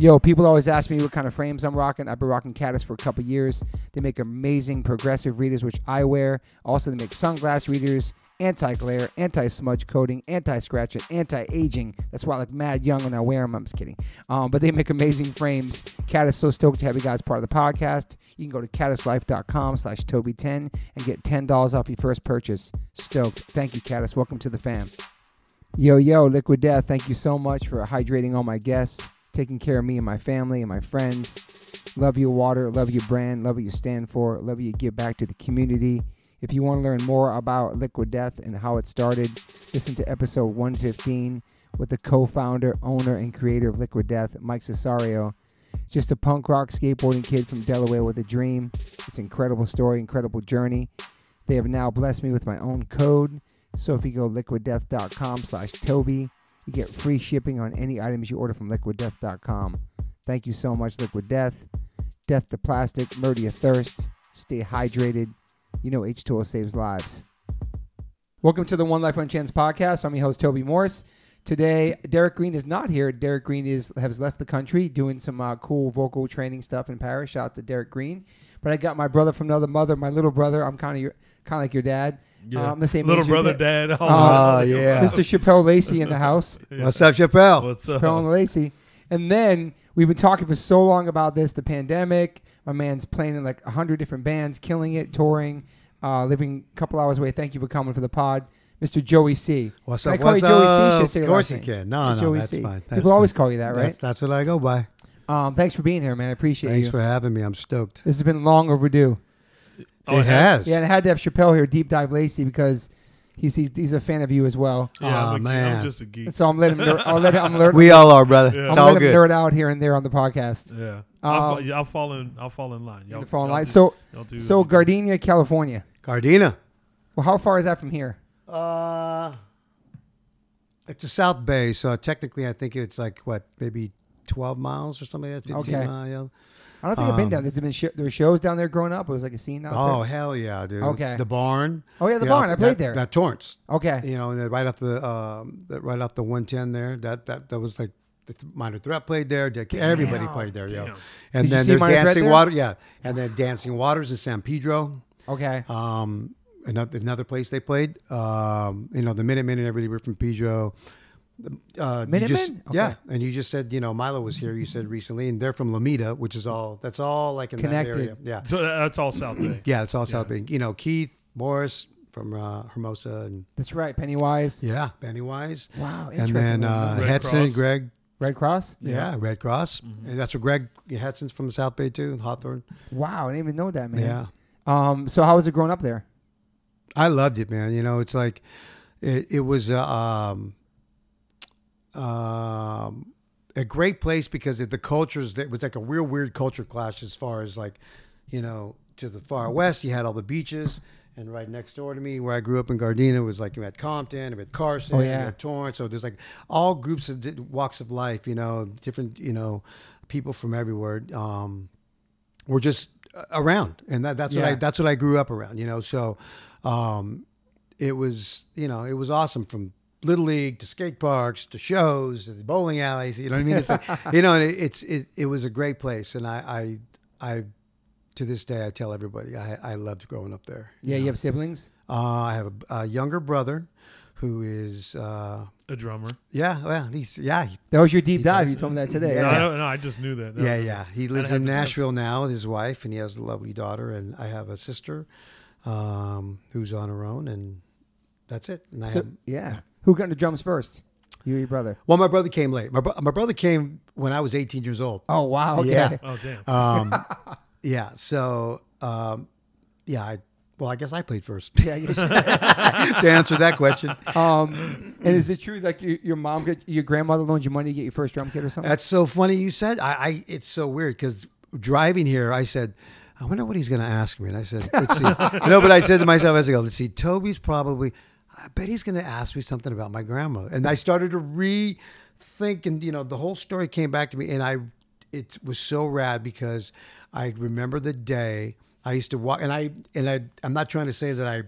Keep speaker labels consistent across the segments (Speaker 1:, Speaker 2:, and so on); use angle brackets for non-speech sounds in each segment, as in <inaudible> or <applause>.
Speaker 1: Yo, people always ask me what kind of frames I'm rocking. I've been rocking Caddis for a couple years. They make amazing progressive readers, which I wear. Also, they make sunglass readers, anti-glare, anti-smudge coating, anti-scratch, and anti-aging. That's why I look mad young when I wear them. I'm just kidding. Um, but they make amazing frames. Caddis so stoked to have you guys part of the podcast. You can go to caddislife.com slash Toby10 and get $10 off your first purchase. Stoked. Thank you, Caddis. Welcome to the fam. Yo, yo, Liquid Death, thank you so much for hydrating all my guests, taking care of me and my family and my friends. Love your water, love your brand, love what you stand for, love what you give back to the community. If you want to learn more about Liquid Death and how it started, listen to episode 115 with the co founder, owner, and creator of Liquid Death, Mike Cesario. Just a punk rock skateboarding kid from Delaware with a dream. It's an incredible story, incredible journey. They have now blessed me with my own code. So if you go liquiddeath.com slash Toby, you get free shipping on any items you order from liquiddeath.com. Thank you so much, Liquid Death. Death to plastic, murder your thirst. Stay hydrated. You know H2O saves lives. Welcome to the One Life One Chance podcast. I'm your host Toby Morris. Today, Derek Green is not here. Derek Green is has left the country doing some uh, cool vocal training stuff in Paris. Shout out to Derek Green. But I got my brother from another mother, my little brother. I'm kind of kind of like your dad.
Speaker 2: Yeah.
Speaker 1: Um, the same
Speaker 2: Little
Speaker 1: age
Speaker 2: brother,
Speaker 1: dad.
Speaker 2: dad. Oh,
Speaker 1: Uh,
Speaker 3: yeah.
Speaker 1: Mr. Chappelle Lacey in the <laughs> house.
Speaker 3: What's up, Chappelle?
Speaker 2: What's up?
Speaker 1: Chappelle and Lacey. And then we've been talking for so long about this, the pandemic. My man's playing in like hundred different bands, killing it, touring, uh, living a couple hours away. Thank you for coming for the pod, Mr. Joey C.
Speaker 3: What's
Speaker 1: Can
Speaker 3: up?
Speaker 1: I call
Speaker 3: What's
Speaker 1: you Joey C?
Speaker 3: up?
Speaker 1: Should I say
Speaker 3: Of course you
Speaker 1: name?
Speaker 3: can. No, no,
Speaker 1: Joey
Speaker 3: that's
Speaker 1: C.
Speaker 3: fine. That's
Speaker 1: People always call you that, right?
Speaker 3: That's, that's what I go by.
Speaker 1: Um, thanks for being here, man. I appreciate
Speaker 3: Thanks
Speaker 1: you.
Speaker 3: Thanks for having me. I'm stoked.
Speaker 1: this has been long overdue.
Speaker 2: Oh,
Speaker 3: it has.
Speaker 1: Yeah, and I had to have Chappelle here, deep dive Lacey, because he's he's, he's a fan of you as well.
Speaker 2: Yeah,
Speaker 3: Aw,
Speaker 2: I'm, a geek.
Speaker 3: man.
Speaker 2: I'm just a geek.
Speaker 1: And so I'm letting him. Nerd, I'll let him. I'm learning. <laughs>
Speaker 3: We all are, brother.
Speaker 2: Yeah.
Speaker 3: It's
Speaker 1: I'm
Speaker 3: all
Speaker 1: letting him
Speaker 3: good.
Speaker 1: nerd out here and there on the podcast.
Speaker 2: Yeah, I'll,
Speaker 1: Um,
Speaker 2: yeah, I'll fall in. I'll fall in line. Y'all,
Speaker 1: Fall in line.
Speaker 2: do-
Speaker 1: So
Speaker 2: do
Speaker 1: so
Speaker 2: what.
Speaker 1: Gardenia, California.
Speaker 3: Gardena.
Speaker 1: Well, how far is that from here?
Speaker 3: Uh, it's a South Bay, so technically I think it's like, what, maybe 12 miles or something like that? 15
Speaker 1: Okay.
Speaker 3: mile, yeah.
Speaker 1: I don't think I've been
Speaker 3: Um,
Speaker 1: down. There's been sh- there were shows down there growing up. It was like a scene out
Speaker 3: Oh,
Speaker 1: there.
Speaker 3: hell yeah, dude.
Speaker 1: Okay.
Speaker 3: The barn.
Speaker 1: Oh yeah, the
Speaker 3: Yeah,
Speaker 1: barn. I played
Speaker 3: that-
Speaker 1: there.
Speaker 3: That Torrance.
Speaker 1: okay.
Speaker 3: you know, and then right off the um, the- right off the 110 there. That that that was like the th- Minor Threat played there. Dick- Everybody played there,
Speaker 2: Damn.
Speaker 3: yeah. And
Speaker 1: Did you
Speaker 3: then
Speaker 1: see
Speaker 3: there's
Speaker 1: Minor Threat
Speaker 3: Dancing
Speaker 1: there?
Speaker 3: Water, yeah. And then Dancing Waters in San Pedro.
Speaker 1: Okay.
Speaker 3: Um, another another place they played. Um, you know, the Minutemen and everybody were from Pedro. Uh, you just-
Speaker 1: Minutemen?
Speaker 3: yeah. And you just said, you know, Milo was here. You said recently, and they're from Lomita, which is all that's all like in
Speaker 1: Connected.
Speaker 3: that area. Yeah,
Speaker 2: So that's all South Bay. <clears throat>
Speaker 3: yeah, it's all South Bay. You know, Keith Morris from uh, Hermosa, and
Speaker 1: That's right. Pennywise.
Speaker 3: yeah, Pennywise.
Speaker 1: Wow.
Speaker 3: And then uh,
Speaker 2: Red
Speaker 3: Hetson,
Speaker 2: Cross.
Speaker 3: Greg,
Speaker 1: Red Cross.
Speaker 3: yeah, Red Cross. And that's where Greg Hetson's from South Bay too, Hawthorne.
Speaker 1: Wow. I didn't even know that, man.
Speaker 3: Yeah,
Speaker 1: Um. So how was it growing up there?
Speaker 3: I loved it, man. You know, it's like it, it was uh, um, um, a great place because it, the cultures. that was like a real weird culture clash as far as like, you know, to the far west, you had all the beaches. And right next door to me, where I grew up in Gardena, was like you had Compton, you had Carson,
Speaker 1: Oh,
Speaker 3: you had Torrance. So there's like all groups of walks of life, you know, different, you know, people from everywhere. Um, were just uh, around, and that, that's what
Speaker 1: Yeah.
Speaker 3: I that's what I grew up around. You know, so um, it was you know it was awesome from little league to skate parks to shows to the bowling alleys. You know what I mean? It's like, <laughs> you know, it, it's it, it was a great place, and I I, I to this day I tell everybody I I loved growing up there.
Speaker 1: Yeah. You have siblings.
Speaker 3: Uh, I have a, a younger brother who is uh,
Speaker 2: A drummer.
Speaker 3: yeah well he's yeah he,
Speaker 1: That was your deep dive.
Speaker 3: does.
Speaker 1: You told me that today.
Speaker 2: No,
Speaker 3: Yeah.
Speaker 2: I no, I just knew that. That
Speaker 3: yeah
Speaker 2: was-
Speaker 3: yeah he lives in
Speaker 2: to-
Speaker 3: Nashville now with his wife and he has a lovely daughter and I have a sister um, who's on her own and that's it. And I
Speaker 1: So
Speaker 3: have,
Speaker 1: yeah. Who got into drums first? You or your brother?
Speaker 3: well, my brother came late. My, bro- my brother came when I was 18 years old.
Speaker 1: Oh wow. Okay.
Speaker 3: Yeah.
Speaker 2: Oh damn.
Speaker 3: Um, <laughs> yeah. So, um, yeah, I, well, I guess I played first
Speaker 1: Yeah. you- <laughs>
Speaker 3: to answer that question.
Speaker 1: um. And is it true like your, your mom, get, your grandmother loaned you money to get your first drum kit or something?
Speaker 3: That's so funny you said. I, I it's so weird because driving here, I said, I wonder what he's going to ask me. And I said, let's see. <laughs> no, but I said to myself, I said, let's see, Toby's probably, I bet he's going to ask me something about my grandmother. And I started to rethink, and you know, the whole story came back to me, and I, it was so rad because I remember the day I used to walk, and I, and I, I'm not trying to say that I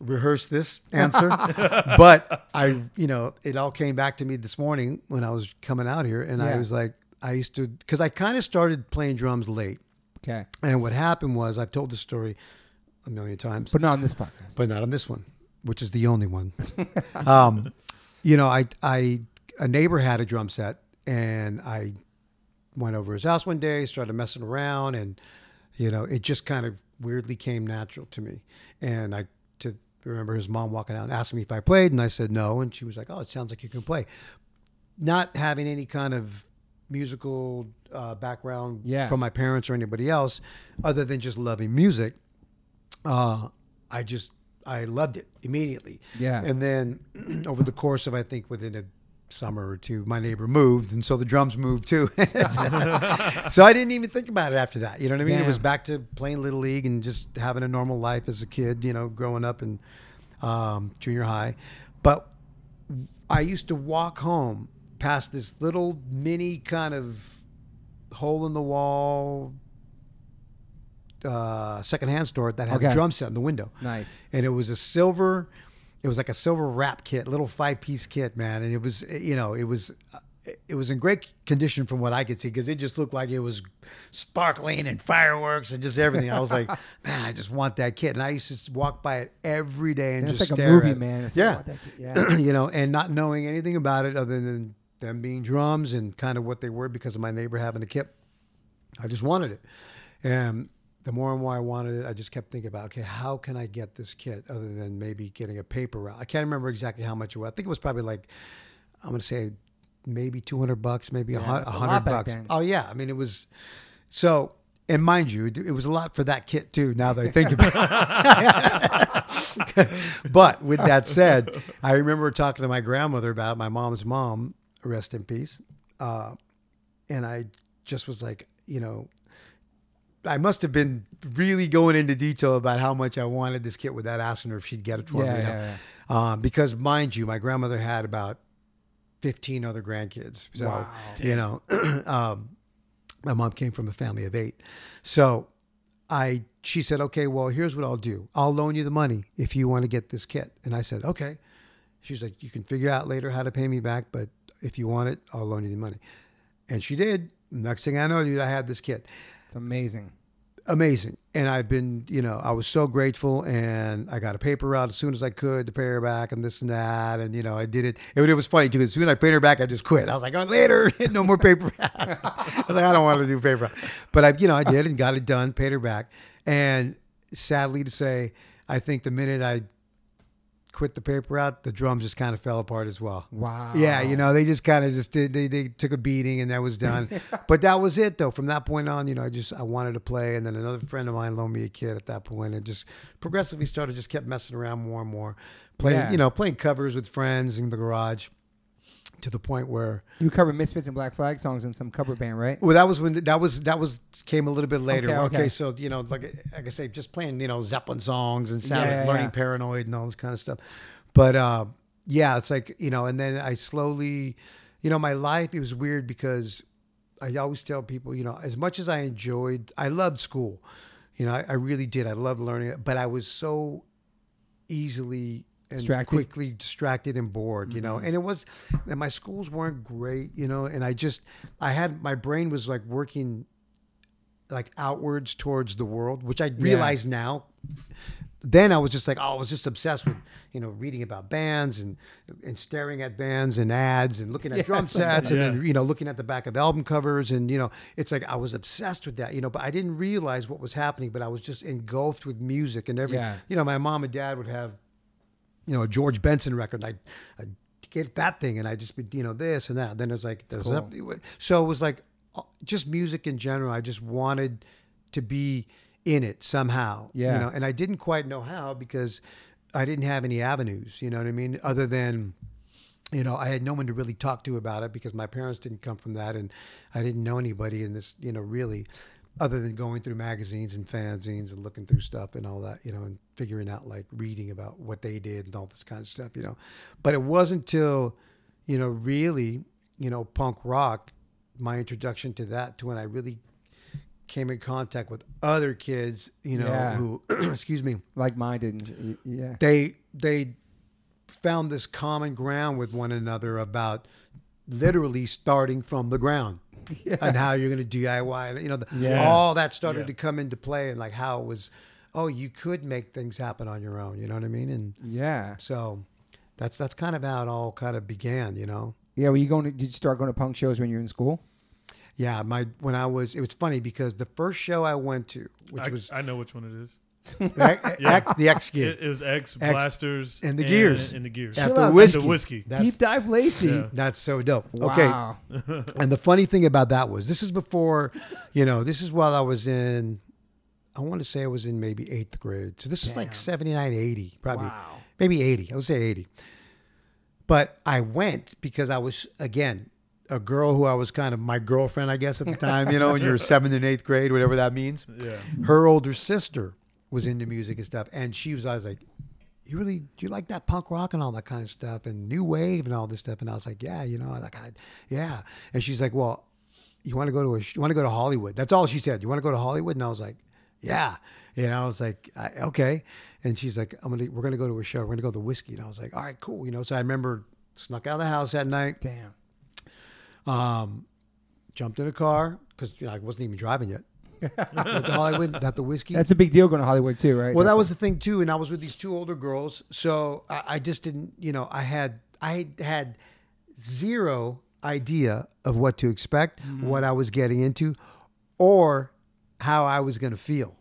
Speaker 3: rehearsed this answer, <laughs> but I, you know, it all came back to me this morning when I was coming out here, and I
Speaker 1: Yeah.
Speaker 3: was like, I used to because I kind of started playing drums late,
Speaker 1: Okay.
Speaker 3: and what happened was I've told the story a million times,
Speaker 1: But not on this podcast.
Speaker 3: but not on this one, which is the only one. <laughs> um, you know, I I a neighbor had a drum set, and I went over his house one day, started messing around, and you know, it just kind of weirdly came natural to me. And I to remember his mom walking out and asking me if I played, and I said no, and she was like, "Oh, it sounds like you can play." Not having any kind of musical uh, background
Speaker 1: Yeah.
Speaker 3: from my parents or anybody else, other than just loving music, uh, I just I loved it immediately.
Speaker 1: Yeah.
Speaker 3: And then <clears throat> over the course of I think within a summer or two, my neighbor moved, and so the drums moved too. <laughs> <laughs> so I didn't even think about it after that. You know what I mean? It was back to playing little league and just having a normal life as a kid. You know, growing up in um, junior high, but I used to walk home past this little mini kind of hole in the wall uh, secondhand store that had
Speaker 1: Okay.
Speaker 3: a drum set in the window
Speaker 1: nice.
Speaker 3: and it was a silver it was like a silver wrap kit little five piece kit man and it was you know it was it was in great condition from what i could see because it just looked like it was sparkling and fireworks and just everything i was like <laughs> man i just want that kit and i used to walk by it every day and
Speaker 1: And it's
Speaker 3: just
Speaker 1: like a
Speaker 3: stare
Speaker 1: movie,
Speaker 3: at it.
Speaker 1: man. It's
Speaker 3: yeah
Speaker 1: like, <clears throat> yeah.
Speaker 3: you know and not knowing anything about it other than them being drums and kind of what they were because of my neighbor having a kit I just wanted it. And the more and more I wanted it, I just kept thinking about, okay, how can I get this kit other than maybe getting a paper route? I can't remember exactly how much it was. I think it was probably like, I'm going to say maybe 200 bucks, maybe a
Speaker 1: Yeah,
Speaker 3: hun-
Speaker 1: that's a
Speaker 3: a
Speaker 1: lot
Speaker 3: hundred bucks.
Speaker 1: then.
Speaker 3: Oh yeah. I mean, it was so, and mind you, it was a lot for that kit too, now that I think about it. <laughs> but with that said, I remember talking to my grandmother about it, my mom's mom, rest in peace. Uh, and I just was like, you know, I must have been really going into detail about how much I wanted this kit without asking her if she'd get it for
Speaker 1: Yeah,
Speaker 3: me. know?
Speaker 1: yeah,
Speaker 3: Um, because mind you, my grandmother had about 15 other grandkids. So,
Speaker 1: Wow.
Speaker 3: you know, <clears throat> um, my mom came from a family of eight. So I, she said, okay, well, here's what I'll do. I'll loan you the money if you want to get this kit. And I said, okay. She's like, you can figure out later how to pay me back, but if you want it, I'll loan you the money. And she did. Next thing I know, dude, I had this kit
Speaker 1: It's amazing.
Speaker 3: amazing. And I've been, you know, I was so grateful and I got a paper route as soon as I could to pay her back and this and that. And, you know, I did it. It, it was funny too, as soon as I paid her back, I just quit. I was like, oh, later, <laughs> no more paper. <laughs> I was like, I don't want to do paper. But I, you know, I did and got it done, paid her back. And sadly to say, I think the minute I quit the paper out, the drums just kind of fell apart as well.
Speaker 1: Wow.
Speaker 3: Yeah, you know, they just kind of just did. They they took a beating, and that was done. <laughs> but that was it, though. From that point on, you know, I just I wanted to play, and then another friend of mine loaned me a kid at that point, and just progressively started just kept messing around more and more, playing
Speaker 1: Yeah.
Speaker 3: you know playing covers with friends in the garage, to the point where
Speaker 1: You covered Misfits and Black Flag songs in some cover band, right?
Speaker 3: well that was when that was that was came a little bit later.
Speaker 1: Okay,
Speaker 3: Okay,
Speaker 1: okay.
Speaker 3: so you know like like I say, just playing you know Zeppelin songs and sound,
Speaker 1: Yeah, yeah,
Speaker 3: learning
Speaker 1: yeah.
Speaker 3: Paranoid and all this kind of stuff. But uh, yeah, it's like you know, and then I slowly, you know, my life it was weird because I always tell people, you know, as much as I enjoyed, I loved school. You know, I, I really did. I loved learning, it, but I was so easily and
Speaker 1: Distracted?
Speaker 3: quickly distracted and bored. You know, mm-hmm. and it was, and my schools weren't great. You know, and I just, I had my brain was like working like outwards towards the world, which I realize now. Then I was just like, oh, I was just obsessed with, you know, reading about bands and and staring at bands and ads and looking at <laughs>
Speaker 1: Yeah,
Speaker 3: drum sets and
Speaker 2: Yeah.
Speaker 3: then, you know, looking at the back of album covers and you know, it's like I was obsessed with that, you know, but I didn't realize what was happening, but I was just engulfed with music and every,
Speaker 1: Yeah.
Speaker 3: you know, my mom and dad would have, you know, a George Benson record. and I, I get that thing, and I just be, you know, this and that. Then it's like, there's
Speaker 1: cool.
Speaker 3: that- so it was like, uh, just music in general. I just wanted to be in it somehow.
Speaker 1: Yeah.
Speaker 3: You know, and I didn't quite know how because I didn't have any avenues. You know what I mean? Other than you know, I had no one to really talk to about it because my parents didn't come from that, and I didn't know anybody in this, you know, really, other than going through magazines and fanzines and looking through stuff and all that, you know, and figuring out like reading about what they did and all this kind of stuff, you know. But it wasn't till, you know, really, you know, punk rock, my introduction to that, to when I really came in contact with other kids, you know,
Speaker 1: Yeah.
Speaker 3: who, <clears throat> excuse me,
Speaker 1: Like minded. and- Yeah.
Speaker 3: they they found this common ground with one another about literally starting from the ground <laughs> and how you're going to DIY. And, you know, the,
Speaker 1: Yeah.
Speaker 3: all that started
Speaker 2: Yeah.
Speaker 3: to come into play and like how it was, oh, you could make things happen on your own. You know what I mean? And
Speaker 1: Yeah.
Speaker 3: so that's that's kind of how it all kind of began. You know.
Speaker 1: Yeah. Were you going to? Did you start going to punk shows when you were in school?
Speaker 3: Yeah, my when I was, it was funny because the first show I went to, which
Speaker 2: I,
Speaker 3: was
Speaker 2: I know which one it is.
Speaker 3: The,
Speaker 2: Yeah.
Speaker 3: X, <laughs> the X gig,
Speaker 2: It is X blasters
Speaker 3: and the gears.
Speaker 2: and the gears
Speaker 3: at the
Speaker 1: out,
Speaker 2: And
Speaker 3: Whisky.
Speaker 2: the Whisky.
Speaker 3: That's,
Speaker 1: Deep dive Lacey.
Speaker 2: Yeah.
Speaker 3: that's so dope. Okay, <laughs> and the funny thing about that was this is before, you know, this is while I was in, I want to say I was in maybe eighth grade. So this is like
Speaker 1: Damn.
Speaker 3: 79, 80, probably
Speaker 1: Wow.
Speaker 3: maybe 80. I would say 80. But I went because I was, again, a girl who I was kind of my girlfriend, I guess, at the time, you know, when you're <laughs> seventh and eighth grade, whatever that means.
Speaker 2: Yeah.
Speaker 3: Her older sister was into music and stuff. And she was always like, you really, do you like that punk rock and all that kind of stuff and new wave and all this stuff? And I was like, yeah, you know, like, I, yeah. And she's like, well, you want to go to a, you want to go to Hollywood? That's all she said. You want to go to Hollywood? And I was like, yeah. And I was like, I, okay. And she's like, I'm gonna, we're gonna go to a show. We're gonna go to the Whisky. And I was like, all right, cool. You know. So I remember snuck out of the house that night,
Speaker 1: Damn.
Speaker 3: um, jumped in a car because you know, I wasn't even driving yet. Hollywood, got the Whisky.
Speaker 1: That's a big deal going to Hollywood too, right?
Speaker 3: Well, that was the thing too, and I was with these two older girls, so I, I just didn't, you know, I had I had zero idea of what to expect,
Speaker 1: Mm-hmm.
Speaker 3: what I was getting into, or how I was going to feel,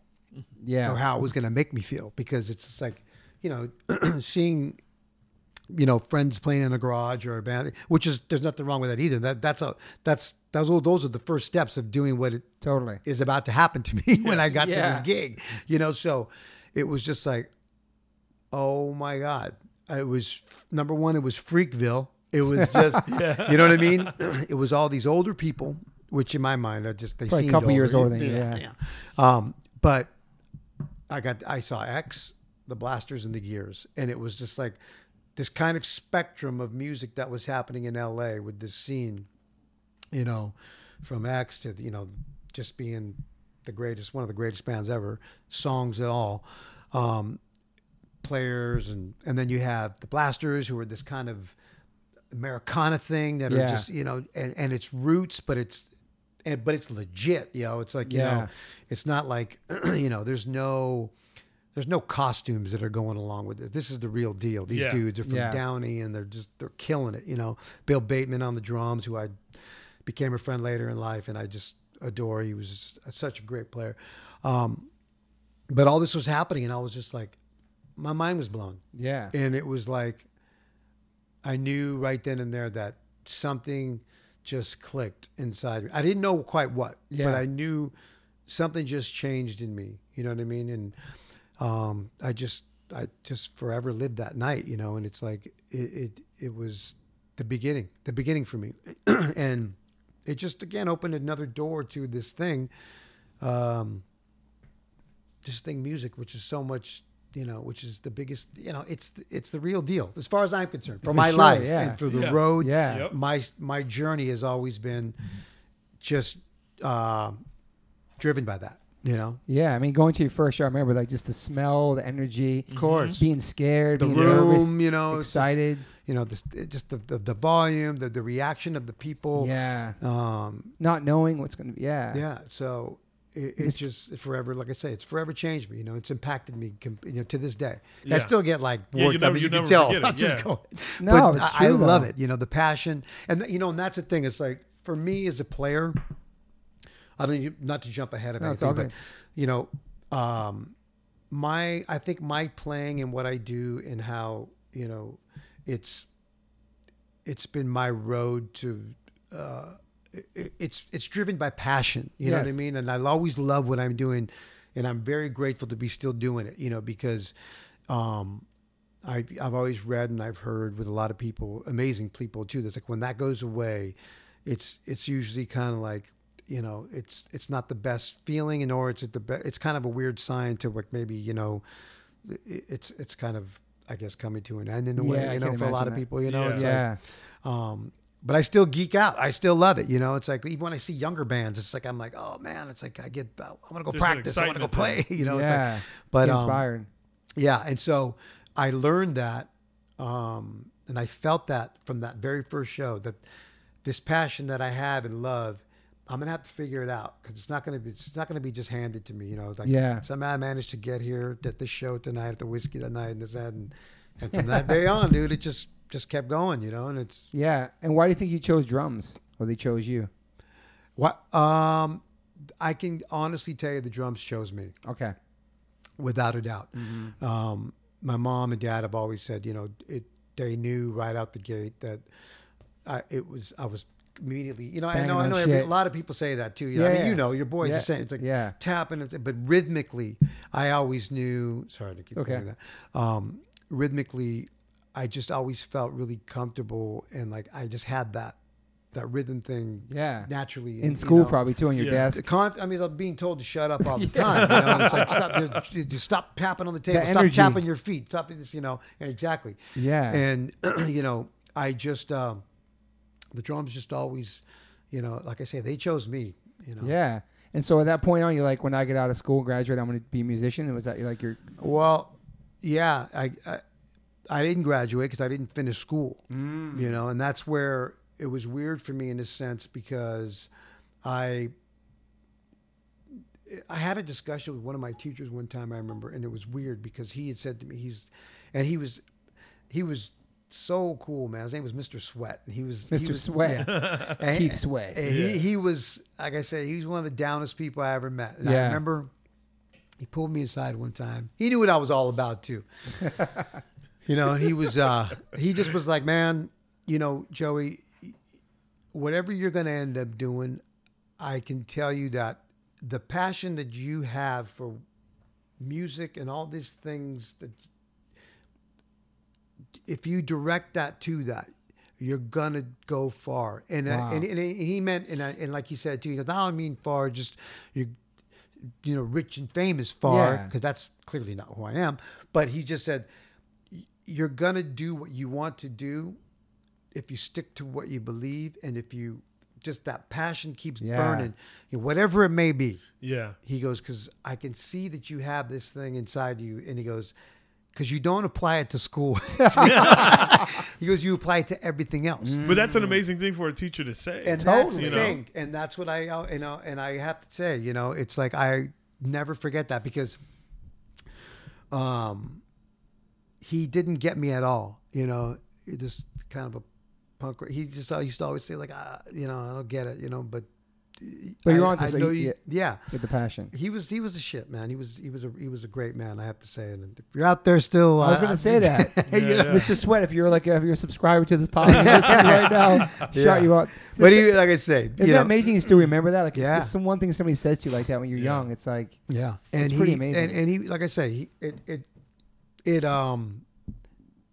Speaker 1: yeah.
Speaker 3: or how it was going to make me feel, because it's just like, you know, <clears throat> seeing, you know, friends playing in a garage or a band, which is there's nothing wrong with that either. That that's a that's those those are the first steps of doing what it
Speaker 1: Totally.
Speaker 3: is about to happen to me <laughs> when I got to this gig. You know, so it was just like, oh my God. It was number one, it was Freakville. It was just, <laughs> you know what I mean? <clears throat> It was all these older people, which in my mind are just, they
Speaker 1: Probably a
Speaker 3: seemed
Speaker 1: couple years older than you,
Speaker 3: Yeah.
Speaker 1: yeah.
Speaker 3: yeah. Um, but I got, I saw X, the blasters and the gears. And it was just like this kind of spectrum of music that was happening in LA with this scene you know, from X to you know, just being the greatest, one of the greatest bands ever, songs at all, um, players, and and then you have the Blasters, who are this kind of Americana thing that
Speaker 1: Yeah.
Speaker 3: are just you know, and, and it's roots, but it's. And, but it's legit, you know. It's like you
Speaker 1: Yeah.
Speaker 3: know, it's not like <clears throat> you know. There's no, there's no costumes that are going along with it. This is the real deal. These
Speaker 2: Yeah.
Speaker 3: dudes are from
Speaker 1: Yeah.
Speaker 3: Downey, and they're just they're killing it. You know, Bill Bateman on the drums, who I became a friend later in life, and I just adore. He was such a great player. Um, but all this was happening, and I was just like, my mind was blown,
Speaker 1: Yeah.
Speaker 3: and it was like, I knew right then and there that something just clicked inside me. I didn't know quite what,
Speaker 1: Yeah.
Speaker 3: but I knew something just changed in me. You know what I mean? And um, I just, I just forever lived that night. You know, and it's like it, it, it was the beginning, the beginning for me, <clears throat> and it just again opened another door to this thing, um, this thing music, which is so much. You know, which is the biggest. You know, it's it's the real deal as far as I'm concerned for,
Speaker 1: For
Speaker 3: my
Speaker 1: sure,
Speaker 3: life
Speaker 1: yeah.
Speaker 3: and for the
Speaker 2: Yeah.
Speaker 3: road.
Speaker 1: Yeah.
Speaker 2: Yep.
Speaker 3: My my journey has always been just uh, driven by that. You know,
Speaker 1: Yeah. I mean, going to your first show, I remember like just the smell, the energy,
Speaker 3: of course,
Speaker 1: being scared,
Speaker 3: the
Speaker 1: being
Speaker 3: room.
Speaker 1: nervous,
Speaker 3: you know, it's just-
Speaker 1: excited.
Speaker 3: you know, this, just the, the the volume, the the reaction of the people.
Speaker 1: yeah.
Speaker 3: Um,
Speaker 1: Not knowing what's going to be. Yeah.
Speaker 3: yeah. So it, it's just forever. Like I say, it's forever changed me. You know, it's impacted me. You know, to this day, I still get like
Speaker 2: Yeah, you
Speaker 3: worked. I
Speaker 2: never-
Speaker 3: mean,
Speaker 2: you
Speaker 3: you, can tell. <laughs>
Speaker 2: it,
Speaker 3: I'm just
Speaker 2: yeah.
Speaker 3: going.
Speaker 1: No,
Speaker 3: but
Speaker 1: it's
Speaker 3: I, I love it. You know, the passion, and you know, and that's the thing. It's like for me as a player, I don't not to jump ahead of
Speaker 1: No,
Speaker 3: anything, but you know, um, my I think my playing and what I do and how you know, it's it's been my road to. Uh, it, it's it's driven by passion. You know what I mean? And I always love what I'm doing, and I'm very grateful to be still doing it. You know, because um, I I've always read and I've heard with a lot of people, amazing people too. That's like when that goes away, it's it's usually kind of like you know it's it's not the best feeling, and or it's at the be- it's kind of a weird sign to like maybe you know it's it's kind of I guess coming to an end in a
Speaker 1: Yeah,
Speaker 3: way.
Speaker 1: I
Speaker 3: You know, for a lot
Speaker 1: imagine
Speaker 3: of people, you know,
Speaker 2: Yeah.
Speaker 3: it's
Speaker 1: Yeah.
Speaker 3: like um, but I still geek out. I still love it. You know, it's like even when I see younger bands, it's like I'm like, oh man, it's like I get, I want to go
Speaker 2: There's
Speaker 3: practice. I want to go play. <laughs> You know, it's
Speaker 1: yeah.
Speaker 3: like, but um,
Speaker 1: inspired.
Speaker 3: yeah, and so I learned that, um, and I felt that from that very first show that this passion that I have and love I'm gonna have to figure it out because it's not gonna be it's not gonna be just handed to me. You know, like
Speaker 1: Yeah.
Speaker 3: somehow I managed to get here at this show tonight at the Whisky that night and this that and, and from that day on, dude, it just just kept going. You know, and it's
Speaker 1: Yeah. And why do you think you chose drums, or they chose you?
Speaker 3: what um I can honestly tell you the drums chose me.
Speaker 1: Okay.
Speaker 3: without a doubt.
Speaker 1: Mm-hmm.
Speaker 3: Um, my mom and dad have always said, you know, it. They knew right out the gate that I, it was. I was immediately, you know. I know. I know. Every, a lot of people say that too. You know, I
Speaker 1: Yeah.
Speaker 3: mean, you know, your boys
Speaker 1: Yeah.
Speaker 3: are saying it's like
Speaker 1: Yeah.
Speaker 3: tapping, and, but rhythmically, I always knew. Sorry to keep
Speaker 1: Okay.
Speaker 3: doing that. Um, rhythmically, I just always felt really comfortable and like I just had that that rhythm thing
Speaker 1: Yeah.
Speaker 3: naturally
Speaker 1: In
Speaker 3: you
Speaker 1: school,
Speaker 3: know.
Speaker 1: probably too, on your
Speaker 2: Yeah.
Speaker 1: Desk.
Speaker 3: con- I mean, I'm being told to shut up all the <laughs> time. You know, and it's like stop, you, you stop tapping on the table, stop
Speaker 1: energy.
Speaker 3: tapping your feet, stop this. You know, exactly.
Speaker 1: Yeah.
Speaker 3: And <clears throat> you know, I just um, the drums just always, you know, like I say, they chose me. You know.
Speaker 1: Yeah. And so at that point on, you're like, when I get out of school, graduate, I'm going to be a musician. And was that like your?
Speaker 3: Well, yeah, I I, I didn't graduate because I didn't finish school.
Speaker 1: Mm.
Speaker 3: You know, and that's where it was weird for me in a sense because I I had a discussion with one of my teachers one time I remember and it was weird because he had said to me he's and he was he was so cool man his name was Mr. Sweat and he was he
Speaker 1: Mr.
Speaker 3: was-
Speaker 1: Sweat.
Speaker 3: yeah. <laughs>
Speaker 1: Keith Sweat.
Speaker 3: and he, he was like I said he was one of the downest people I ever met and I
Speaker 1: Yeah.
Speaker 3: remember he pulled me aside one time he knew what I was all about too <laughs> you know, and he was uh he just was like, man, you know, Joey, whatever you're going to end up doing, I can tell you that the passion that you have for music and all these things that if you direct that to that, you're gonna go far. And uh, and, and he meant and, I, and like he said too, he goes, I don't mean far, just you you know, rich and famous far,
Speaker 1: Yeah.
Speaker 3: because that's clearly not who I am. But he just said, you're gonna do what you want to do if you stick to what you believe, and if you just that passion keeps
Speaker 1: Yeah.
Speaker 3: burning, you know, whatever it may be.
Speaker 2: Yeah.
Speaker 3: He goes, because I can see that you have this thing inside you, and he goes, because you don't apply it to school. <laughs> <laughs> he goes, you apply it to everything else.
Speaker 2: But that's an amazing thing for a teacher to say.
Speaker 3: And that's
Speaker 1: Totally.
Speaker 3: the
Speaker 2: You know?
Speaker 3: thing. And that's what I, uh, you know, and I have to say, you know, it's like I never forget that because um, he didn't get me at all. You know, just kind of a punk. He just used to always say like, ah, you know, I don't get it, you know, but.
Speaker 1: But you're
Speaker 3: I-
Speaker 1: onto
Speaker 3: I know
Speaker 1: you-
Speaker 3: you- yeah.
Speaker 1: With the passion.
Speaker 3: He was he was a shit man. He was he was a he was a great man. I have to say. And if you're out there still,
Speaker 1: I was
Speaker 3: uh,
Speaker 1: going to say that. <laughs>
Speaker 2: Yeah,
Speaker 3: you know,
Speaker 2: yeah.
Speaker 1: Mr. Sweat, if you're like if you're a subscriber to this <laughs> podcast right now,
Speaker 3: Yeah.
Speaker 1: shout you out.
Speaker 3: but he like I say,
Speaker 1: Isn't
Speaker 3: you
Speaker 1: that
Speaker 3: know,
Speaker 1: amazing? You still remember that? Like,
Speaker 3: Yeah.
Speaker 1: it's some one thing somebody says to you like that when you're
Speaker 2: Yeah.
Speaker 1: young. It's like,
Speaker 3: Yeah, and
Speaker 1: It's
Speaker 3: he
Speaker 1: pretty amazing.
Speaker 3: And, and he, like I say, he it it it um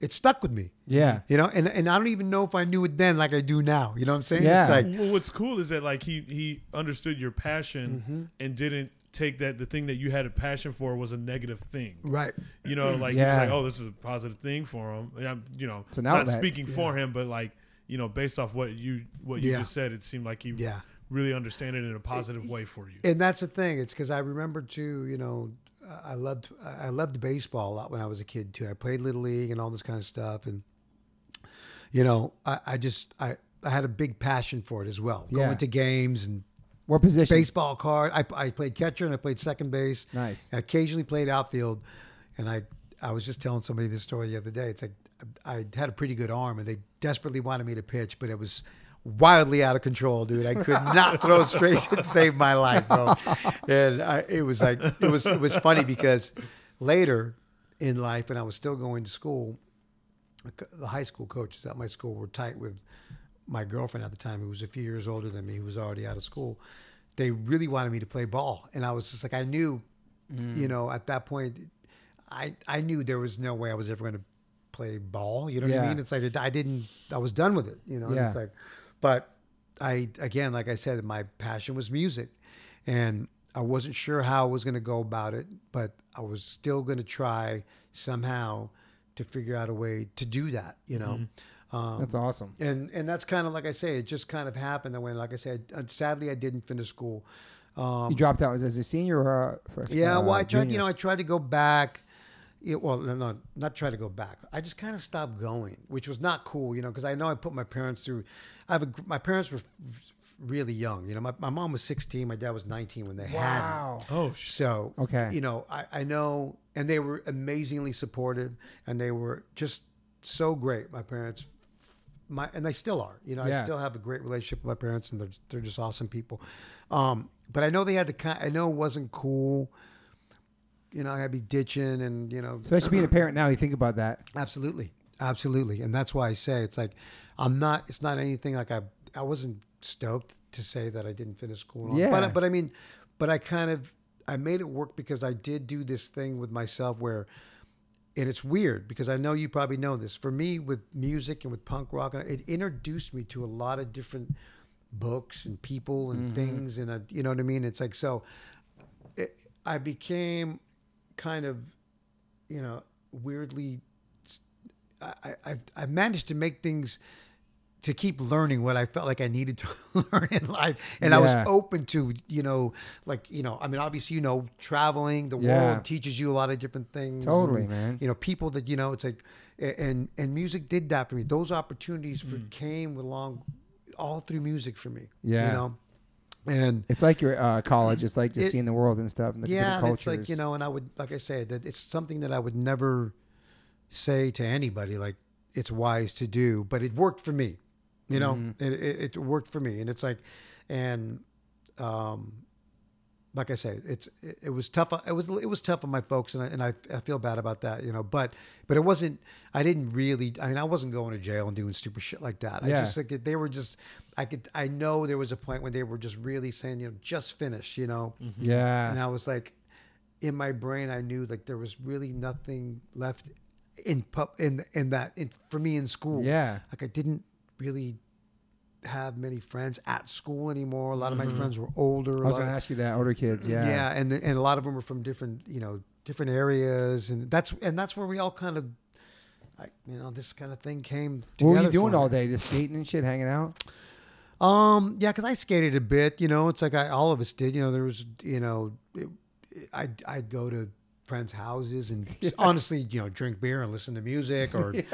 Speaker 3: it stuck with me.
Speaker 1: yeah,
Speaker 3: You know, and and I don't even know if I knew it then like I do now. You know what I'm saying?
Speaker 1: Yeah.
Speaker 3: It's like
Speaker 2: Well, what's cool is that like he he understood your passion
Speaker 3: Mm-hmm.
Speaker 2: and didn't take that the thing that you had a passion for was a negative thing.
Speaker 3: right.
Speaker 2: You know, like
Speaker 1: Yeah.
Speaker 2: he was like, oh, this is a positive thing for him. And I'm, you know,
Speaker 1: It's an
Speaker 2: not
Speaker 1: outlet.
Speaker 2: speaking for him, but like you know, based off what you what you
Speaker 3: Yeah.
Speaker 2: just said, it seemed like he
Speaker 3: Yeah.
Speaker 2: really understand it in a positive way for you.
Speaker 3: And that's the thing. It's because I remember too. You know, I loved I loved baseball a lot when I was a kid too. I played little league and all this kind of stuff, and you know, I, I just I I had a big passion for it as well.
Speaker 1: Yeah.
Speaker 3: Going to games and
Speaker 1: what position?
Speaker 3: baseball card. I, I played catcher and I played second base.
Speaker 1: Nice.
Speaker 3: I occasionally played outfield, and I I was just telling somebody this story the other day. It's like I had a pretty good arm, and they desperately wanted me to pitch, but it was wildly out of control, dude. I could not throw <laughs> straight to save my life, bro. And I, it was like it was it was funny because later in life, and I was still going to school. The high school coaches at my school were tight with my girlfriend at the time, who was a few years older than me, who was already out of school. They really wanted me to play ball, and I was just like, I knew, you mm. know, at that point, I I knew there was no way I was ever going to play ball. You know what I mean? It's like I didn't. I was done with it. You know. And
Speaker 1: Yeah.
Speaker 3: It's like, but I again, like I said, my passion was music, and I wasn't sure how I was going to go about it, but I was still going to try somehow to figure out a way to do that. You know. Um,
Speaker 1: That's awesome.
Speaker 3: and and that's kind of like I say, it just kind of happened that when, like I said, sadly I didn't finish school. Um,
Speaker 1: You dropped out as a senior or a freshman?
Speaker 3: yeah, well,
Speaker 1: uh,
Speaker 3: I tried.
Speaker 1: junior?
Speaker 3: You know, I tried to go back. It, well, no, no, not try to go back. I just kind of stopped going, which was not cool. You know, because I know I put my parents through. I have a, my parents were really young. You know, my, my mom was 16, my dad was 19 when they had me.
Speaker 1: Wow.
Speaker 2: Oh, sh-
Speaker 3: So,
Speaker 1: Okay.
Speaker 3: you know, I, I know, and they were amazingly supportive, and they were just so great. My parents, my and they still are. You know,
Speaker 1: Yeah.
Speaker 3: I still have a great relationship with my parents, and they're they're just awesome people. Um, but I know they had to. kind. I know it wasn't cool. You know, I'd be ditching, and you know,
Speaker 1: Especially being a parent now, you think about that.
Speaker 3: Absolutely, absolutely, and that's why I say it's like I'm not. It's not anything like I. I wasn't stoked to say that I didn't finish school.
Speaker 1: Yeah.
Speaker 3: But but I mean, but I kind of I made it work because I did do this thing with myself where, and it's weird because I know you probably know this. For me, with music and with punk rock, it introduced me to a lot of different books and people and mm-hmm. things, and I, you know what I mean. It's like so. It, I became kind of, you know, weirdly I, I I managed to make things to keep learning what I felt like I needed to <laughs> learn in life, and I was open to you know like you know I mean obviously you know traveling the
Speaker 1: Yeah.
Speaker 3: world teaches you a lot of different things.
Speaker 1: Totally,
Speaker 3: and,
Speaker 1: man.
Speaker 3: You know people that you know it's like and and music did that for me. Those opportunities for,
Speaker 1: Mm.
Speaker 3: came along all through music for me.
Speaker 1: Yeah.
Speaker 3: you know, and
Speaker 1: It's like your uh, college. It's like just
Speaker 3: It-
Speaker 1: seeing the world and stuff and the
Speaker 3: yeah,
Speaker 1: different
Speaker 3: and
Speaker 1: cultures.
Speaker 3: it's like you know, and I would like I said, that it's something that I would never say to anybody like it's wise to do, but it worked for me. You know,
Speaker 1: Mm-hmm.
Speaker 3: it, it, it worked for me, and it's like, and um, like I say, it's it, it was tough. It was it was tough on my folks, and I, and I, I feel bad about that. You know, but but it wasn't. I didn't really. I mean, I wasn't going to jail and doing stupid shit like that. I just like they were just. I could. I know there was a point when they were just really saying, you know, just finish. You know,
Speaker 1: yeah.
Speaker 3: and I was like, in my brain, I knew like there was really nothing left in pub in in that in, for me in school.
Speaker 1: Yeah.
Speaker 3: like I didn't really have many friends at school anymore. A lot of my friends were older.
Speaker 1: Mm-hmm. I was going to ask you that. Older kids. Yeah.
Speaker 3: yeah, and and a lot of them were from different you know different areas, and that's and that's where we all kind of. Like, you know, this kind of thing came.
Speaker 1: What were you doing all day? Just skating and shit, hanging out?
Speaker 3: Um, yeah, because I skated a bit. You know, it's like I, all of us did. You know, there was, you know, it, I'd I'd go to friends' houses and <laughs> honestly, you know, drink beer and listen to music or <laughs> d-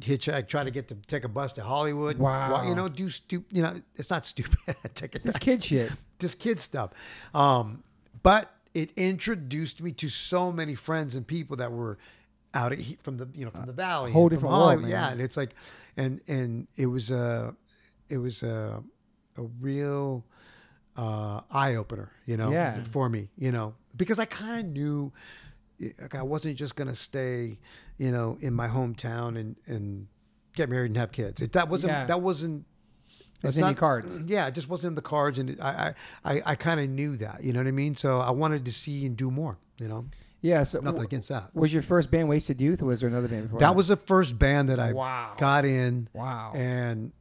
Speaker 3: hitchhike, try to get to take a bus to Hollywood.
Speaker 1: Wow.
Speaker 3: Wa- you know, do stupid, You know, it's not stupid. <laughs> take it
Speaker 1: Just kid shit.
Speaker 3: just kid stuff. Um, but it introduced me to so many friends and people that were out of, from the you know from the valley,
Speaker 1: whole different world, man.
Speaker 3: Yeah, and it's like, and and it was a, it was a, a real uh, eye opener, you know,
Speaker 1: Yeah.
Speaker 3: for me, you know, because I kind of knew, like I wasn't just gonna stay, you know, in my hometown and and get married and have kids. It, that wasn't
Speaker 1: Yeah.
Speaker 3: that wasn't.
Speaker 1: That's
Speaker 3: it's
Speaker 1: in
Speaker 3: not-
Speaker 1: cards. <clears throat>
Speaker 3: Yeah, it just wasn't in the cards, and it, I I I, kind of knew that, you know what I mean. So I wanted to see and do more, you know.
Speaker 1: Yeah. So
Speaker 3: Nothing
Speaker 1: w-
Speaker 3: against that.
Speaker 1: was your first band Wasted Youth, or was there another band before?
Speaker 3: That was the first band that I
Speaker 1: Wow.
Speaker 3: got in
Speaker 1: Wow.
Speaker 3: and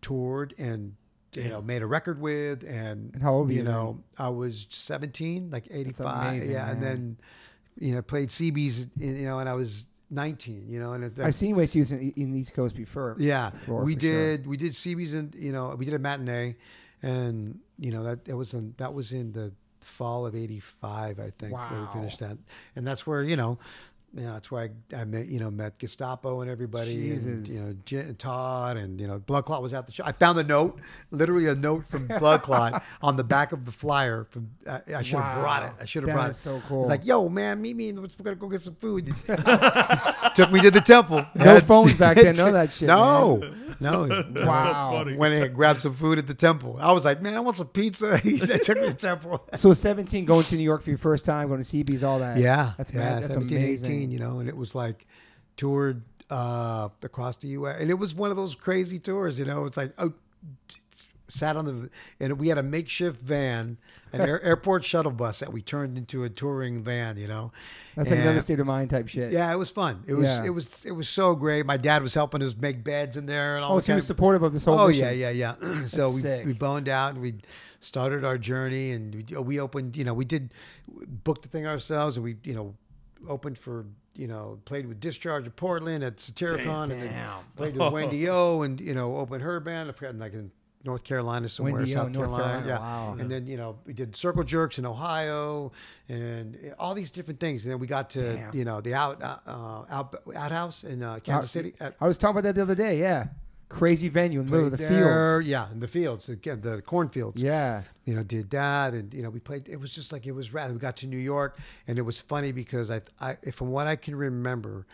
Speaker 3: toured and you know made a record with and,
Speaker 1: And how old were you
Speaker 3: know I was 17 like 85
Speaker 1: amazing,
Speaker 3: yeah and then you know played CBs you know and I was 19 you know and it,
Speaker 1: I've seen Wasted Youth in, in the East Coast before.
Speaker 3: yeah
Speaker 1: before,
Speaker 3: we
Speaker 1: for sure.
Speaker 3: did we did CBs and you know we did a matinee and you know that that was in that was in the fall of 85 I think where we
Speaker 1: Wow.
Speaker 3: finished that and that's where you know yeah, that's why I, I met you know met Gestapo and everybody, and you know J- Todd and you know Blood Clot was at the show. I found a note, literally a note from Blood Clot <laughs> on the back of the flyer. From I, I should have brought it. I should have brought it.
Speaker 1: so
Speaker 3: It's
Speaker 1: cool.
Speaker 3: like, yo, man, meet me. and We're gonna go get some food. <laughs> Took me to the temple.
Speaker 1: No phones back <laughs> then, of that shit,
Speaker 3: No, no.
Speaker 1: Wow.
Speaker 2: funny.
Speaker 3: Went and grabbed some food at the temple. I was like, man, I want some pizza. He said, took me to the temple.
Speaker 1: So 17, going to New York for your first time, going to CB's, all that.
Speaker 3: Yeah,
Speaker 1: That's
Speaker 3: yeah,
Speaker 1: mad. That's
Speaker 3: 17,
Speaker 1: amazing.
Speaker 3: 18, you know, and it was like toured uh, across the U.S. and it was one of those crazy tours, you know. It's like oh, sat on the and we had a makeshift van, an air, <laughs> airport shuttle bus that we turned into a touring van, you know.
Speaker 1: That's like another state of mind type shit.
Speaker 3: Yeah, it was fun. It was
Speaker 1: Yeah.
Speaker 3: it was it was so great. My dad was helping us make beds in there and all.
Speaker 1: Oh, so he was
Speaker 3: of-
Speaker 1: supportive of this whole
Speaker 3: Oh
Speaker 1: mission.
Speaker 3: yeah, yeah, yeah. <clears throat> so we
Speaker 1: sick.
Speaker 3: we boned out and we started our journey and we, we opened. You know, we did book the thing ourselves and we you know opened for you know played with Discharge of Portland at Satyricon and then
Speaker 1: Damn.
Speaker 3: played with Wendy <laughs> O and you know opened her band. I forgot like in North Carolina somewhere,
Speaker 1: Wendy O,
Speaker 3: South
Speaker 1: North
Speaker 3: Carolina,
Speaker 1: Carolina,
Speaker 3: yeah.
Speaker 1: wow.
Speaker 3: And then you know we did Circle Jerks in Ohio and all these different things. And then we got to
Speaker 1: Damn.
Speaker 3: you know the out uh, out outhouse in uh, Kansas City. At,
Speaker 1: I was talking about that the other day. Yeah. Crazy venue in the middle of the
Speaker 3: there,
Speaker 1: fields.
Speaker 3: Yeah, in the fields, again, the cornfields.
Speaker 1: Yeah.
Speaker 3: you know, did that, and you know, we played. It was just like it was rad. We got to New York, and it was funny because I, I, from what I can remember,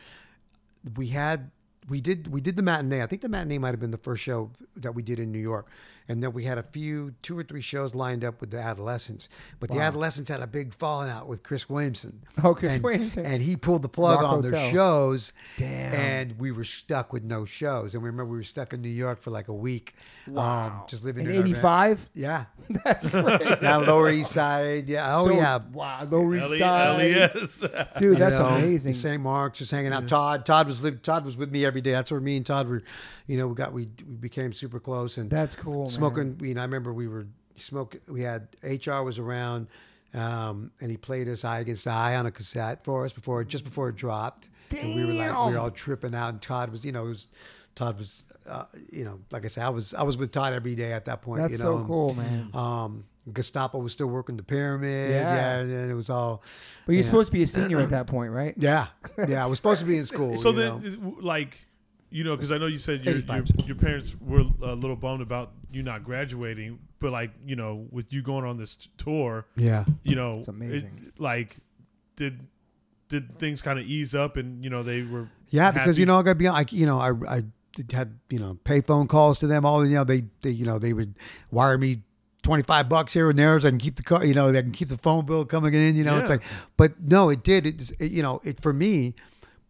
Speaker 3: we had. We did we did the matinee. I think the matinee might have been the first show that we did in New York, and then we had a few two or three shows lined up with the adolescents. But the adolescents had a big falling out with Chris Williamson.
Speaker 1: Oh, Chris
Speaker 3: and,
Speaker 1: Williamson.
Speaker 3: and he pulled the plug
Speaker 1: Rock
Speaker 3: on their shows.
Speaker 1: Damn.
Speaker 3: And we were stuck with no shows. And we remember we were stuck in New York for like a week, um, just living
Speaker 1: In
Speaker 3: in our van.
Speaker 1: '85.
Speaker 3: Yeah, <laughs>
Speaker 1: That's crazy.
Speaker 3: now Lower East Side. Yeah. Oh
Speaker 1: So-
Speaker 3: yeah.
Speaker 1: Wow. Lower East Side.
Speaker 2: LES. <laughs>
Speaker 1: Dude,
Speaker 3: You
Speaker 1: that's
Speaker 3: know,
Speaker 1: amazing.
Speaker 3: St. Mark's, just hanging out. Todd, Todd was live, Todd was with me every day. That's where me and Todd were, you know, we got we we became super close and
Speaker 1: That's cool. Man.
Speaker 3: smoking. You know, I remember we were smoking. We had HR was around, um, and he played us I Against I on a cassette for us before just before it dropped. And we were like we were all tripping out. And Todd was, you know, it was Todd was, uh, you know, like I said, I was I was with Todd every day at that point.
Speaker 1: That's
Speaker 3: you
Speaker 1: so
Speaker 3: know,
Speaker 1: cool, man.
Speaker 3: Um, Gestapo was still working the pyramid.
Speaker 1: Yeah.
Speaker 3: Yeah, and it was all.
Speaker 1: But you're
Speaker 3: yeah.
Speaker 1: supposed to be a senior at that point, right?
Speaker 3: Yeah, yeah. I was supposed to be in school. <laughs>
Speaker 2: So
Speaker 3: you
Speaker 2: then,
Speaker 3: know.
Speaker 2: like, you know, because I know you said your, your your parents were a little bummed about you not graduating, but like, you know, with you going on this tour,
Speaker 3: yeah,
Speaker 2: you know,
Speaker 1: It's amazing.
Speaker 2: it- like, did did things kind of ease up, and you know, they were
Speaker 3: yeah. Because you know, I got to be like, you know, I I had you know pay phone calls to them. All you know, they they you know they would wire me. 25 bucks here and there so I can keep the car, you know, they can keep the phone bill coming in, you know, it's like, but no, it did. It, it, you know, it, for me,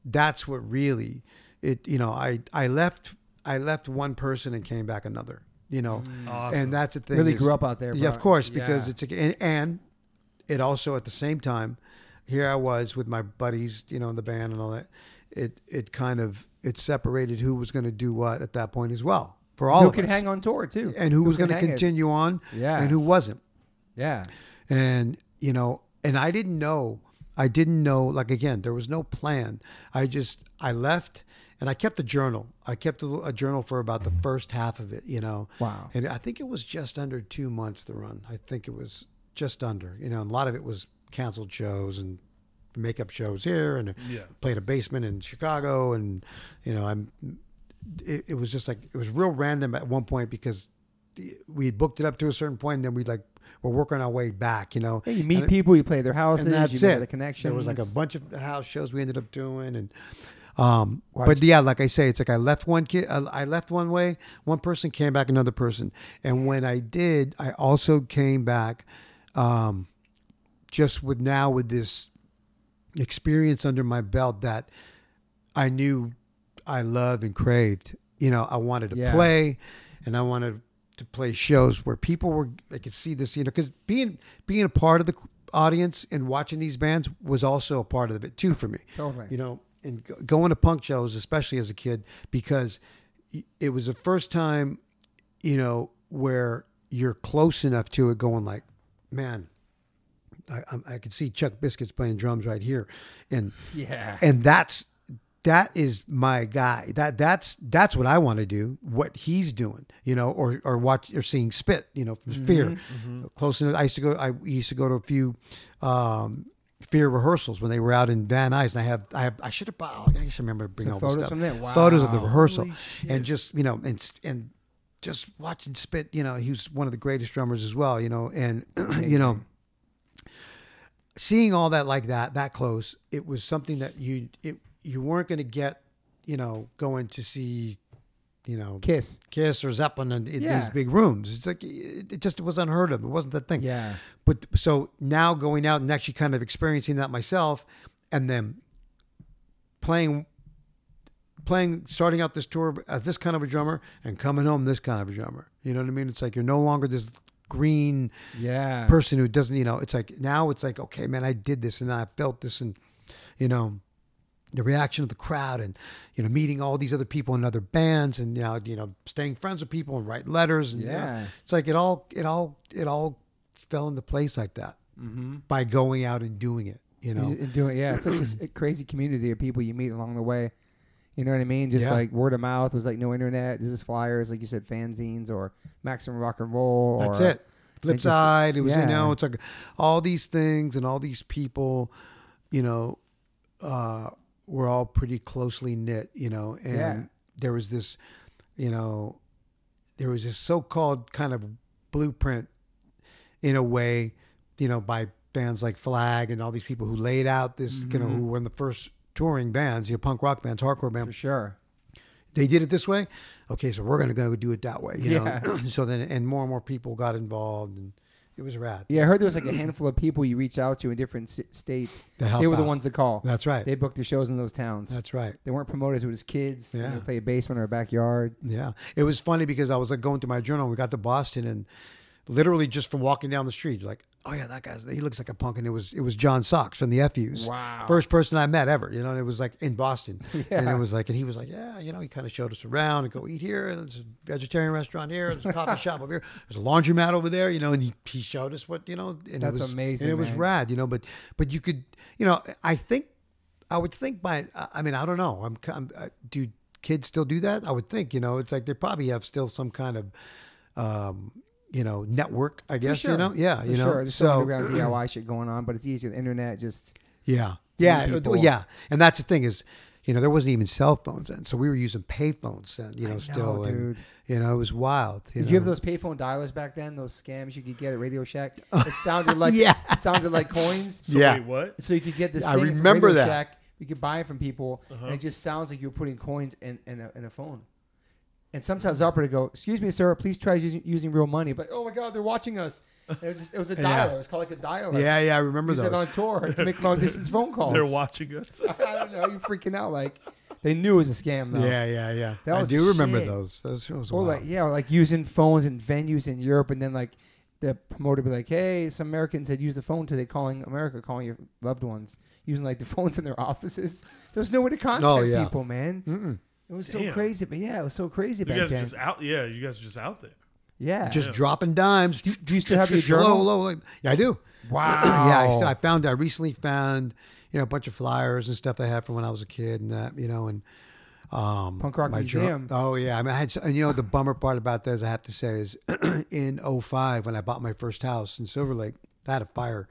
Speaker 3: that's what really, it, you know, I, I left, I left one person and came back another, you know, mm.
Speaker 2: awesome.
Speaker 3: and that's the thing.
Speaker 1: Really
Speaker 3: is-
Speaker 1: grew up out there.
Speaker 3: Yeah, of course, because
Speaker 1: Yeah.
Speaker 3: it's a, and, and it also at the same time, here I was with my buddies, you know, in the band and all that. It it kind of it separated who was going to do what at that point as well for all
Speaker 1: who
Speaker 3: of
Speaker 1: could
Speaker 3: us,
Speaker 1: hang on tour too,
Speaker 3: and who, was going to
Speaker 1: hang it.
Speaker 3: continue on,
Speaker 1: Yeah.
Speaker 3: and who wasn't.
Speaker 1: Yeah.
Speaker 3: And you know, and I didn't know. I didn't know. Like again, there was no plan. I just I left. And I kept a journal. I kept a, a journal for about the mm-hmm. first half of it, you know.
Speaker 1: Wow.
Speaker 3: And I think it was just under two months to run. I think it was just under. You know, and a lot of it was canceled shows and makeup shows here, and
Speaker 2: Yeah.
Speaker 3: played a basement in Chicago, and you know, I'm. It, it was just like it was real random at one point because we had booked it up to a certain point, and then we like we're working our way back. You know,
Speaker 1: Yeah, you meet
Speaker 3: And it-
Speaker 1: people, you play their houses,
Speaker 3: and that's
Speaker 1: you
Speaker 3: it.
Speaker 1: the connections.
Speaker 3: There was like a bunch of house shows we ended up doing, and um, but yeah, like I say, it's like I left one kid, I I left one way, one person came back, another person, and when I did, I also came back, um, just with now with this experience under my belt that I knew I loved and craved. You know, I wanted to
Speaker 1: Yeah.
Speaker 3: play, and I wanted to play shows where people were I could see this. You know, because being being a part of the audience and watching these bands was also a part of it too for me.
Speaker 1: Totally.
Speaker 3: You know, and going to punk shows, especially as a kid, because it was the first time, you know, where you're close enough to it, going like, man. I, I'm- I could see Chuck Biscuits playing drums right here, and <laughs>
Speaker 1: Yeah.
Speaker 3: and that's that is my guy. That that's that's what I want to do. What he's doing, you know, or or watch or seeing Spit, you know, from Fear. Close enough. I used to go. I used to go to a few um, Fear rehearsals when they were out in Van Nuys, and I have I have I should have. Oh, I just remember bringing
Speaker 1: Some
Speaker 3: all this
Speaker 1: photos
Speaker 3: stuff.
Speaker 1: from there?
Speaker 3: Photos of the rehearsal, and just you know, and and just watching Spit. You know, he was one of the greatest drummers as well. You know, and <clears throat> you know seeing all that like that that close it was something that you it you weren't going to get you know going to see you know
Speaker 1: Kiss.
Speaker 3: kiss or zeppelin in, in
Speaker 1: Yeah.
Speaker 3: these big rooms it's like it, it just was unheard of it wasn't that thing
Speaker 1: Yeah.
Speaker 3: but so now going out and actually kind of experiencing that myself and then playing playing starting out this tour as this kind of a drummer and coming home this kind of a drummer you know what i mean it's like you're no longer this green
Speaker 1: Yeah.
Speaker 3: person who doesn't, you know, it's like now it's like, okay, man, I did this and I felt this and, you know, the reaction of the crowd and, you know, meeting all these other people in other bands and, you know, you know, staying friends with people and write letters. And, you know,
Speaker 1: Yeah.
Speaker 3: it's like it all, it all, it all fell into place like that
Speaker 1: mm-hmm.
Speaker 3: by going out and doing it, you know?
Speaker 1: And doing yeah, it's such a crazy community of people you meet along the way. You know what I mean? Just
Speaker 3: Yeah.
Speaker 1: like word of mouth was like no internet. This is flyers, like you said, fanzines or Maximum Rock and Roll.
Speaker 3: That's
Speaker 1: or,
Speaker 3: it. Flip
Speaker 1: just-
Speaker 3: side. It was, you know, it's like all these things and all these people, you know, uh, were all pretty closely knit, you know, and
Speaker 1: Yeah.
Speaker 3: there was this, you know, there was this so-called kind of blueprint in a way, you know, by bands like Flag and all these people who laid out this, you know, who mm-hmm. were in the first touring bands, you know, punk rock bands, hardcore
Speaker 1: For
Speaker 3: bands.
Speaker 1: sure.
Speaker 3: They did it this way. Okay, so we're gonna go do it that way. You
Speaker 1: Yeah.
Speaker 3: know, <clears throat> so then and more and more people got involved, and it was rad.
Speaker 1: Yeah, I heard there was like a handful of people you reach out to in different s- states.
Speaker 3: To help
Speaker 1: they were the ones to call.
Speaker 3: That's right.
Speaker 1: They booked the shows in those towns.
Speaker 3: That's right.
Speaker 1: they weren't promoters; it was kids.
Speaker 3: Yeah.
Speaker 1: Yeah, play a basement or a backyard.
Speaker 3: Yeah, it was funny because I was like going through my journal. And we got to Boston, and literally just from walking down the street, you're like, oh yeah, that guy's he looks like a punk, and it was it was John Sox from the FUs.
Speaker 1: Wow.
Speaker 3: First person I met ever, you know, and it was like in Boston, <laughs> and it was like, and he was like, yeah, you know, he kind of showed us around and go eat here, and there's a vegetarian restaurant here, there's a coffee <laughs> shop over here, there's a laundromat over there, you know, and he, he showed us what you know, and
Speaker 1: That's
Speaker 3: it was
Speaker 1: amazing,
Speaker 3: and it was
Speaker 1: man.
Speaker 3: rad, you know, but but you could, you know, I think I would think by, I mean, I don't know. I'm, I'm uh, do kids still do that? I would think, you know, it's like they probably have still some kind of, um, you know, network, I guess,
Speaker 1: sure.
Speaker 3: you know? Yeah,
Speaker 1: For
Speaker 3: you know?
Speaker 1: sure. There's some
Speaker 3: So,
Speaker 1: underground <clears throat> DIY shit going on, but it's easier. The internet just
Speaker 3: yeah. Yeah.
Speaker 1: New
Speaker 3: uh. Yeah. And that's the thing is, you know, there wasn't even cell phones then. So we were using pay phones then, you know,
Speaker 1: know,
Speaker 3: still. and,
Speaker 1: dude.
Speaker 3: you know, it was wild. You
Speaker 1: Did
Speaker 3: know?
Speaker 1: you have those payphone dialers back then? Those scams you could get at Radio Shack. <laughs> It sounded like
Speaker 3: Yeah.
Speaker 1: it sounded like coins.
Speaker 2: So
Speaker 3: Yeah.
Speaker 2: wait, what?
Speaker 1: So you could get this.
Speaker 3: I
Speaker 1: thing from
Speaker 3: remember
Speaker 1: Radio
Speaker 3: that.
Speaker 1: Shack. You could buy it from people,
Speaker 2: Uh-huh.
Speaker 1: and it just sounds like you're putting coins in, in, a, in a phone. And sometimes the operator go, "Excuse me, sir, please try using, using real money." But oh my God, they're watching us. It was just, it was a dialer. <laughs>
Speaker 3: Yeah.
Speaker 1: It was called like a dialer.
Speaker 3: Yeah. Yeah. I remember
Speaker 1: Use it on tour to make long distance phone <laughs> calls.
Speaker 2: They're watching us. <laughs>
Speaker 1: I don't know. You're freaking out. Like they knew it was a scam though.
Speaker 3: Yeah. Yeah. Yeah.
Speaker 1: That
Speaker 3: I
Speaker 1: was
Speaker 3: do
Speaker 1: the
Speaker 3: remember
Speaker 1: shit.
Speaker 3: those. Those was
Speaker 1: Or like yeah, or like using phones in venues in Europe, and then like the promoter be like, "Hey, some Americans had used the phone today, calling America, calling your loved ones, using like the phones in their offices. There's no way to contact
Speaker 3: Oh, yeah.
Speaker 1: people, man.
Speaker 3: Mm-mm.
Speaker 1: It was so crazy, but yeah, it was so crazy
Speaker 2: You
Speaker 1: back
Speaker 2: guys are
Speaker 1: then.
Speaker 2: just out. Yeah, you guys are just out there.
Speaker 1: yeah,
Speaker 3: Just
Speaker 2: Yeah.
Speaker 3: dropping dimes.
Speaker 1: do, do you still have your journal?
Speaker 3: Low, low, low. Yeah, I do.
Speaker 1: Wow.
Speaker 3: yeah, I, still, I found I recently found you know a bunch of flyers and stuff I had from when I was a kid and that you know and um
Speaker 1: Punk Rock
Speaker 3: my jour-
Speaker 1: Museum.
Speaker 3: oh yeah, I mean I had and you know the bummer part about this I have to say is in 05 when I bought my first house in Silver Lake, I had a fire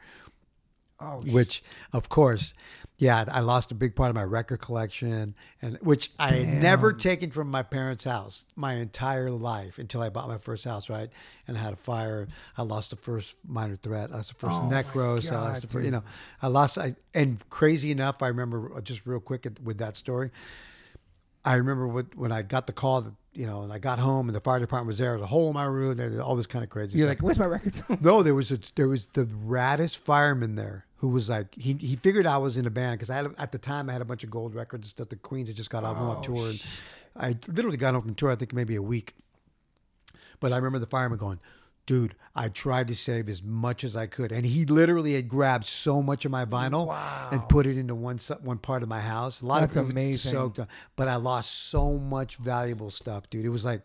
Speaker 1: oh, sh-
Speaker 3: which of course yeah i lost a big part of my record collection and which i had never taken from my parents house my entire life until i bought my first house right and I had a fire i lost the first minor threat i lost the first
Speaker 1: Oh,
Speaker 3: necros i lost the first, you know i lost I, and crazy enough i remember just real quick with that story I remember what, when I got the call that you know, and I got home and the fire department was there. There was a hole in my roof. And all this kind of crazy
Speaker 1: you're
Speaker 3: stuff.
Speaker 1: like, "Where's my records?" <laughs>
Speaker 3: No, there was a, there was the raddest fireman there who was like he he figured I was in a band because I had at the time I had a bunch of gold records and stuff. The Queens had just got off
Speaker 1: Oh,
Speaker 3: on tour, and I literally got home from tour. I think maybe a week. But I remember the fireman going, "Dude, I tried to save as much as I could," and he literally had grabbed so much of my vinyl
Speaker 1: Wow.
Speaker 3: and put it into one one part of my house. A lot
Speaker 1: That's
Speaker 3: of it was
Speaker 1: amazing.
Speaker 3: soaked up, but I lost so much valuable stuff, dude. It was like.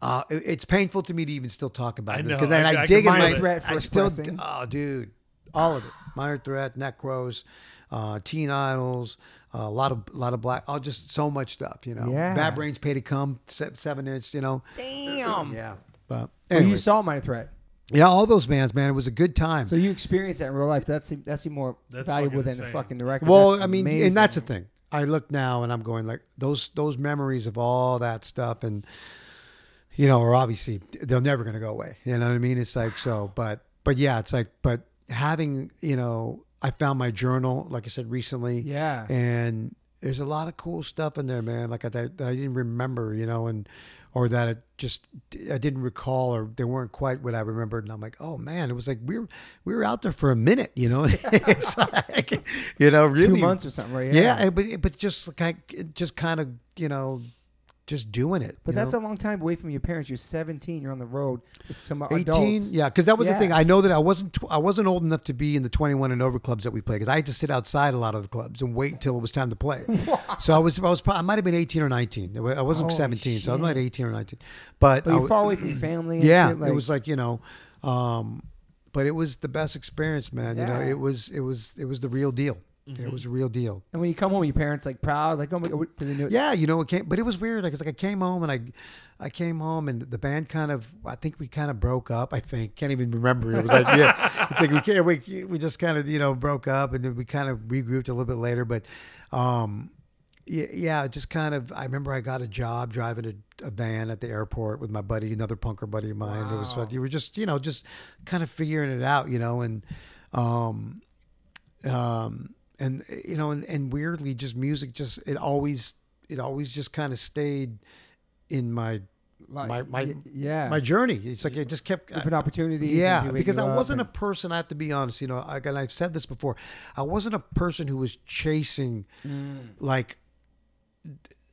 Speaker 3: Uh, it- it's painful to me to even still talk about
Speaker 2: I
Speaker 3: this because
Speaker 2: I-
Speaker 3: I,
Speaker 2: I
Speaker 3: dig in my
Speaker 2: it.
Speaker 3: I
Speaker 1: for
Speaker 3: still oh dude all of it minor threat necros uh, teen idols uh, a lot of a lot of black oh just so much stuff you know
Speaker 1: Yeah.
Speaker 3: bad brains pay to come se- seven inch you know
Speaker 1: Damn.
Speaker 3: yeah but
Speaker 1: Well, you saw Minor Threat,
Speaker 3: yeah all those bands man it was a good time
Speaker 1: so you experienced that in real life. That's that's even more
Speaker 2: That's
Speaker 1: valuable than the
Speaker 2: insane.
Speaker 1: fucking the record.
Speaker 3: well
Speaker 1: That's
Speaker 3: i mean
Speaker 1: amazing.
Speaker 3: and that's the thing i look now and i'm going like those those memories of all that stuff and you know are obviously they're never going to go away you know what i mean it's like so but but yeah it's like but having you know i found my journal like i said recently
Speaker 1: Yeah.
Speaker 3: and there's a lot of cool stuff in there man like I, that, that i didn't remember you know and or that it just i didn't recall or they weren't quite what i remembered and i'm like oh man it was like we were we were out there for a minute you know <laughs> it's <laughs> like you know really
Speaker 1: Two months or something, right?
Speaker 3: yeah, and- but but just like I just kind of you know just doing it
Speaker 1: But that's
Speaker 3: know?
Speaker 1: a long time away from your parents. You're 17. You're on the road with some
Speaker 3: 18
Speaker 1: adults.
Speaker 3: yeah because that was the thing i know that i wasn't tw- i wasn't old enough to be in the 21 and over clubs that we played because i had to sit outside a lot of the clubs and wait until it was time to play <laughs> so i was i was i might have been 18 or 19 i wasn't
Speaker 1: Holy
Speaker 3: 17 so i was like 18 or 19 but
Speaker 1: But you're far away from your family. And
Speaker 3: yeah
Speaker 1: shit,
Speaker 3: it was like you know um but it was the best experience man you know it was it was it was the real deal it was a real deal
Speaker 1: And when you come home, your parents like proud, like oh my god, what- they know?
Speaker 3: Yeah, you know, it came, but it was weird. Like, it's like I came home and I, I came home and the band kind of, I think we kind of broke up. I think can't even remember. It was like, yeah, <laughs> it's like we can't, we, we just kind of, you know, broke up and then we kind of regrouped a little bit later. But, um, yeah, yeah, just kind of. I remember I got a job driving a, a van at the airport with my buddy, another punker buddy of mine. It was
Speaker 1: Wow.
Speaker 3: fun. You were just, you know, just kind of figuring it out, you know, and, um, um, and you know, and, and weirdly, just music, just it always, it always just kind of stayed in my
Speaker 1: Like,
Speaker 3: my- my-
Speaker 1: yeah,
Speaker 3: my journey. It's like it just kept
Speaker 1: different opportunities.
Speaker 3: yeah, because I wasn't
Speaker 1: and-
Speaker 3: a person. I have to be honest. You know, I, and I've said this before. I wasn't a person who was chasing
Speaker 1: Mm.
Speaker 3: like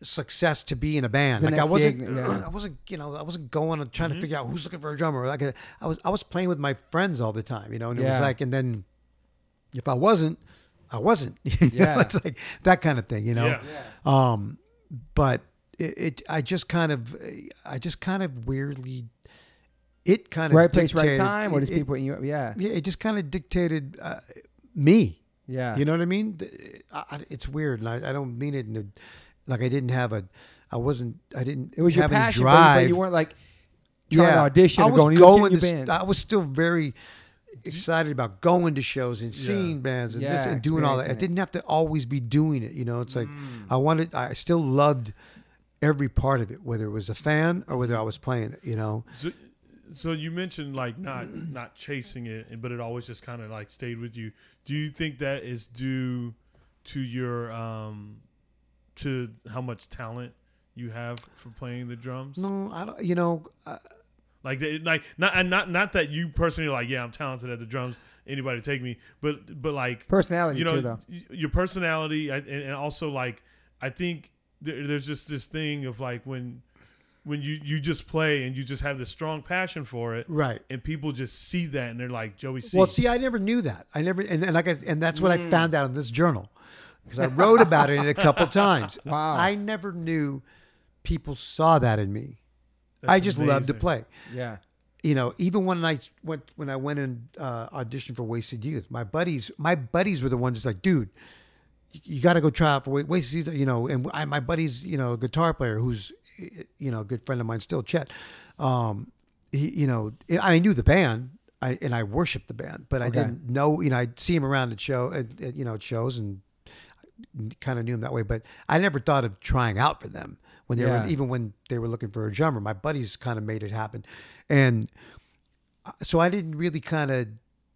Speaker 3: success to be in a band.
Speaker 1: The
Speaker 3: like I wasn't.
Speaker 1: gig, yeah. <clears throat>
Speaker 3: I wasn't. You know, I wasn't going and trying to figure out who's looking for a drummer. Like I was. I was playing with my friends all the time. You know, and it was like, and then if I wasn't, I wasn't. <laughs>
Speaker 1: Yeah.
Speaker 3: it's like that kind of thing. You know.
Speaker 2: Yeah.
Speaker 3: Um, but it, it, I just kind of, I just kind of weirdly, it kind of
Speaker 1: right place, right time, or just
Speaker 3: it-
Speaker 1: people? You, yeah,
Speaker 3: yeah, it just kind of dictated uh, me.
Speaker 1: yeah.
Speaker 3: You know what I mean? I, I- it's weird, and I, I don't mean it in a, like I didn't have a, I wasn't, I didn't.
Speaker 1: it was your
Speaker 3: have any
Speaker 1: passion, but,
Speaker 3: drive.
Speaker 1: but you weren't like trying to audition
Speaker 3: I
Speaker 1: or
Speaker 3: was
Speaker 1: going,
Speaker 3: going
Speaker 1: to
Speaker 3: to. I was still very excited about going to shows and seeing bands and this and doing all that. I didn't have to always be doing it. You know, it's like
Speaker 1: Mm.
Speaker 3: I wanted. I still loved every part of it, whether it was a fan or whether I was playing it. You know.
Speaker 2: So, so you mentioned like not not chasing it, but it always just kind of like stayed with you. Do you think that is due to your um to how much talent you have for playing the drums?
Speaker 3: No, I don't. You know. Uh,
Speaker 2: Like, they, like not and not not that you personally are like, yeah, I'm talented at the drums. Anybody take me, but but like
Speaker 1: Personality
Speaker 2: you know
Speaker 1: too, though.
Speaker 2: your personality and, and also like I think there, there's just this thing of like when when you you just play and you just have this strong passion for it,
Speaker 3: right.
Speaker 2: and people just see that and they're like Joey C.
Speaker 3: Well, see, I never knew that. I never, and, and like, I, and that's what
Speaker 1: Mm.
Speaker 3: I found out in this journal because I wrote about it a couple <laughs> times.
Speaker 1: Wow.
Speaker 3: I never knew people saw that in me.
Speaker 2: That's
Speaker 3: I just love to play.
Speaker 1: Yeah,
Speaker 3: You know, even when I went when I went and uh, auditioned for Wasted Youth, my buddies, my buddies were the ones that's like, dude, you, got to go try out for Wasted Youth. You know, and I, my buddy's, you know, a guitar player who's, you know, a good friend of mine still, Chet. Um, he, you know, I knew the band. I, and I worshiped the band, but I
Speaker 1: Okay.
Speaker 3: didn't know. You know, I'd see him around at show, at, at, you know, at shows, and kind of knew him that way. But I never thought of trying out for them when they
Speaker 1: Yeah.
Speaker 3: were even when they were looking for a drummer. My buddies kind of made it happen, and uh, so I didn't really kind of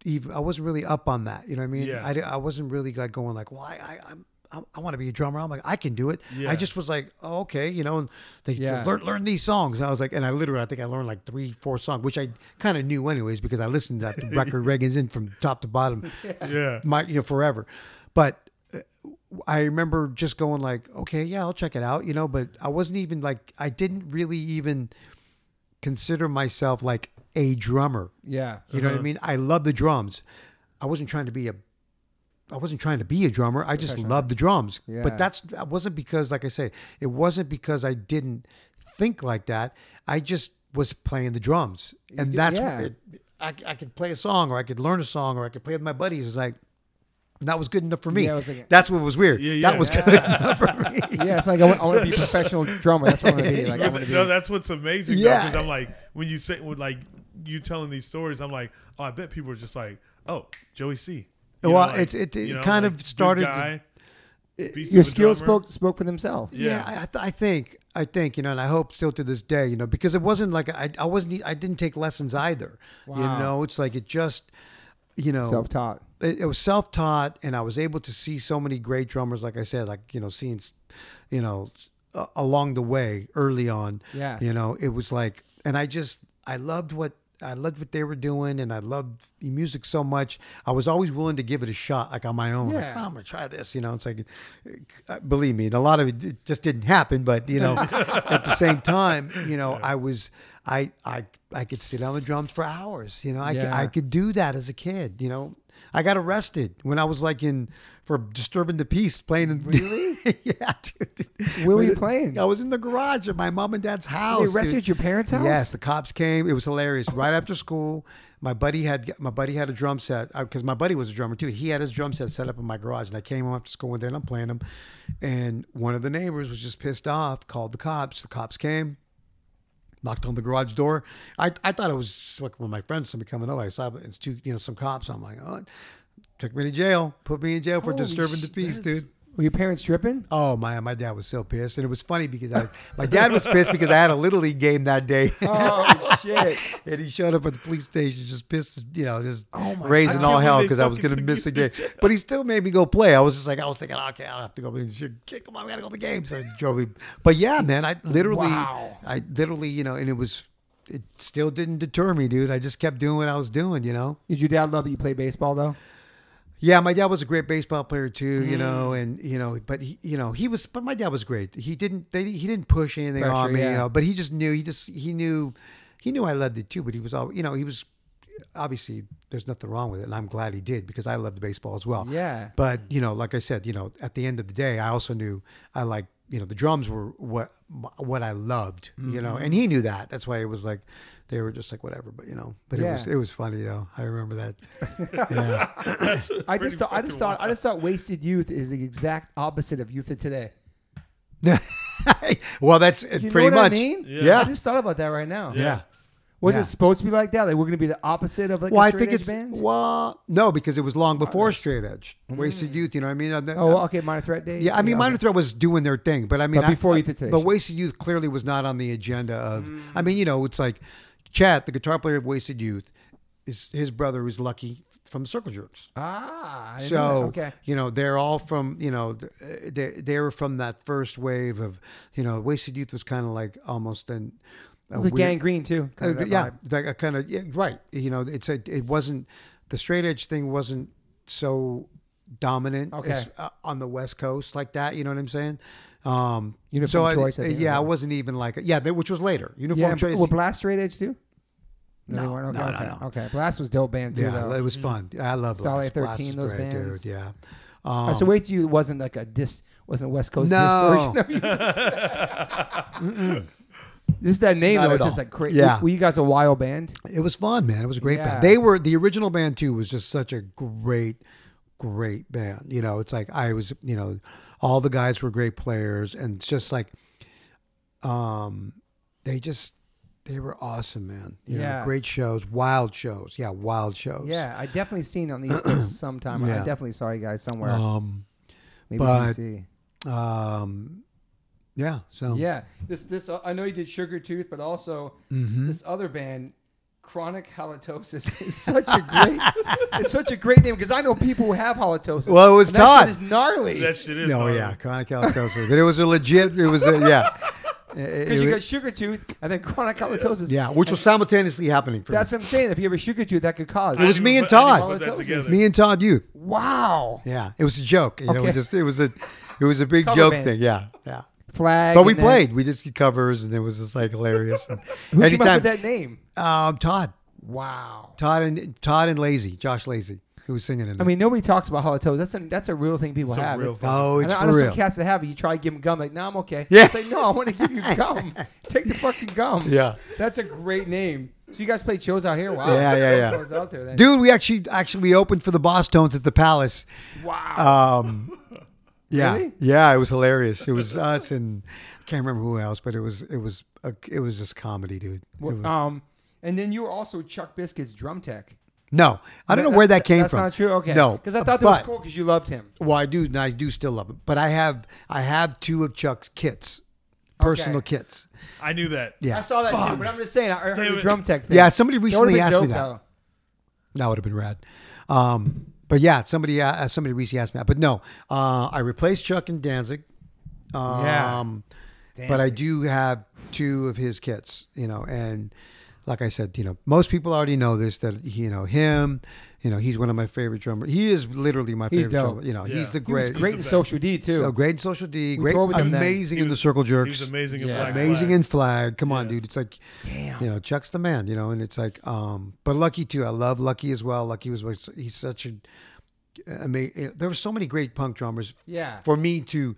Speaker 3: even. I wasn't really up on that. You know what I mean?
Speaker 2: Yeah.
Speaker 3: I, I wasn't really like going like, well, I, I I'm. I, I want to be a drummer. I'm like, I can do it.
Speaker 2: Yeah.
Speaker 3: I just was like, oh, okay, you know, and they
Speaker 1: Yeah.
Speaker 3: learn learn these songs. And I was like, and I literally, I think I learned like three, four songs, which I kind of knew anyways because I listened to that <laughs> record Reagan's in from top to bottom <laughs>
Speaker 2: Yeah,
Speaker 3: my you know forever but uh, i remember just going like okay yeah i'll check it out you know but i wasn't even like i didn't really even consider myself like a drummer
Speaker 1: yeah.
Speaker 3: you know what i
Speaker 2: Uh-huh.
Speaker 3: mean i love the drums i wasn't trying to be a I wasn't trying to be a drummer. I just loved the drums.
Speaker 1: Yeah.
Speaker 3: But that's that wasn't because, like I say, it wasn't because I didn't think like that. I just was playing the drums, and that's
Speaker 1: yeah.
Speaker 3: it, I, I could play a song, or I could learn a song, or I could play with my buddies. It's like that was good enough for me.
Speaker 1: Yeah, it was like-
Speaker 3: that's what was weird.
Speaker 2: Yeah, yeah.
Speaker 3: That was <laughs> good enough for me.
Speaker 1: yeah, it's like I want, I want to be a professional drummer. That's what I want to be. Like I
Speaker 2: no,
Speaker 1: want to
Speaker 2: no,
Speaker 1: be.
Speaker 2: that's what's amazing.
Speaker 3: Yeah.
Speaker 2: because I'm like when you say when like you telling these stories, I'm like, oh, I bet people are just like, oh, Joey C. You
Speaker 3: Well,
Speaker 2: like,
Speaker 3: it's- it- it
Speaker 2: you know,
Speaker 3: kind
Speaker 2: like,
Speaker 3: of started to-
Speaker 2: guy, beast
Speaker 1: Your skills
Speaker 2: drummer.
Speaker 1: spoke spoke for themselves.
Speaker 3: Yeah,
Speaker 2: Yeah.
Speaker 3: I, I think, I think, you know, and I hope still to this day, you know, because it wasn't like I, I wasn't, I didn't take lessons either. You know, it's like it just, you know,
Speaker 1: Self taught.
Speaker 3: it, it was self-taught and i was able to see so many great drummers like i said like you know seeing you know uh, along the way early on
Speaker 1: Yeah.
Speaker 3: you know it was like and i just i loved what i loved what they were doing and i loved music so much. I was always willing to give it a shot like on my own like
Speaker 1: Yeah.
Speaker 3: oh, i'm gonna try this you know? It's like uh, believe me and a lot of it just didn't happen but you know <laughs> at the same time you know i was i i i could sit on the drums for hours you know? I could, i could do that as a kid you know I got arrested when I was like in for disturbing the peace playing in
Speaker 1: Really? <laughs>
Speaker 3: yeah, dude.
Speaker 1: Where were you playing?
Speaker 3: I was in the garage at my mom and dad's house.
Speaker 1: They
Speaker 3: dude.
Speaker 1: your parents' house.
Speaker 3: Yes, the cops came. It was hilarious. <laughs> Right after school, my buddy had my buddy had a drum set uh, because my buddy was a drummer too. He had his drum set set up in my garage, and I came home after school one day and I'm playing them. And one of the neighbors was just pissed off, called the cops. The cops came, knocked on the garage door. I, I thought it was like one of my friends, somebody coming over. I saw it's two, you know, some cops. I'm like, oh, took me to jail, put me in jail for
Speaker 1: Holy
Speaker 3: disturbing the peace, dude.
Speaker 1: Were your parents tripping?
Speaker 3: Oh my! My dad was so pissed, and it was funny because I, my dad was pissed because I had a little league game that day, <laughs>
Speaker 1: Oh shit! <laughs>
Speaker 3: and he showed up at the police station just pissed, you know, just
Speaker 1: Oh
Speaker 3: raising all hell because I was gonna miss a game. But he still made me go play. I was just like, I was thinking, okay, I don't have to go. Come on, we gotta go to the game. So drove me. But yeah, man, I literally,
Speaker 1: Wow.
Speaker 3: I literally, you know, and it was, it still didn't deter me, dude. I just kept doing what I was doing, you know.
Speaker 1: Did your dad love that you played baseball though?
Speaker 3: Yeah, my dad was a great baseball player too, you
Speaker 1: Mm.
Speaker 3: know, and you know, but he, you know, he was, but my dad was great. He didn't, they, he didn't push anything
Speaker 1: Pressure,
Speaker 3: on me,
Speaker 1: yeah.
Speaker 3: you know, but he just knew, he just, he knew, he knew I loved it too. But he was all, you know, he was obviously there's nothing wrong with it, and I'm glad he did because I loved baseball as well.
Speaker 1: Yeah.
Speaker 3: But you know, like I said, you know, at the end of the day, I also knew I like, you know, the drums were what what I loved, you know,
Speaker 1: Mm-hmm.
Speaker 3: and he knew that. That's why it was like they were just like whatever, but you know, but it was it was funny you know I remember that. <laughs> yeah. <laughs>
Speaker 1: I just thought I just
Speaker 2: fucking
Speaker 1: thought I just thought wasted youth is the exact opposite of youth of today. <laughs>
Speaker 3: well, that's uh,
Speaker 1: You
Speaker 3: pretty
Speaker 1: know what
Speaker 3: much.
Speaker 1: I mean?
Speaker 3: Yeah.
Speaker 1: I just thought about that right now.
Speaker 3: Yeah.
Speaker 1: Was
Speaker 3: Yeah.
Speaker 1: it supposed to be like that? Like we're gonna be the opposite of like
Speaker 3: Well,
Speaker 1: a
Speaker 3: I
Speaker 1: straight
Speaker 3: think
Speaker 1: edge
Speaker 3: it's
Speaker 1: band?
Speaker 3: well, no, because it was long before Straight Edge, Wasted Youth. You know what I mean? Uh,
Speaker 1: Oh, well, okay, minor threat days.
Speaker 3: Yeah, I mean,
Speaker 1: okay.
Speaker 3: Minor Threat was doing their thing, but I mean,
Speaker 1: But before
Speaker 3: I-
Speaker 1: Youth
Speaker 3: but Wasted Youth clearly was not on the agenda of. I mean, you know, it's like Chet, the guitar player of Wasted Youth, is his brother was Lucky from Circle Jerks.
Speaker 1: Ah, I.
Speaker 3: So
Speaker 1: okay.
Speaker 3: you know they're all from you know they they were from that first wave of you know Wasted Youth was kind of like almost an
Speaker 1: like
Speaker 3: weird-
Speaker 1: gangrene too.
Speaker 3: uh,
Speaker 1: that
Speaker 3: yeah,
Speaker 1: vibe.
Speaker 3: like a kind of yeah, right. You know, it's a it wasn't the straight edge thing wasn't so dominant
Speaker 1: Okay.
Speaker 3: as, uh, on the West Coast like that. You know what I'm saying? Um,
Speaker 1: Uniform
Speaker 3: so
Speaker 1: Choice, I
Speaker 3: yeah, it wasn't even like yeah, that, which was later. Uniform
Speaker 1: Yeah,
Speaker 3: choice.
Speaker 1: were Blast straight edge too?
Speaker 3: No, no,
Speaker 1: okay,
Speaker 3: no,
Speaker 1: okay.
Speaker 3: no.
Speaker 1: Okay, Blast was dope band too.
Speaker 3: yeah,
Speaker 1: though.
Speaker 3: it was fun. I love Blast. Blast
Speaker 1: 13,
Speaker 3: is
Speaker 1: those
Speaker 3: great,
Speaker 1: bands.
Speaker 3: dude. Yeah.
Speaker 1: Uh,
Speaker 3: Um,
Speaker 1: so wait till you wasn't like a dis wasn't West Coast
Speaker 3: No.
Speaker 1: version of <laughs> you. <laughs> <laughs> Just that name
Speaker 3: Not
Speaker 1: though, it's just like crazy.
Speaker 3: Yeah.
Speaker 1: Were you guys a wild band?
Speaker 3: It was fun, man. It was a great
Speaker 1: Yeah.
Speaker 3: band. They were the original band too. Was just such a great, great band. You know, it's like I was. You know, all the guys were great players, and it's just like, um, they just they were awesome, man. You know,
Speaker 1: Yeah.
Speaker 3: great shows, wild shows. Yeah, wild shows.
Speaker 1: Yeah, I definitely seen on the East Coast sometime. I
Speaker 3: Yeah.
Speaker 1: definitely saw you guys somewhere.
Speaker 3: Um.
Speaker 1: Maybe
Speaker 3: but-
Speaker 1: DC.
Speaker 3: Um. Yeah. So.
Speaker 1: Yeah, this this uh, I know you did Sugar Tooth, but also
Speaker 3: Mhm.
Speaker 1: this other band, Chronic Halitosis, <laughs> is such a great. it's such a great name because I know people who have halitosis.
Speaker 3: Well, it was
Speaker 1: and that
Speaker 3: Todd.
Speaker 1: shit is gnarly.
Speaker 2: That shit is.
Speaker 3: No,
Speaker 2: gnarly.
Speaker 3: yeah, chronic halitosis, but it was a legit. It was a yeah. <laughs>
Speaker 1: Because you got sugar tooth and then chronic halitosis.
Speaker 3: yeah, which was simultaneously happening for me.
Speaker 1: That's what I'm saying. If you have a sugar tooth, that could cause.
Speaker 3: It was me and
Speaker 2: put- I didn't
Speaker 3: Todd.
Speaker 2: put that
Speaker 1: Halitosis.
Speaker 2: together.
Speaker 3: Me and Todd Youth.
Speaker 1: Wow.
Speaker 3: Yeah, it was a joke. You know,
Speaker 1: Okay.
Speaker 3: it just it was a it was a big
Speaker 1: Cover
Speaker 3: joke
Speaker 1: bands.
Speaker 3: thing. Yeah, yeah.
Speaker 1: Flag.
Speaker 3: But we
Speaker 1: then-
Speaker 3: played. We just did covers, and it was just like hilarious. <laughs> And
Speaker 1: Who came up with that name?
Speaker 3: um, Todd,
Speaker 1: Wow.
Speaker 3: Todd and Todd and Lazy, Josh Lazy, who was singing in it.
Speaker 1: I mean, nobody talks about halitosis. That's a that's a real thing people
Speaker 2: It's a
Speaker 1: have.
Speaker 2: real thing.
Speaker 3: oh,
Speaker 1: I
Speaker 3: it's
Speaker 1: know, I
Speaker 3: for
Speaker 1: know
Speaker 3: real.
Speaker 1: some cats that have it. You try to give them gum, like, no, I'm okay.
Speaker 3: Yeah.
Speaker 1: It's like, no, I want to give you <laughs> gum. Take the fucking gum.
Speaker 3: Yeah,
Speaker 1: That's a great name. So you guys played shows out here? Wow.
Speaker 3: Yeah, yeah, yeah.
Speaker 1: Out there then.
Speaker 3: dude, we actually actually we opened for the Bosstones at the Palace.
Speaker 1: Wow.
Speaker 3: Um, yeah,
Speaker 1: Really?
Speaker 3: yeah, it was hilarious. It was us and I can't remember who else, but it was it was a, it was just comedy, dude. It was-
Speaker 1: um, and then you were also Chuck Biscuits' drum tech.
Speaker 3: no, I don't know where that came
Speaker 1: That's
Speaker 3: from.
Speaker 1: That's not true. Okay.
Speaker 3: No,
Speaker 1: Because I thought that was cool because you loved him.
Speaker 3: Well, I do. and I do still love it, but I have I have two of Chuck's kits, personal
Speaker 1: Okay.
Speaker 3: kits.
Speaker 2: I knew that.
Speaker 3: Yeah,
Speaker 1: I saw that too, but I'm just saying. I heard
Speaker 2: Damn
Speaker 1: the drum tech thing.
Speaker 3: yeah. Somebody recently asked
Speaker 1: dope,
Speaker 3: me that.
Speaker 1: though.
Speaker 3: That would have been rad. Um, but yeah, somebody uh, somebody recently asked me that. But no, uh, I replaced Chuck and Danzig. Um,
Speaker 1: Yeah.
Speaker 3: But I do have two of his kits, you know, and like I said, you know, most people already know this that you know him, you know, he's one of my favorite drummers. He is literally my
Speaker 1: He's
Speaker 3: favorite
Speaker 1: dope.
Speaker 3: drummer. You know,
Speaker 2: Yeah.
Speaker 3: he's the
Speaker 1: He was
Speaker 3: great,
Speaker 1: great in. Social D too.
Speaker 3: so great in Social D,
Speaker 1: We
Speaker 3: great,
Speaker 1: with
Speaker 3: amazing
Speaker 2: He
Speaker 3: in the Circle Jerks,
Speaker 2: was amazing in
Speaker 1: Yeah.
Speaker 2: Black
Speaker 3: amazing
Speaker 2: Flag.
Speaker 3: in Flag. Come on, dude, it's like
Speaker 1: Damn.
Speaker 3: you know, Chuck's the man, you know, and it's like, um, but Lucky too. I love Lucky as well. Lucky was he's such a, I mean, there were so many great punk drummers
Speaker 1: Yeah.
Speaker 3: for me to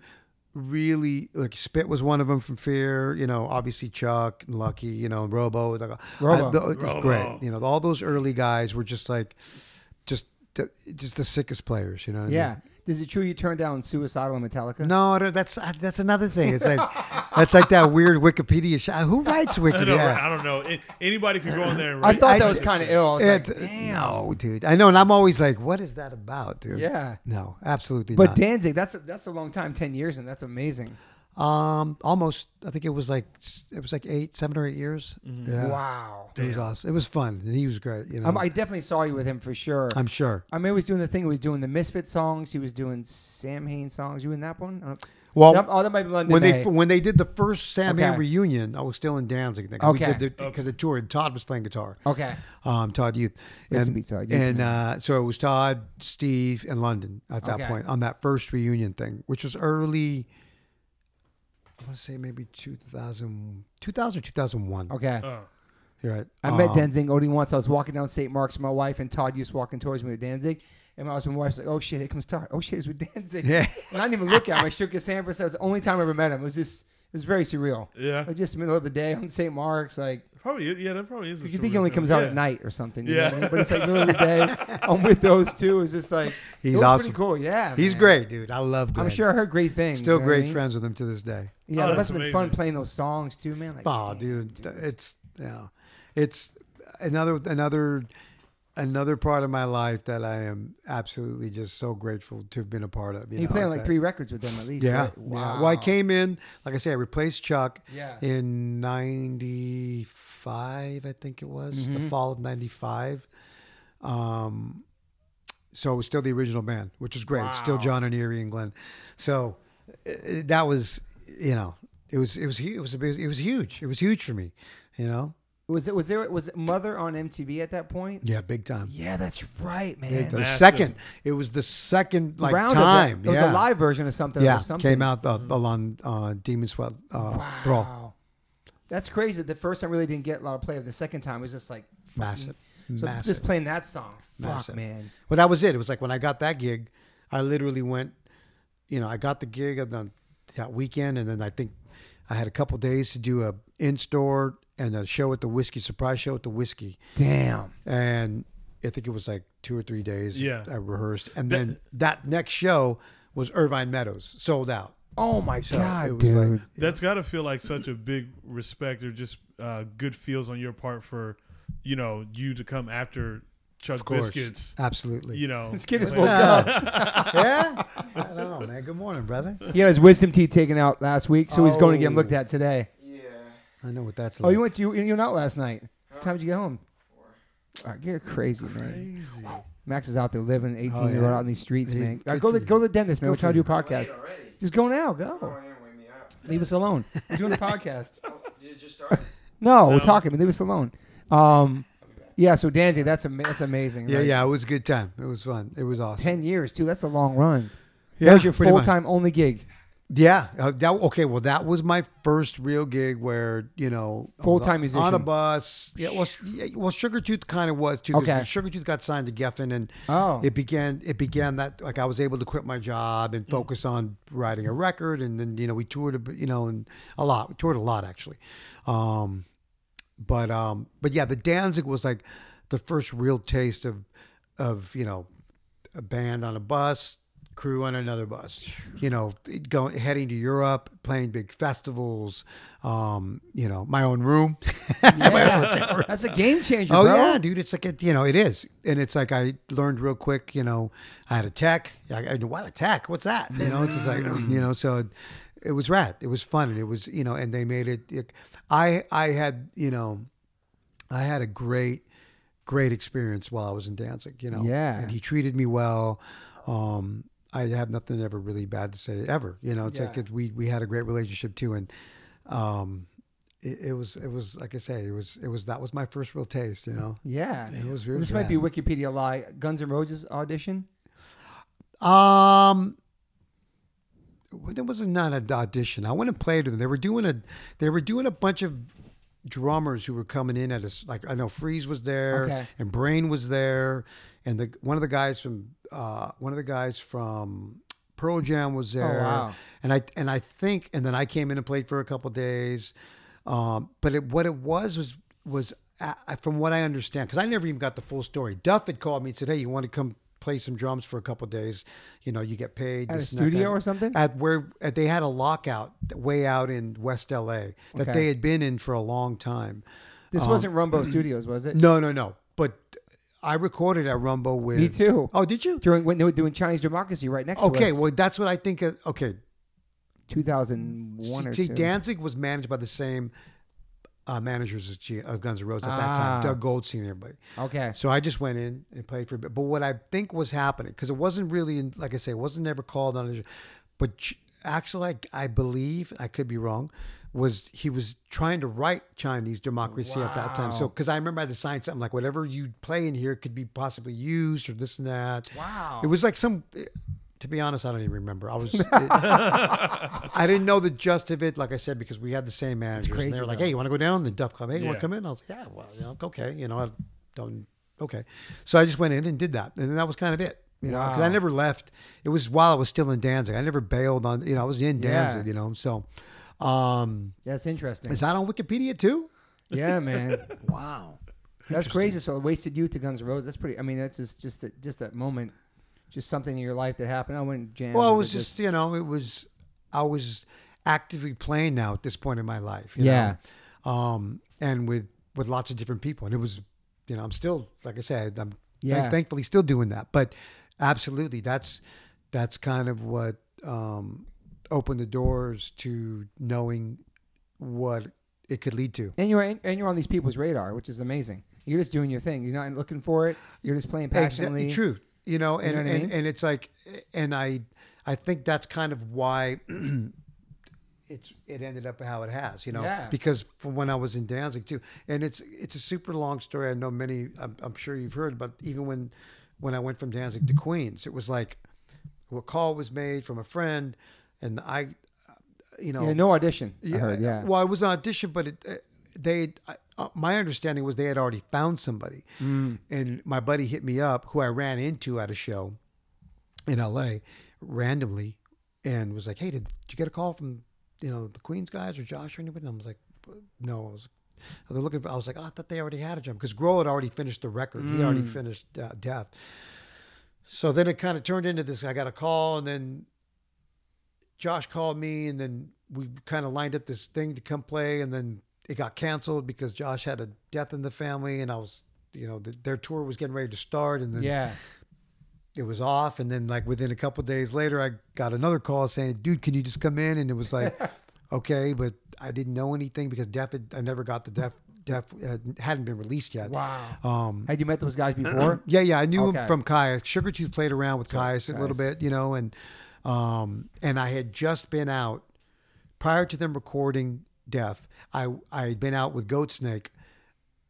Speaker 3: really like. Spit was one of them from Fear, you know, obviously Chuck and Lucky, you know, Robo, like,
Speaker 1: Robo.
Speaker 3: I- the-
Speaker 2: Robo.
Speaker 3: great, you know, all those early guys were just like, just the- sickest players. You know? What I
Speaker 1: Yeah. Is it true you turned down Suicidal and Metallica?
Speaker 3: No, no, that's that's another thing. It's like that's like that weird Wikipedia. Sh- who writes <laughs>
Speaker 2: I, know,
Speaker 3: Wikipedia?
Speaker 2: right? I don't know. It, anybody could go in there and write
Speaker 1: I
Speaker 2: write.
Speaker 1: thought
Speaker 3: I-
Speaker 1: that was kind of ill. I was like,
Speaker 3: It-
Speaker 1: damn.
Speaker 3: no, dude. I know, and I'm always like, what is that about, dude?
Speaker 1: Yeah.
Speaker 3: No, absolutely
Speaker 1: But
Speaker 3: not.
Speaker 1: Danzig, that's a, that's a long time, ten years, and that's amazing.
Speaker 3: Um, almost. I think it was like it was like eight, seven or eight years. Yeah.
Speaker 1: Wow.
Speaker 3: It was awesome. It was fun, and he was great. You know,
Speaker 1: Um, I definitely saw you with him for sure.
Speaker 3: I'm sure.
Speaker 1: I mean, he was doing the thing. He was doing the Misfit songs. He was doing Samhain songs. You in that one? Uh,
Speaker 3: Well,
Speaker 1: that- oh, that might be London
Speaker 3: when
Speaker 1: May.
Speaker 3: they when they did the first Sam
Speaker 1: Okay.
Speaker 3: Hain reunion, I was still in Danzig. Then.
Speaker 1: Okay.
Speaker 3: We did because the tour. and Todd was playing guitar.
Speaker 1: okay.
Speaker 3: Um, Todd Youth. And,
Speaker 1: peace, Todd Youth,
Speaker 3: and uh, so it was Todd, Steve, and London at that
Speaker 1: Okay.
Speaker 3: point on that first reunion thing, which was early. I want to say maybe 2000, 2000 or 2001.
Speaker 1: Okay.
Speaker 2: Uh,
Speaker 3: You're right.
Speaker 1: I met
Speaker 3: Um,
Speaker 1: Danzig only once. I was walking down St. Mark's with my wife, and Todd Youth walking towards me with Danzig. And my husband, my wife's like, "Oh shit, here comes Todd. Oh shit, it's with Danzig."
Speaker 3: Yeah. <laughs>
Speaker 1: And I didn't even look at him. I shook his hand for a second. It was the only time I ever met him. It was just, it was very surreal.
Speaker 2: yeah,
Speaker 1: Like just the middle of the day on St. Mark's, like
Speaker 2: probably. Yeah, that probably is. a
Speaker 1: you think he only comes out
Speaker 2: Yeah.
Speaker 1: at night or something. You
Speaker 2: Yeah.
Speaker 1: know I mean? But it's like middle of <laughs> the day. I'm with those two. It's just like
Speaker 3: He's awesome.
Speaker 1: Pretty cool. Yeah.
Speaker 3: He's
Speaker 1: man.
Speaker 3: great, dude. I love Glenn.
Speaker 1: I'm sure I heard great things.
Speaker 3: Still
Speaker 1: you know what I
Speaker 3: great
Speaker 1: mean?
Speaker 3: friends with him to this day.
Speaker 1: Yeah,
Speaker 2: Oh,
Speaker 1: it must have been fun playing those songs too, man. Like,
Speaker 3: Oh,
Speaker 1: damn,
Speaker 3: dude, it's you know, it's another another another part of my life that I am absolutely just so grateful to have been a part of. You,
Speaker 1: you played like
Speaker 3: like-
Speaker 1: three records with them at least.
Speaker 3: Yeah,
Speaker 1: right?
Speaker 3: yeah.
Speaker 1: Wow.
Speaker 3: Well, I came in, like I said, I replaced Chuck
Speaker 1: Yeah.
Speaker 3: in '95, I think it was the
Speaker 1: Mhm.
Speaker 3: fall of '95. Um, so it was still the original band, which is great. Still John and Eerie and Glenn. So uh, that was, you know, it was it was it was it was huge. It was huge for me, you know.
Speaker 1: Was it was there was it Mother on MTV at that point?
Speaker 3: Yeah, big time.
Speaker 1: Yeah, that's right, man.
Speaker 3: time. The
Speaker 2: Massive.
Speaker 3: second, it was the second like
Speaker 1: Round
Speaker 3: time.
Speaker 1: that. It was
Speaker 3: yeah.
Speaker 1: a live version of something.
Speaker 3: Yeah,
Speaker 1: or something.
Speaker 3: came out uh, along uh, Demon Sweat uh, Thrall.
Speaker 1: Wow. That's crazy. The first time I really didn't get a lot of play. Of the second time was just like fucking-
Speaker 3: Massive.
Speaker 1: So
Speaker 3: Massive.
Speaker 1: just playing that song, fuck
Speaker 3: Massive.
Speaker 1: man.
Speaker 3: Well, that was it. It was like when I got that gig, I literally went, you know, I got the gig on the, that weekend, and then I think I had a couple days to do a in store and a show at the Whisky surprise show at the Whisky,
Speaker 1: Damn.
Speaker 3: and I think it was like two or three days.
Speaker 2: Yeah.
Speaker 3: I rehearsed, and then that next show was Irvine Meadows, sold out.
Speaker 1: Oh my
Speaker 3: So
Speaker 1: god,
Speaker 3: it was
Speaker 1: dude.
Speaker 3: like-
Speaker 2: That's got to feel like such a big respect or just uh, good feels on your part for, you know, you to come after Chuck
Speaker 3: Of course,
Speaker 2: Biscuits.
Speaker 3: absolutely.
Speaker 2: You know,
Speaker 1: this kid is
Speaker 2: like-
Speaker 1: woke <laughs> up. <laughs>
Speaker 3: yeah, I don't know, man. Good morning, brother.
Speaker 1: He had his wisdom teeth taken out last week, so he's going to get him
Speaker 3: Oh.
Speaker 1: looked at today. Yeah.
Speaker 3: I know what that's
Speaker 1: Oh,
Speaker 3: like.
Speaker 1: you went you you went out last night. What time did you get home? Four. you're crazy, man.
Speaker 2: Crazy.
Speaker 1: Max is out there living, 18
Speaker 3: Oh,
Speaker 1: year old
Speaker 3: yeah.
Speaker 1: out in these streets, man.
Speaker 3: good
Speaker 1: Uh, go
Speaker 3: for
Speaker 1: to go to the dentist, man. We're trying to do a podcast. Just go now.
Speaker 4: Oh,
Speaker 1: Go.
Speaker 4: yeah, wake me up.
Speaker 1: Leave us alone. We're <laughs> doing the podcast.
Speaker 4: Oh, did it just start? <laughs>
Speaker 1: No, we're talking. But leave us alone. Um, yeah. So Danzig, that's ama- that's amazing.
Speaker 3: yeah,
Speaker 1: Like,
Speaker 3: yeah. It was a good time. It was fun. It was awesome.
Speaker 1: Ten years too. That's a long run.
Speaker 3: Yeah,
Speaker 1: that was your full time only gig.
Speaker 3: Yeah, uh, that okay. Well, that was my first real gig where you know
Speaker 1: Full-time
Speaker 3: on-
Speaker 1: musician.
Speaker 3: on a bus. Yeah, well, yeah, well, Sugar Tooth kind of was too.
Speaker 1: Okay.
Speaker 3: Sugar Tooth got signed to Geffen, and
Speaker 1: Oh.
Speaker 3: it began. It began that like I was able to quit my job and focus on writing a record, and then you know we toured, a you know, and a lot. We toured a lot actually, um, but um, but yeah, the Danzig was like the first real taste of of you know a band on a bus, crew on another bus. You know, going heading to Europe, playing big festivals. Um, you know, my own room. <laughs>
Speaker 1: Yeah. that's a game changer,
Speaker 3: oh
Speaker 1: bro.
Speaker 3: yeah, dude. It's like it, you know, it is, and it's like I learned real quick. You know, I had a tech. I, I what a tech? What's that? You know, it's just like you know, so. It, it was rad. It was fun, and it was you know, and they made it, it. I I had you know, I had a great, great experience while I was in Danzig. You know,
Speaker 1: Yeah.
Speaker 3: and he treated me well. Um, I have nothing ever really bad to say ever. You know, it's like
Speaker 1: Yeah.
Speaker 3: it, we we had a great relationship too, and um, it, it was it was like I say, it was it was that was my first real taste. You know,
Speaker 1: Yeah.
Speaker 3: it was real.
Speaker 1: This might be Wikipedia lie. Guns N' Roses audition.
Speaker 3: Um, it was not an audition. I went and played with them. They were doing a, they were doing a bunch of drummers who were coming in at us. Like I know Freese was there,
Speaker 1: Okay.
Speaker 3: and Brain was there, and the one of the guys from, uh, one of the guys from Pearl Jam was there.
Speaker 1: Oh, wow.
Speaker 3: And I and I think, and then I came in and played for a couple days. Um, but it, what it was was was uh, from what I understand, because I never even got the full story. Duff had called me and said, "Hey, you want to come play some drums for a couple days. You know, you get paid.
Speaker 1: At a studio or something?
Speaker 3: At where at, they had a lockout way out in West LA that
Speaker 1: Okay.
Speaker 3: they had been in for a long time.
Speaker 1: This
Speaker 3: Um,
Speaker 1: wasn't Rumbo Studios, was it?
Speaker 3: No, no, no. I recorded at Rumbo with.
Speaker 1: Me too.
Speaker 3: Oh, did you?
Speaker 1: During when they were doing Chinese Democracy right next to
Speaker 3: Okay, well, that's what I think. Of, okay,
Speaker 1: 2001 or
Speaker 3: see,
Speaker 1: two.
Speaker 3: Danzig was managed by the same uh, managers as G- of Guns N' Roses at that
Speaker 1: Ah.
Speaker 3: time, Doug Goldstein and everybody.
Speaker 1: Okay.
Speaker 3: So I just went in and played for a bit. But what I think was happening, because it wasn't really, in, like I say, it wasn't never called on. But Ch- actually, I, I believe I could be wrong. Was he was trying to write Chinese democracy at that time? So because I remember I had to sign something like whatever you play in here could be possibly used or this and that.
Speaker 1: Wow.
Speaker 3: It was like some. Eh, to be honest, I don't even remember. I was. <laughs> I didn't know the gist of it, like I said, because we had the same managers. and they were like, "Hey, you want to go down?" And Duff come, "Hey, you want to come in?" I was like, "Yeah, well, you know, okay." You know, I don't. Okay, so I just went in and did that, and that was kind of it. You know, because I never left. It was while I was still in Danzig. I never bailed on. You know, I was in
Speaker 1: Yeah.
Speaker 3: Danzig. You know, so. Um,
Speaker 1: That's interesting.
Speaker 3: is that on Wikipedia too?
Speaker 1: yeah, man. <laughs>
Speaker 3: Wow.
Speaker 1: That's crazy. So wasted youth to Guns N' Roses. That's pretty. I mean, that's just just a, just that moment, just something in your life that happened. I went jam.
Speaker 3: Well, it was just you know, it was I was actively playing now at this point in my life. you
Speaker 1: Yeah.
Speaker 3: know? Um, and with with lots of different people, and it was, you know, I'm still like I said, I'm
Speaker 1: Yeah.
Speaker 3: thank- thankfully still doing that. But absolutely, that's that's kind of what um, opened the doors to knowing what it could lead to.
Speaker 1: and you're and you're on these people's radar, which is amazing. You're just doing your thing. You're not looking for it. You're just playing passionately.
Speaker 3: Exactly true. You know, and,
Speaker 1: know what I
Speaker 3: and,
Speaker 1: mean?
Speaker 3: and it's like, and I, I think that's kind of why <clears throat> it's it ended up how it has. You know,
Speaker 1: Yeah.
Speaker 3: because from when I was in Danzig too, and it's it's a super long story. I know many. I'm, I'm sure you've heard, but even when when I went from Danzig to Queens, it was like a call was made from a friend, and I, you know,
Speaker 1: Yeah, no audition. I heard. Yeah.
Speaker 3: well, it was an audition, but it, uh, they. Uh, my understanding was they had already found somebody,
Speaker 1: Mm.
Speaker 3: and my buddy hit me up, who I ran into at a show in L.A. randomly, and was like, "Hey, did, did you get a call from you know the Queens guys or Josh or anybody?" And I was like, "No." I was. They're looking for. I was like, oh, I thought they already had a job because Grohl had already finished the record. He already
Speaker 1: Mm.
Speaker 3: finished uh, Deaf. So then it kind of turned into this. I got a call, and then Josh called me, and then we kind of lined up this thing to come play, and then it got canceled because Josh had a death in the family, and I was, you know, the, their tour was getting ready to start, and then
Speaker 1: Yeah.
Speaker 3: it was off, and then like within a couple of days later, I got another call saying, "Dude, can you just come in?" And it was like, <laughs> okay, but I didn't know anything because Deaf, had, I never got the Deaf, Deaf uh, hadn't been released yet.
Speaker 1: Wow.
Speaker 3: Um,
Speaker 1: Had you met those guys before? <clears throat>
Speaker 3: yeah, yeah, I knew
Speaker 1: Okay.
Speaker 3: him from Kyuss. Sugar Tooth played around with Kyuss a little bit, you know, and um, and I had just been out prior to them recording Deaf. I I had been out with Goatsnake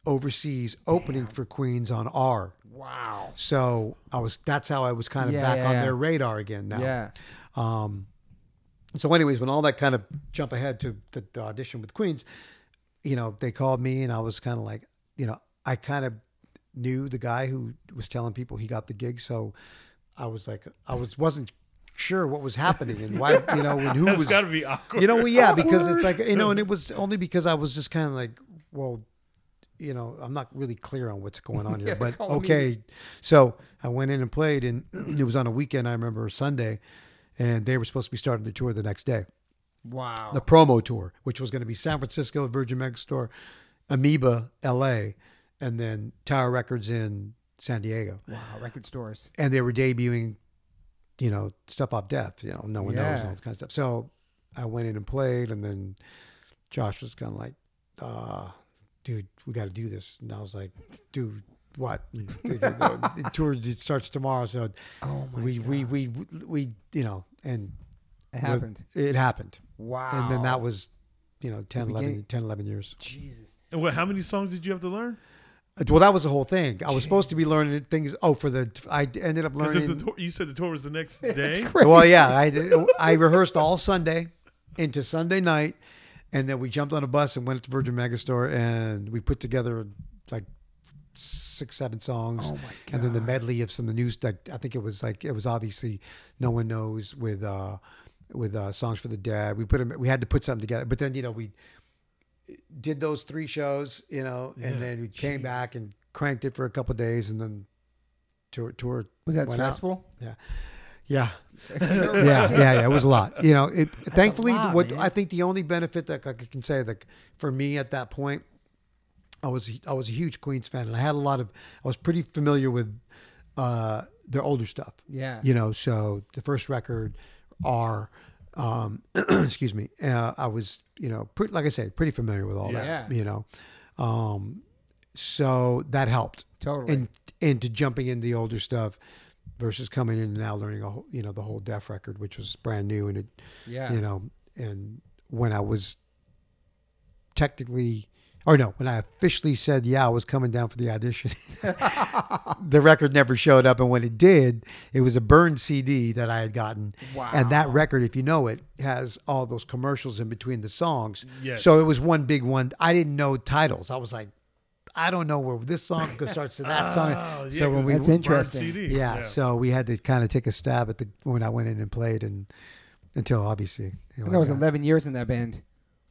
Speaker 3: overseas opening for Queens on R.
Speaker 1: wow.
Speaker 3: So I was that's how I was kind of
Speaker 1: Yeah,
Speaker 3: back
Speaker 1: yeah,
Speaker 3: on
Speaker 1: yeah.
Speaker 3: their radar again now.
Speaker 1: Yeah.
Speaker 3: Um, so, anyways, when all that kind of jump ahead to the, the audition with Queens, you know, they called me and I was kind of like, you know, I kind of knew the guy who was telling people he got the gig, so I was like, I was wasn't sure what was happening and why, <laughs> you know, and who
Speaker 2: That's
Speaker 3: was,
Speaker 2: got to be awkward.
Speaker 3: you know, well, yeah, because it's like, you know, and it was only because I was just kind of like, well, you know, I'm not really clear on what's going on <laughs> here,
Speaker 1: Yeah,
Speaker 3: but
Speaker 1: call me.
Speaker 3: okay. So I went in and played, and <clears throat> it was on a weekend. I remember Sunday, and they were supposed to be starting the tour the next day,
Speaker 1: Wow.
Speaker 3: the promo tour, which was going to be San Francisco, Virgin Megastore, Amoeba, L.A., and then Tower Records in San Diego,
Speaker 1: wow. Record stores.
Speaker 3: and they were debuting, you know, stuff off Deaf. You know, no one knows
Speaker 1: Yeah.
Speaker 3: and all that kind of stuff. So I went in and played, and then Josh was kind of like, uh, "Dude, we got to do this." And I was like, "Dude, what?" <laughs> the tour it starts tomorrow, so
Speaker 1: Oh my
Speaker 3: we,
Speaker 1: god.
Speaker 3: we we we you know, and
Speaker 1: it happened.
Speaker 3: it happened,
Speaker 1: Wow.
Speaker 3: and then that was, you know, 10, 11, 10, 11 years.
Speaker 1: Jesus.
Speaker 2: And what? How many songs did you have to learn?
Speaker 3: Well, that was the whole thing. I was supposed to be learning things. Oh, for the I ended up learning.
Speaker 2: the tour, you said the tour was the next <laughs> day.
Speaker 3: well, yeah, I I rehearsed all Sunday into Sunday night, and then we jumped on a bus and went to Virgin Megastore, and we put together like six, seven songs,
Speaker 1: Oh my
Speaker 3: and then the medley of some of the news. Like I think it was like it was obviously no one knows with uh with uh songs for the deaf. We put them. We had to put something together, but then you know we did those three shows, you know, and
Speaker 2: Yeah.
Speaker 3: then we came back and cranked it for a couple of days, and then tour tour.
Speaker 1: Was that
Speaker 3: went out.
Speaker 1: stressful?
Speaker 3: Yeah. Yeah. <laughs> yeah, yeah, yeah. It was a lot. You know, it, thankfully,
Speaker 1: lot,
Speaker 3: what
Speaker 1: man.
Speaker 3: I think the only benefit that I can say that for me at that point, I was I was a huge Queens fan, and I had a lot of. I was pretty familiar with uh, their older stuff.
Speaker 1: Yeah.
Speaker 3: You know, so the first record, R, um, <clears throat> excuse me, uh, I was you know, pretty, like I said, pretty familiar with all
Speaker 1: Yeah.
Speaker 3: that. You know, um, so that helped
Speaker 1: Totally.
Speaker 3: and into jumping into the older stuff versus coming in and now learning a whole, you know the whole deaf record, which was brand new and it
Speaker 1: yeah.
Speaker 3: you know and when I was technically or no when I officially said yeah I was coming down for the audition <laughs> the record never showed up and when it did it was a burned CD that I had gotten
Speaker 1: Wow.
Speaker 3: and that record if you know it has all those commercials in between the songs
Speaker 2: Yes.
Speaker 3: so it was one big one I didn't know titles I was like I don't know where this song starts to that <laughs> oh, song
Speaker 2: Oh, yeah,
Speaker 3: so when
Speaker 2: 'cause
Speaker 3: we
Speaker 1: That's
Speaker 2: burned
Speaker 1: interesting.
Speaker 2: CD.
Speaker 3: yeah, so we had to kind of take a stab at the when I went in and played, and until obviously you know,
Speaker 1: And that was 11 years in that band.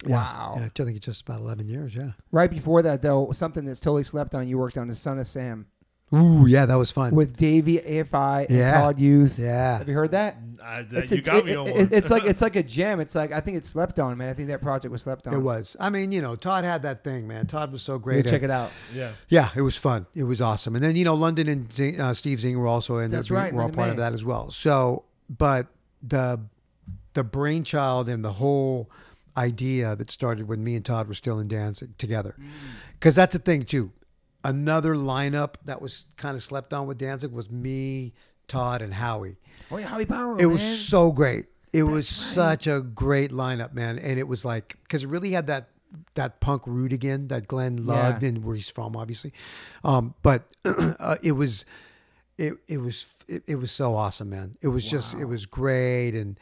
Speaker 3: Yeah,
Speaker 1: Wow.
Speaker 3: Yeah, I think it's just about eleven years. Yeah.
Speaker 1: Right before that, though, something that's totally slept on. You worked on the Son of Sam
Speaker 3: Ooh, yeah, that was fun.
Speaker 1: with Davey AFI and
Speaker 3: Yeah.
Speaker 1: Todd Youth.
Speaker 3: yeah,
Speaker 1: Have you heard that?
Speaker 2: I, that,
Speaker 1: It's
Speaker 2: you
Speaker 1: a-
Speaker 2: got me
Speaker 1: it-
Speaker 2: on
Speaker 1: it-
Speaker 2: one.
Speaker 1: It's like it's like a gem. It's like I think it's slept on, man. I think that project was slept on.
Speaker 3: it was. I mean, you know, Todd had that thing, man. Todd was so
Speaker 1: Go
Speaker 3: great.
Speaker 1: check it out.
Speaker 2: yeah.
Speaker 3: Yeah, it was fun. It was awesome. And then you know, London and Zing, uh, Steve Zing were also in there.
Speaker 1: That's right,
Speaker 3: We're all
Speaker 1: London
Speaker 3: part of that as well. So, but the the brainchild and the whole idea that started when me and Todd were still in dance together,
Speaker 1: Mm.
Speaker 3: because that's the thing too. Another lineup that was kind of slept on with Danzig was me, Todd, and Howie.
Speaker 1: Oh yeah, Howie Pyro.
Speaker 3: It was so great. It was such a great lineup, man. And it was like because it really had that that punk root again that Glenn loved
Speaker 1: Yeah.
Speaker 3: and where he's from, obviously. Um, but <clears throat> uh, it was it it was it, it was so awesome, man. It was just it was great and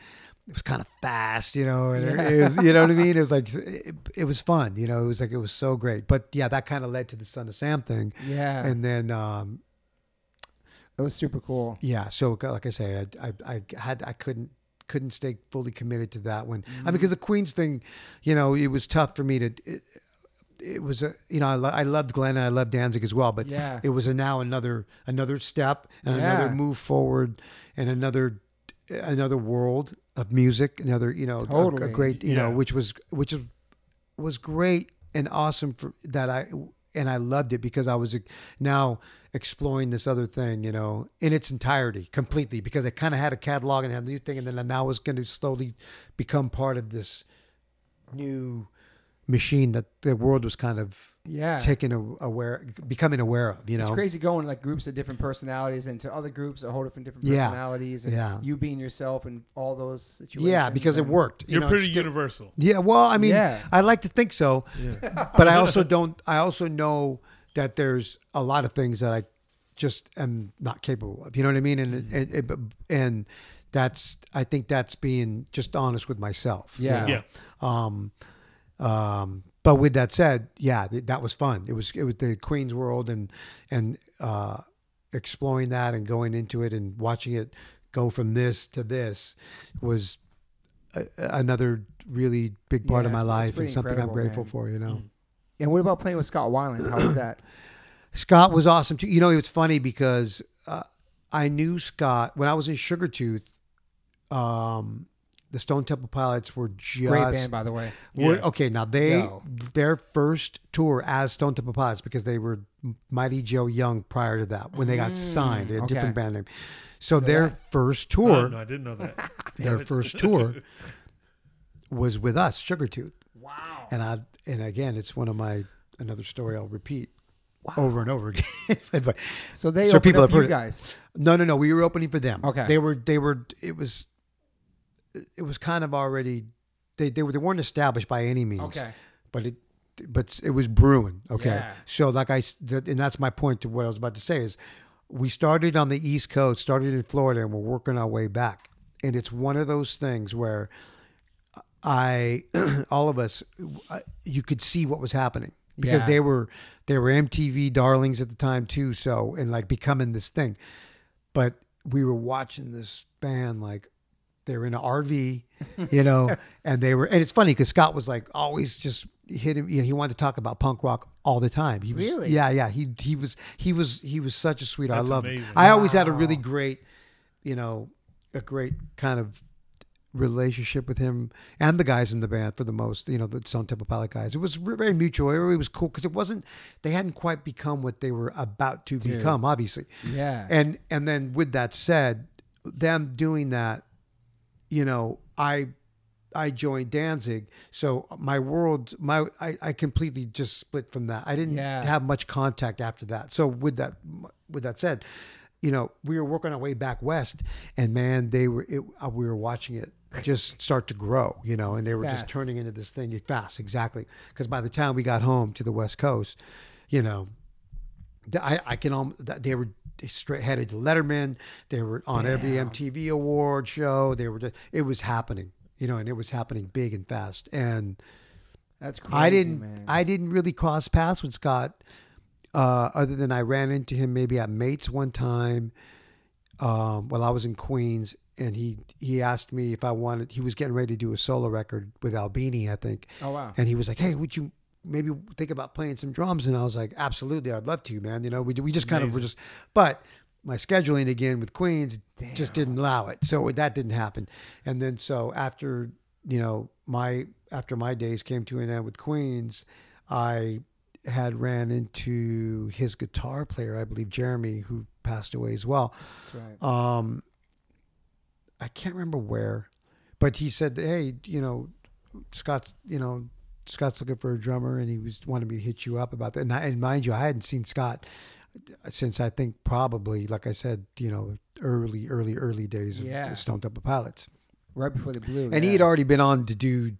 Speaker 3: it was kind of fast, you know, and
Speaker 1: Yeah.
Speaker 3: it, was you know what I mean. It was like <laughs> it, it was fun, you know. It was like it was so great. But yeah, that kind of led to the Son of Sam thing,
Speaker 1: Yeah,
Speaker 3: and then um,
Speaker 1: it was super cool.
Speaker 3: yeah. So like I say, I, I, I had I couldn't couldn't stay fully committed to that one. I
Speaker 1: Mm-hmm.
Speaker 3: mean, because the Queens thing, you know, it was tough for me to. It, it was a you know I, lo- I loved Glenn and I loved Danzig as well, but
Speaker 1: Yeah.
Speaker 3: it was a now another another step and
Speaker 1: Yeah.
Speaker 3: another move forward and another another world of music, another you know a- a, great you know which was which is was great and awesome for that I and I loved it because I was now exploring this other thing, you know, in its entirety, completely because I kind of had a catalog and had a new thing, and then I now was going to slowly become part of this new machine that the world was kind of
Speaker 1: Yeah,
Speaker 3: taking a, aware, becoming aware of, you know.
Speaker 1: It's crazy going like groups of different personalities into other groups, a whole different different
Speaker 3: Yeah.
Speaker 1: personalities, and
Speaker 3: Yeah.
Speaker 1: you being yourself and all those situations.
Speaker 3: Yeah, because it worked. you
Speaker 2: You're
Speaker 3: know,
Speaker 2: pretty
Speaker 3: it's-
Speaker 2: universal.
Speaker 3: Yeah, well, I mean,
Speaker 1: Yeah.
Speaker 3: I like to think so,
Speaker 2: Yeah. <laughs>
Speaker 3: but I also don't. I also know that there's a lot of things that I just am not capable of. You know what I mean? And and and, and that's I think that's being just honest with myself. you
Speaker 1: Yeah.
Speaker 3: know?
Speaker 2: Yeah.
Speaker 3: Um, um, but with that said, yeah, th- that was fun. It was it was the Queen's World and and uh, exploring that and going into it and watching it go from this to this was a, another really big part
Speaker 1: Yeah,
Speaker 3: of my life and something I'm grateful
Speaker 1: man.
Speaker 3: for. You know.
Speaker 1: And what about playing with Scott Weiland? How was that? <clears throat>
Speaker 3: Scott was awesome too. You know, it was funny because uh, I knew Scott when I was in Sugartooth. Um, the Stone Temple Pilots were just
Speaker 1: Great band, by the way.
Speaker 3: were-
Speaker 2: Yeah.
Speaker 3: okay. Now they
Speaker 1: Yo.
Speaker 3: their first tour as Stone Temple Pilots because they were Mighty Joe Young prior to that when they got mm, signed. They had a
Speaker 1: okay.
Speaker 3: different band name. So their
Speaker 1: that.
Speaker 3: first
Speaker 2: Oh,
Speaker 3: tour,
Speaker 2: no, I didn't know that. <laughs>
Speaker 3: their first tour, <laughs> was with us, Sugartooth.
Speaker 1: Wow.
Speaker 3: And I and again, it's one of my another story I'll repeat over and over again. <laughs> but
Speaker 1: So they
Speaker 3: So
Speaker 1: opened
Speaker 3: people
Speaker 1: up
Speaker 3: have heard
Speaker 1: you
Speaker 3: it.
Speaker 1: guys.
Speaker 3: No, no, no. We were opening for them.
Speaker 1: Okay.
Speaker 3: They were. They were. It was. It was kind of already. They they were. They weren't established by any means.
Speaker 1: Okay.
Speaker 3: But it. But it was brewing. Okay.
Speaker 1: Yeah.
Speaker 3: So like I and that's my point to what I was about to say is, we started on the East Coast, started in Florida, and we're working our way back. And it's one of those things where, I, <clears throat> all of us, uh, you could see what was happening because
Speaker 1: Yeah.
Speaker 3: they were they were MTV darlings at the time too. So and like becoming this thing, but we were watching this band like they were in an RV, you know, <laughs> and they were, and it's funny because Scott was like always just hit him. You know, he wanted to talk about punk rock all the time. He was,
Speaker 1: Really?
Speaker 3: Yeah, yeah. He he was he was he was such a sweetheart.
Speaker 2: That's
Speaker 3: I love. him. I always had a really great, you know, a great kind of relationship with him and the guys in the band for the most, you know, the Stone Temple Pilot guys. It was very mutual. It was cool because it wasn't, they hadn't quite become what they were about to
Speaker 1: Dude.
Speaker 3: become, obviously.
Speaker 1: Yeah.
Speaker 3: And and then with that said, them doing that, you know, I I joined Danzig, so my world, my I, I completely just split from that. I didn't
Speaker 1: Yeah.
Speaker 3: have much contact after that. So with that with that said, you know, we were working our way back west, and man, they were it, uh, we were watching it just start to grow, you know, and they were just turning into this thing fast, exactly. Because by the time we got home to the west coast, you know, I, I can almost they were straight headed to Letterman. They were on every MTV award show. They were just, it was happening, you know, and it was happening big and fast. And
Speaker 1: That's crazy.
Speaker 3: I didn't
Speaker 1: Man.
Speaker 3: I didn't really cross paths with Scott, uh, other than I ran into him maybe at Mates one time, um, while I was in Queens, and he he asked me if I wanted. He was getting ready to do a solo record with Albini, I think,
Speaker 1: oh wow.
Speaker 3: and he was like, "Hey, would you maybe think about playing some drums?" And I was like, "Absolutely, I'd love to, man." You know, we we just kind of were just, but my scheduling again with Queens just didn't allow it, so that didn't happen. And then so after you know my after my days came to an end with Queens, I had ran into his guitar player, I believe Jeremy, who passed away as well.
Speaker 1: Right.
Speaker 3: Um, I can't remember where, but he said, "Hey, you know, Scott's, you know, Scott's looking for a drummer, and he was wanted me to hit you up about that." And, I, and mind you, I hadn't seen Scott since I think probably, like I said, you know, early, early, early days of
Speaker 1: Yeah.
Speaker 3: Stone Temple Pilots,
Speaker 1: Right before the blue.
Speaker 3: and
Speaker 1: yeah.
Speaker 3: he'd already been on to do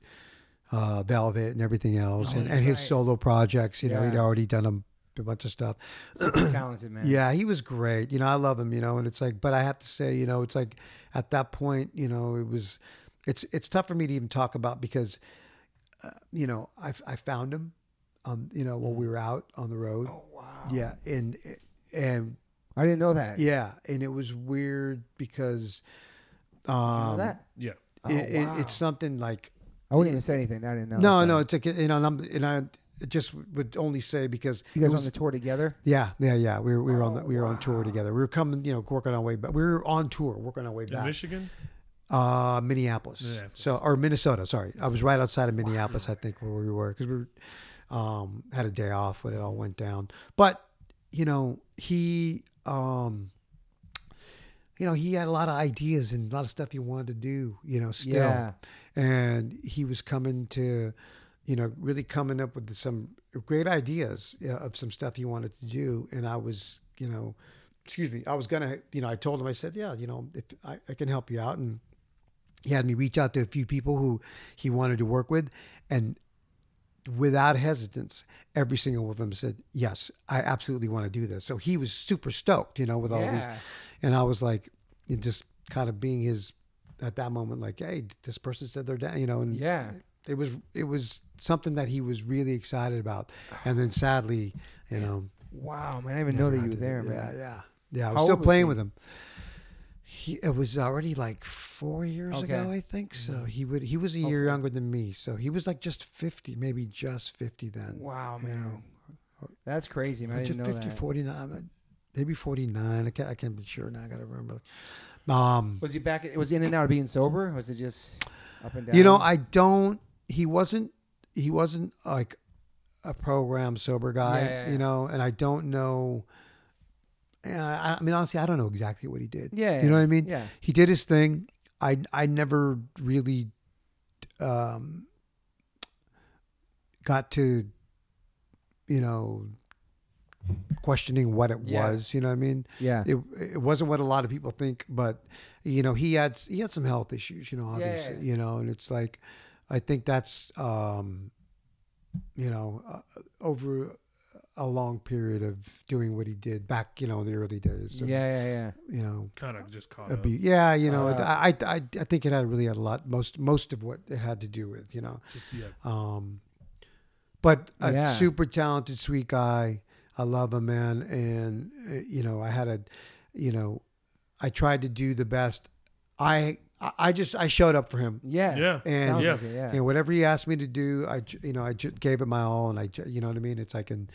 Speaker 3: uh, Velvet and everything else,
Speaker 1: Oh,
Speaker 3: and, and his
Speaker 1: right.
Speaker 3: solo projects. You know, he'd already done a, a bunch of stuff.
Speaker 1: talented man. <clears throat>
Speaker 3: Yeah, he was great. You know, I love him. You know, and it's like, but I have to say, you know, it's like at that point, you know, it was, it's it's tough for me to even talk about because, uh, you know, I I found him, um, you know, while we were out on the road.
Speaker 1: Oh wow.
Speaker 3: Yeah, and and
Speaker 1: I didn't know that.
Speaker 3: yeah, and it was weird because,
Speaker 1: Did you know
Speaker 3: um,
Speaker 1: that?
Speaker 2: Yeah.
Speaker 1: Oh,
Speaker 3: it, it,
Speaker 1: wow.
Speaker 3: it's something like
Speaker 1: I wouldn't even say anything. I didn't know.
Speaker 3: no,
Speaker 1: Sorry.
Speaker 3: no, it's like you know, and, I'm, and I just would only say because
Speaker 1: You guys
Speaker 3: it
Speaker 1: on the tour together?
Speaker 3: Yeah, yeah, yeah. We were we were on the
Speaker 1: Oh,
Speaker 3: we were on tour together. We were coming, you know, working our way back. We were on tour, working our way
Speaker 2: In
Speaker 3: back.
Speaker 2: Michigan?
Speaker 3: Uh, Minneapolis.
Speaker 2: Minneapolis.
Speaker 3: So or Minnesota. Sorry, I was right outside of Minneapolis. I think where we were because we were, um, had a day off when it all went down. But you know, he um, you know, he had a lot of ideas and a lot of stuff he wanted to do. You know, still
Speaker 1: Yeah.
Speaker 3: and he was coming to you know really coming up with some great ideas of some stuff he wanted to do and i was you know excuse me i was gonna you know i told him i said yeah you know if i, I can help you out and he had me reach out to a few people who he wanted to work with and without hesitance every single one of them said yes i absolutely want to do this so he was super stoked you know with all these and I was like, just kind of being his at that moment, like, hey, this person said they're down, you know, and
Speaker 1: Yeah.
Speaker 3: it was it was something that he was really excited about, and then sadly, you know,
Speaker 1: Wow, man. I didn't even know that you were there,
Speaker 3: yeah,
Speaker 1: man.
Speaker 3: Yeah, yeah. I
Speaker 1: How
Speaker 3: was still
Speaker 1: old was
Speaker 3: playing with him. He it was already like four years
Speaker 1: Okay. Mm-hmm.
Speaker 3: ago, I think. So he would he was a year
Speaker 1: Hopefully.
Speaker 3: younger than me, so he was like just fifty, maybe just fifty then.
Speaker 1: Wow, man.
Speaker 3: know.
Speaker 1: That's crazy, man. I
Speaker 3: just
Speaker 1: didn't know
Speaker 3: 50,
Speaker 1: that.
Speaker 3: 49, maybe 49. I can't, I can't be sure now. I got to remember. Um,
Speaker 1: Was he back? It was he in and out of being sober? Or was it just up and down?
Speaker 3: You know, I don't. He wasn't. He wasn't like a program sober guy.
Speaker 1: Yeah, yeah, yeah.
Speaker 3: You know, and I don't know. Yeah, I, I mean, honestly, I don't know exactly what he did.
Speaker 1: Yeah.
Speaker 3: you know what I mean.
Speaker 1: Yeah.
Speaker 3: He did his thing. I I never really um, got to, you know, questioning what it
Speaker 1: Yeah.
Speaker 3: was. You know what I mean?
Speaker 1: Yeah.
Speaker 3: it it wasn't what a lot of people think, but you know he had he had some health issues, you know,
Speaker 1: Yeah, yeah,
Speaker 3: obviously,
Speaker 1: yeah.
Speaker 3: you know, and it's like I think that's um, you know uh, over a long period of doing what he did back, you know, in the early days. of,
Speaker 1: yeah, yeah, yeah.
Speaker 3: you know.
Speaker 2: Kind of just caught
Speaker 3: a
Speaker 2: up.
Speaker 3: be- yeah, you know,
Speaker 1: Uh,
Speaker 3: I, I I I think it had really had a lot most most of what it had to do with, you know.
Speaker 2: Just, yeah.
Speaker 3: Um, but a
Speaker 1: Yeah.
Speaker 3: super talented, sweet guy. I love him, man. And uh, you know, I had a, you know, I tried to do the best. I I, I just I showed up for him.
Speaker 1: Yeah.
Speaker 2: Yeah.
Speaker 3: And
Speaker 2: Yeah.
Speaker 1: like it, yeah.
Speaker 3: You know, whatever he asked me to do, I ju- you know I ju- gave it my all, and I ju- you know what I mean. It's like and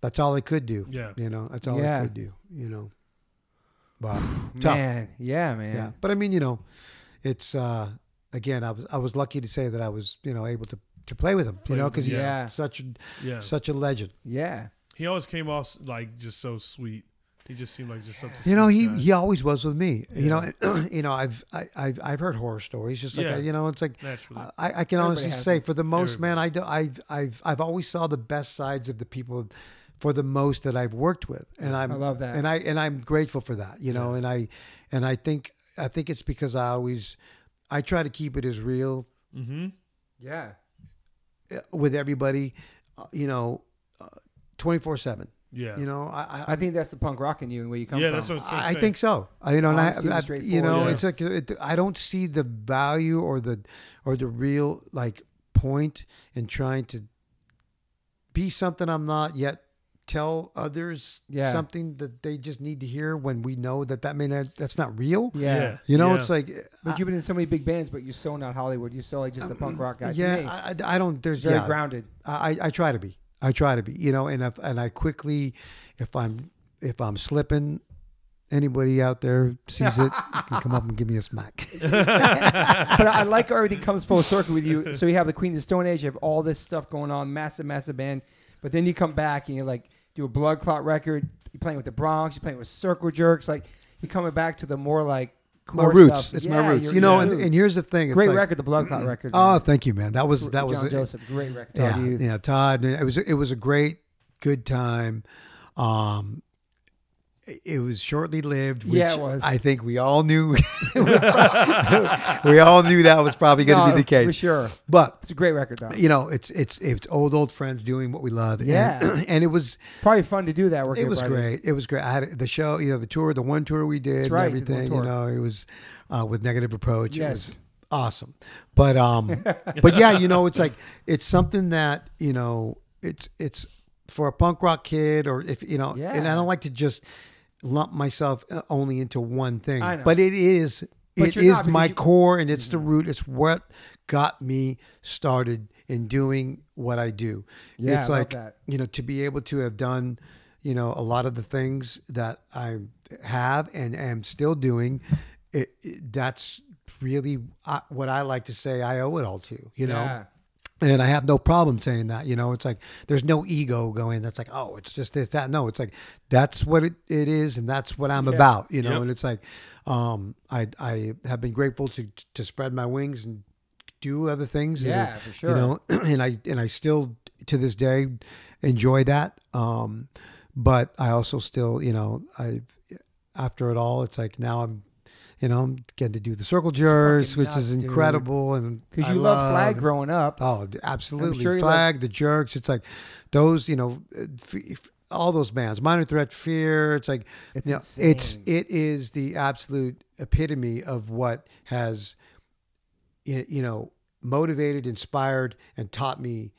Speaker 3: that's all I could do.
Speaker 2: Yeah.
Speaker 3: You know, that's all
Speaker 1: Yeah.
Speaker 3: I could do. You know, but <sighs> tough.
Speaker 1: man. Yeah, man.
Speaker 3: Yeah. But I mean, you know, it's uh again, I was I was lucky to say that I was you know able to to play with him. You know, because he's
Speaker 1: yeah.
Speaker 3: such a
Speaker 2: Yeah.
Speaker 3: such a legend.
Speaker 1: Yeah.
Speaker 2: He always came off like just so sweet. He just seemed like just something.
Speaker 3: You know, he,
Speaker 2: guy.
Speaker 3: he always was with me. You know, and, <clears throat> you know, I've I, I've I've heard horror stories. Just like
Speaker 2: Yeah.
Speaker 3: I- you know, it's like
Speaker 2: naturally.
Speaker 3: I, I can
Speaker 1: Everybody
Speaker 3: honestly say,
Speaker 1: them.
Speaker 3: for the most,
Speaker 2: Everybody.
Speaker 3: man, I do, I've I've I've always saw the best sides of the people, for the most that I've worked with, and I'm
Speaker 1: I love that.
Speaker 3: and I and I'm grateful for that. You know,
Speaker 2: Yeah.
Speaker 3: and I and I think I think it's because I always I try to keep it as real
Speaker 2: mm-hmm.
Speaker 1: Yeah.
Speaker 3: uh, with everybody. uh, You know, twenty four seven.
Speaker 2: Yeah.
Speaker 3: You know, I I,
Speaker 1: I think that's the punk rock in you and where you come
Speaker 2: yeah,
Speaker 1: from.
Speaker 2: that's what I was gonna
Speaker 3: I
Speaker 2: say.
Speaker 3: think so. I, you know, and I,
Speaker 1: Honesty and
Speaker 3: I- you
Speaker 1: straightforward.
Speaker 3: know, it's like it, I don't see the value or the or the real like point in trying to be something I'm not yet. Tell others
Speaker 1: Yeah.
Speaker 3: something that they just need to hear when we know that that may not, that's not real.
Speaker 1: yeah.
Speaker 3: You know,
Speaker 2: Yeah.
Speaker 3: it's like
Speaker 1: But you've been in so many big bands, but you're so not Hollywood. You're so like just a punk um, rock guy.
Speaker 3: Yeah,
Speaker 1: to me.
Speaker 3: I, I- I don't. There's
Speaker 1: very
Speaker 3: yeah,
Speaker 1: grounded.
Speaker 3: I, I try to be. I try to be. You know, and if and I quickly, if I'm if I'm slipping, anybody out there sees it, you can come up and give me a smack. <laughs>
Speaker 1: but I like how everything comes full circle with you. So you have the Queen of the Stone Age, you have all this stuff going on, massive, massive band. But then you come back and you're like, do a blood clot record. You're playing with the Bronx. You're playing with Circle Jerks. Like you're coming back to the more like
Speaker 3: my roots.
Speaker 1: stuff.
Speaker 3: It's
Speaker 1: Yeah,
Speaker 3: my roots. You know, and, and here's the thing. It's
Speaker 1: great
Speaker 3: like-
Speaker 1: record, the blood clot record.
Speaker 3: Oh,
Speaker 1: man.
Speaker 3: thank you, man. That was that was
Speaker 1: John
Speaker 3: it.
Speaker 1: Joseph, great record.
Speaker 3: yeah, yeah, Todd. It was it was a great, good time. Um, it- was shortly lived. Which
Speaker 1: Yeah, it was.
Speaker 3: I think we all knew. <laughs> we all knew that was probably going to
Speaker 1: No,
Speaker 3: be the case.
Speaker 1: for sure.
Speaker 3: But
Speaker 1: It's a great record, though.
Speaker 3: you know, it's it's it's old old friends doing what we love. and-
Speaker 1: Yeah. <clears throat>
Speaker 3: and, it was
Speaker 1: Probably fun to do that. Working
Speaker 3: it was great. It was great. I had the show, you know, the tour, the one tour we did,
Speaker 1: right,
Speaker 3: everything. You know, it was uh, with negative approach. It
Speaker 1: Yes.
Speaker 3: was awesome. But um, <laughs> but yeah, you know, it's like it's something that you know, it's it's for a punk rock kid, or if you know, and I don't like to just lump myself uh, only into one thing, but it is.
Speaker 1: But
Speaker 3: it
Speaker 1: not
Speaker 3: my
Speaker 1: you-
Speaker 3: core and it's the root. It's what got me started in doing what I do.
Speaker 1: Yeah,
Speaker 3: it's
Speaker 1: I
Speaker 3: like you know to be able to have done you know a lot of the things that I have and am still doing. It, it- that's really uh, what I like to say. I owe it all to you know.
Speaker 1: Yeah.
Speaker 3: And I have no problem saying that, you know, it's like there's no ego going that's like, oh, it's just this, that. No, it's like that's what it, it is and that's what I'm
Speaker 1: Yeah.
Speaker 3: about, you know,
Speaker 2: Yep.
Speaker 3: and it's like um I I have been grateful to to spread my wings and do other things.
Speaker 1: Yeah,
Speaker 3: are,
Speaker 1: for sure.
Speaker 3: You know, <clears throat> and I and I still to this day enjoy that. Um but I also still, you know, I after it all, it's like now I'm you know, I'm getting to do the circle jerks, which is
Speaker 1: nuts, dude.
Speaker 3: incredible, and
Speaker 1: Because you love flag
Speaker 3: and-
Speaker 1: growing up.
Speaker 3: Oh, absolutely.
Speaker 1: sure
Speaker 3: Flag, the Jerks. It's like those, you know, uh, f- f- all those bands. Minor Threat, Fear. It's like,
Speaker 1: It's
Speaker 3: you know, it's it is the absolute epitome of what has, you know, motivated, inspired, and taught me.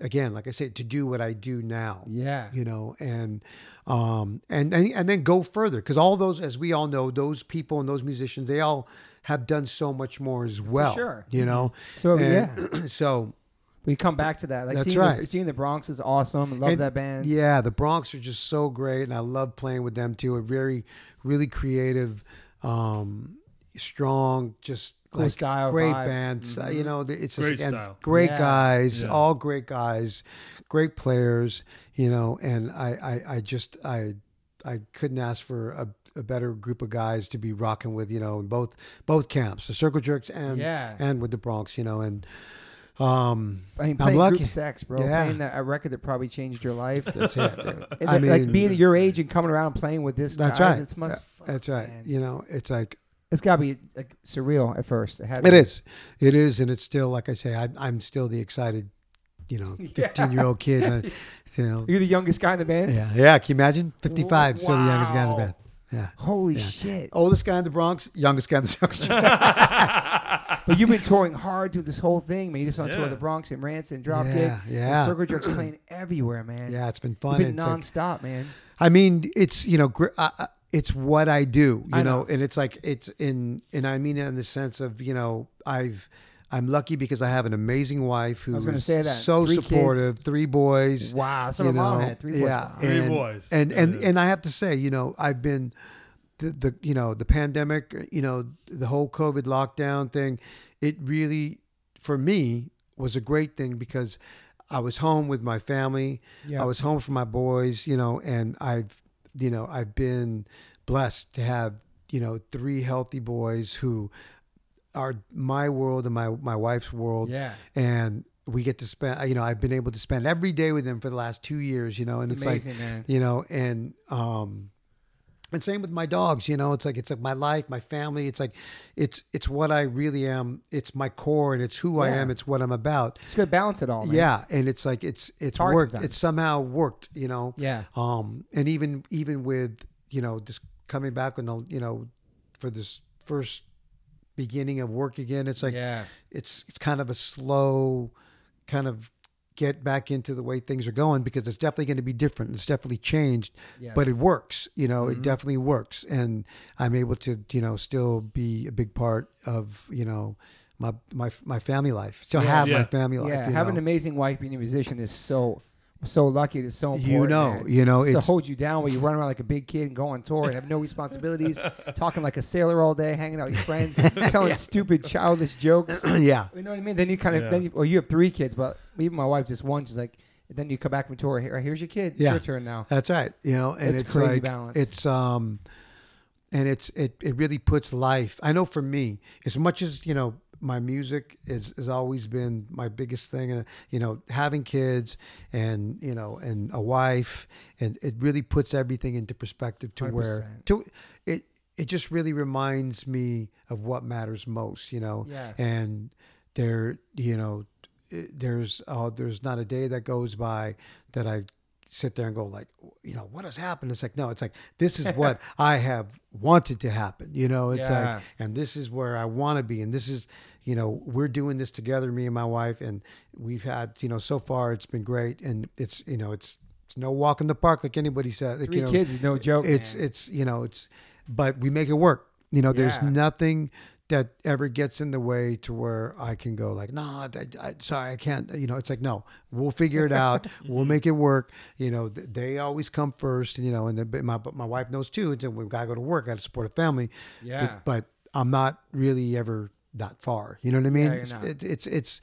Speaker 3: Again, like I said, to do what I do now
Speaker 1: Yeah.
Speaker 3: you know and um and and, and then go further because all those as we all know those people and those musicians they all have done so much more as well
Speaker 1: sure.
Speaker 3: you know
Speaker 1: So,
Speaker 3: And
Speaker 1: yeah. <clears throat>
Speaker 3: so
Speaker 1: We come back to that. Like
Speaker 3: That's
Speaker 1: seeing The,
Speaker 3: right.
Speaker 1: seeing the Bronx is awesome. I love
Speaker 3: and-
Speaker 1: that band.
Speaker 3: yeah the bronx are just so great and i love playing with them too a very really creative um strong just
Speaker 1: Cool
Speaker 3: like
Speaker 1: style,
Speaker 3: great
Speaker 1: vibe.
Speaker 3: bands Uh, you know it's just
Speaker 2: Great
Speaker 3: again,
Speaker 2: style.
Speaker 3: great
Speaker 1: Yeah.
Speaker 3: guys
Speaker 2: Yeah.
Speaker 3: all great guys great players you know and i i, I just i i couldn't ask for a, a better group of guys to be rocking with you know in both both camps the circle jerks and
Speaker 1: Yeah.
Speaker 3: and with the bronx you know and um
Speaker 1: I mean,
Speaker 3: I'm
Speaker 1: playing
Speaker 3: lucky.
Speaker 1: group sex, bro.
Speaker 3: Yeah.
Speaker 1: Playing that, a record that probably changed your life. <laughs>
Speaker 3: that's it dude. I
Speaker 1: that- like
Speaker 3: mean,
Speaker 1: being your age and coming around and playing with this
Speaker 3: That's
Speaker 1: guys,
Speaker 3: right.
Speaker 1: It's must.
Speaker 3: that's right
Speaker 1: man.
Speaker 3: you know it's like
Speaker 1: It's got to be like surreal at first. It,
Speaker 3: It is. It is, and it's still like I say. I, I'm still the excited, you know. <laughs> 15 year old kid. Uh, and, <laughs> you know,
Speaker 1: You're the youngest guy in the band.
Speaker 3: yeah, yeah. Can you imagine? 55, still the youngest guy in the band. Yeah,
Speaker 1: Holy
Speaker 3: Yeah.
Speaker 1: shit!
Speaker 3: oldest guy in the Bronx, youngest guy in the <laughs> Circle Jerk.
Speaker 1: But you've been touring hard through this whole thing, man. You just on tour
Speaker 2: Yeah.
Speaker 1: with the Bronx and Rancid, Dropkick.
Speaker 3: Yeah,
Speaker 1: and
Speaker 3: yeah.
Speaker 1: Circle Jerks playing everywhere, man.
Speaker 3: yeah, it's been
Speaker 1: You've
Speaker 3: fun.
Speaker 1: been
Speaker 3: It's like-
Speaker 1: nonstop, man.
Speaker 3: I mean, it's you know, gr- I- it's what I do, you
Speaker 1: I
Speaker 3: know?
Speaker 1: know.
Speaker 3: and it's like it's in, and I mean it in the sense of you know I've. I'm lucky because I have an amazing wife who
Speaker 1: is gonna say that.
Speaker 3: so
Speaker 1: Three
Speaker 3: supportive. Three boys.
Speaker 1: Wow, some
Speaker 3: you
Speaker 1: of mom
Speaker 3: know,
Speaker 1: had three boys.
Speaker 3: Yeah,
Speaker 1: Wow.
Speaker 2: Three
Speaker 3: and,
Speaker 2: boys.
Speaker 3: And and
Speaker 2: Yeah.
Speaker 3: and I have to say, you know, I've been the, the you know the pandemic, you know, the whole COVID lockdown thing. It really, for me, was a great thing because I was home with my family.
Speaker 1: Yeah.
Speaker 3: I was home for my boys, you know, and I've, you know, I've been blessed to have, you know, three healthy boys who are my world and my my wife's world
Speaker 1: Yeah.
Speaker 3: and we get to spend you know i've been able to spend every day with them for the last two years you know and
Speaker 1: It's
Speaker 3: it's, like
Speaker 1: man.
Speaker 3: you know and um and same with my dogs you know it's like it's like my life my family it's like it's it's what i really am it's my core and it's who i am it's what i'm about
Speaker 1: It's good to balance it all, man.
Speaker 3: yeah and it's like it's it's
Speaker 1: hard
Speaker 3: worked
Speaker 1: sometimes.
Speaker 3: it's somehow worked you know
Speaker 1: Yeah.
Speaker 3: um and even even with you know just coming back when the you know for this first beginning of work again it's like
Speaker 1: yeah.
Speaker 3: it's it's kind of a slow kind of get back into the way things are going because it's definitely going to be different it's definitely changed
Speaker 1: Yes.
Speaker 3: but it works you know
Speaker 1: Mhm.
Speaker 3: it definitely works and i'm able to you know still be a big part of you know my my my family life still
Speaker 1: Yeah.
Speaker 3: have my family life
Speaker 1: yeah, having
Speaker 3: know?
Speaker 1: an amazing wife being a musician is so so lucky. It's so important.
Speaker 3: you know
Speaker 1: man.
Speaker 3: you know
Speaker 1: Just to hold you down while you run around like a big kid and go on tour and have no responsibilities, <laughs> talking like a sailor all day, hanging out with your friends, <laughs> telling stupid childish jokes. <clears throat>
Speaker 3: yeah
Speaker 1: You know what I mean? Then you kind of
Speaker 2: Yeah.
Speaker 1: then you, or you have three kids, but even my wife just one. She's like, then you come back from tour. Here, here's your kid. It's
Speaker 3: Yeah.
Speaker 1: your turn now.
Speaker 3: That's right. You know, and
Speaker 1: It's
Speaker 3: it's,
Speaker 1: crazy
Speaker 3: like
Speaker 1: balance.
Speaker 3: it's um, and it's it it really puts life. I know for me, as much as you know, my music is has always been my biggest thing. And you know, having kids and you know and a wife, and it really puts everything into perspective to where
Speaker 1: 100%.
Speaker 3: to it. It just really reminds me of what matters most. You know,
Speaker 1: Yeah.
Speaker 3: and there you know there's uh, there's not a day that goes by that I sit there and go like you know what has happened it's like no it's like this is what <laughs> I have wanted to happen you know it's
Speaker 1: Yeah.
Speaker 3: like and this is where I want to be and this is you know we're doing this together me and my wife and we've had you know so far it's been great and it's you know it's it's no walk in the park like anybody said like,
Speaker 1: Three
Speaker 3: you know,
Speaker 1: kids is no joke.
Speaker 3: it's
Speaker 1: man.
Speaker 3: it's you know it's but we make it work you know there's nothing that ever gets in the way to where i can go like nah, I, I, sorry i can't you know it's like no we'll figure it out. <laughs> We'll mm-hmm. make it work. You know th- they always come first you know and then, but my, my wife knows too and we've got to go to work i got to support a family.
Speaker 1: Yeah.
Speaker 3: but i'm not really ever that far you know what i mean?
Speaker 1: Yeah,
Speaker 3: it's, it, it's it's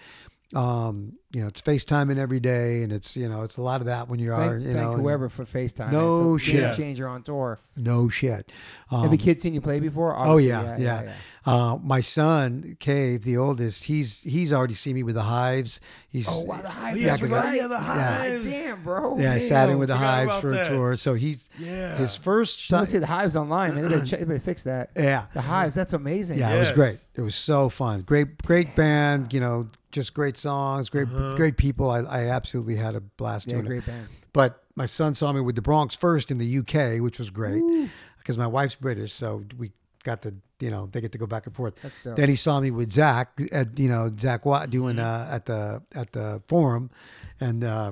Speaker 3: um you know it's facetiming every day and it's you know it's a lot of that when you are you
Speaker 1: thank
Speaker 3: know and-
Speaker 1: whoever for FaceTime.
Speaker 3: No
Speaker 1: it's a game
Speaker 2: shit.
Speaker 1: changer on tour.
Speaker 3: no shit um,
Speaker 1: Have a kid seen you play before?
Speaker 3: Oh
Speaker 1: Obviously,
Speaker 3: yeah, yeah. Uh, my son, Cave, the oldest, he's he's already seen me with the hives. He's
Speaker 1: Oh wow, the hives.
Speaker 2: yeah,
Speaker 1: that's
Speaker 3: I forgot.
Speaker 1: right.
Speaker 2: Yeah, the hives.
Speaker 1: Damn, bro.
Speaker 3: yeah, I sat in with the hives
Speaker 2: about
Speaker 3: for a tour. So he's
Speaker 2: Yeah.
Speaker 3: his first.
Speaker 1: You must see the hives online, man. They better, <clears throat> check, they better fix that.
Speaker 3: yeah,
Speaker 1: The hives. That's amazing.
Speaker 3: yeah, it was great. It was so fun. Great, great band. You know, just great songs. Great,
Speaker 2: Uh-huh.
Speaker 3: great people. I, I absolutely had a blast
Speaker 1: Yeah,
Speaker 3: doing it.
Speaker 1: great band.
Speaker 3: But my son saw me with the Bronx first in the UK, which was great because my wife's British, so we got to you know they get to go back and forth.
Speaker 1: That's dope.
Speaker 3: Then he saw me with Zakk at you know Zakk Watt doing
Speaker 1: Mm-hmm.
Speaker 3: uh, at the at the forum, and uh,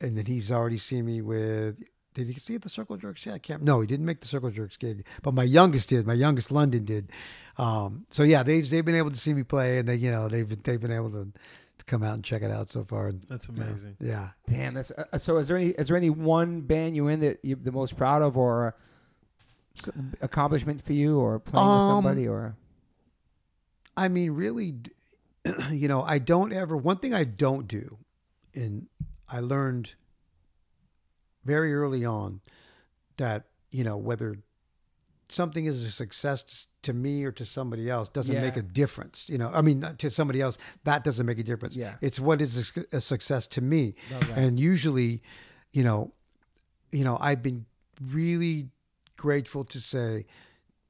Speaker 3: and then he's already seen me with. Did he see at the Circle Jerks? Yeah, I can't. No, he didn't make the Circle Jerks gig, but my youngest did. My youngest London did. Um, so yeah, they've they've been able to see me play, and they you know they've they've been able to, to come out and check it out so far.
Speaker 2: That's
Speaker 3: You know,
Speaker 2: amazing.
Speaker 3: Yeah.
Speaker 1: Damn. That's uh, so. Is there any is there any one band you in that you're the most proud of, or accomplishment for you, or playing with
Speaker 3: Um,
Speaker 1: somebody, or
Speaker 3: I mean, really, <clears throat> you know, I don't ever. One thing I don't do, and I learned very early on that you know whether something is a success to me or to somebody else doesn't make a difference. You know, I mean, to somebody else that doesn't make a difference.
Speaker 1: Yeah.
Speaker 3: it's what is a, success to me,
Speaker 1: that.
Speaker 3: and usually, you know, you know, I've been really grateful to say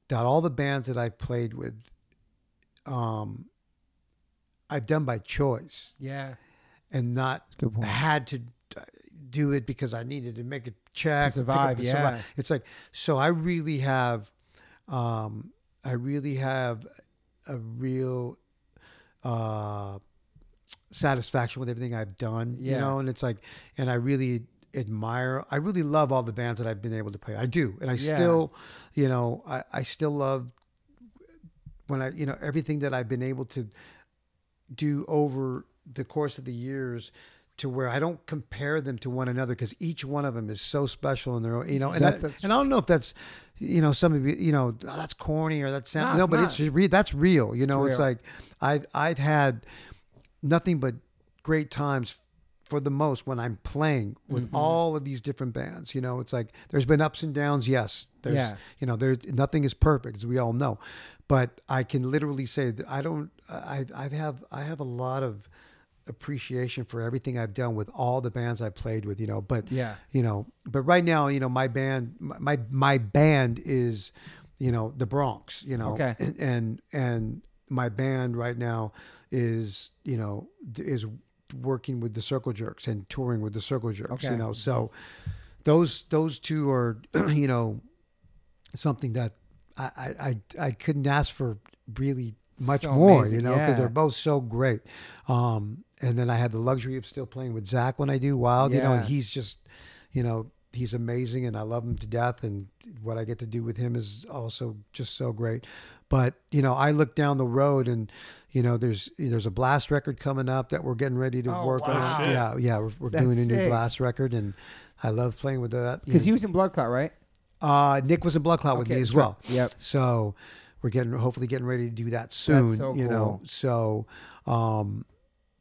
Speaker 3: that all the bands that I've played with, um, I've done by choice
Speaker 1: yeah,
Speaker 3: and not had to uh, do it because I needed to make a check
Speaker 1: To survive, yeah.
Speaker 3: It's like so. I really have, um, I really have a real uh, satisfaction with everything I've done.
Speaker 1: Yeah.
Speaker 3: You know, and it's like, and I really admire. I really love all the bands that I've been able to play. I do, and I
Speaker 1: Yeah.
Speaker 3: still, you know, I, I still love when I, you know, everything that I've been able to do over the course of the years to where I don't compare them to one another because each one of them is so special in their own, you know, and
Speaker 1: That's-
Speaker 3: I,
Speaker 1: that's
Speaker 3: and I don't know if that's, you know, some of you, you know, oh, that's corny or that's sound,
Speaker 1: No,
Speaker 3: no,
Speaker 1: it's
Speaker 3: but
Speaker 1: not.
Speaker 3: it's re- that's real, you know, it's
Speaker 1: real.
Speaker 3: like I've, I've had nothing but great times for the most when I'm playing with
Speaker 1: Mm-hmm.
Speaker 3: all of these different bands, you know, it's like there's been ups and downs. Yes. There's,
Speaker 1: Yeah.
Speaker 3: you know, there's nothing is perfect as we all know, but I can literally say that I don't, I, I have, I have a lot of appreciation for everything I've done with all the bands I played with, you know, but
Speaker 1: Yeah.
Speaker 3: you know, but right now, you know, my band, my, my band is, you know, the Bronx, you know,
Speaker 1: Okay.
Speaker 3: and, and, and my band right now is, you know, is working with the Circle Jerks and touring with the Circle Jerks,
Speaker 1: Okay.
Speaker 3: you know, so those, those two are, <clears throat> you know, something that I, I, I, couldn't ask for really much
Speaker 1: So
Speaker 3: more,
Speaker 1: amazing,
Speaker 3: you know, because
Speaker 1: yeah.
Speaker 3: they're both so great. Um, and then I had the luxury of still playing with Zakk when I do Wild, you know, and he's just, you know, he's amazing and I love him to death. And what I get to do with him is also just so great. But, you know, I look down the road and, you know, there's, there's a blast record coming up that we're getting ready to
Speaker 1: Oh,
Speaker 3: work
Speaker 1: wow.
Speaker 3: on.
Speaker 2: Shit.
Speaker 3: Yeah. Yeah. We're, we're doing a new
Speaker 1: sick.
Speaker 3: blast record and I love playing with that.
Speaker 1: Because he was in Blood Clot, right?
Speaker 3: Uh, Nick was in Blood Clot with me as
Speaker 1: sure.
Speaker 3: well.
Speaker 1: Yep.
Speaker 3: So we're getting hopefully getting ready to do that soon.
Speaker 1: so
Speaker 3: You know, so um,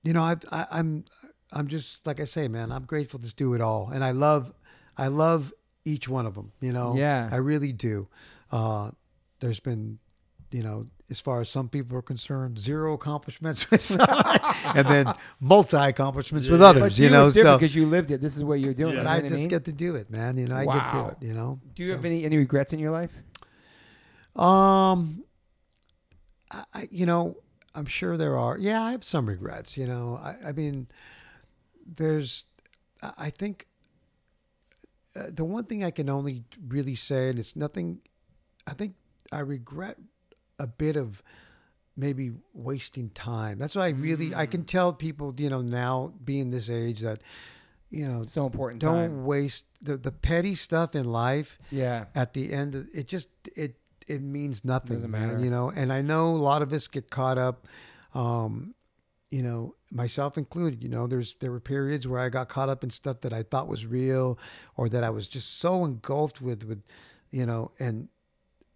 Speaker 3: you know, I, I, I'm I'm just like I say, man. I'm grateful to do it all, and I love I love each one of them. You know,
Speaker 1: Yeah.
Speaker 3: I really do. Uh, there's been, you know, as far as some people are concerned, zero accomplishments <laughs> with some, and then multi accomplishments with others. You
Speaker 1: you,
Speaker 3: know, so
Speaker 1: because you lived it. This is what you're doing.
Speaker 2: Yeah.
Speaker 1: know
Speaker 3: I just
Speaker 1: mean?
Speaker 3: get to do it, man. You know, I get
Speaker 1: Wow.
Speaker 3: to it. You know.
Speaker 1: Do you have any any regrets in your life?
Speaker 3: Um, I, I- you know, I'm sure there are. Yeah, I have some regrets. You know, I, I mean, there's, I think, uh, the one thing I can only really say, and it's nothing. I think I regret a bit of maybe wasting time. That's why I really I can tell people, you know, now being this age that, you know,
Speaker 1: So important.
Speaker 3: don't
Speaker 1: time.
Speaker 3: waste the the petty stuff in life
Speaker 1: Yeah.
Speaker 3: at the end of, it just it it means nothing
Speaker 1: Doesn't
Speaker 3: man,
Speaker 1: matter.
Speaker 3: you know and i know a lot of us get caught up um you know myself included you know there's there were periods where i got caught up in stuff that i thought was real or that i was just so engulfed with with you know and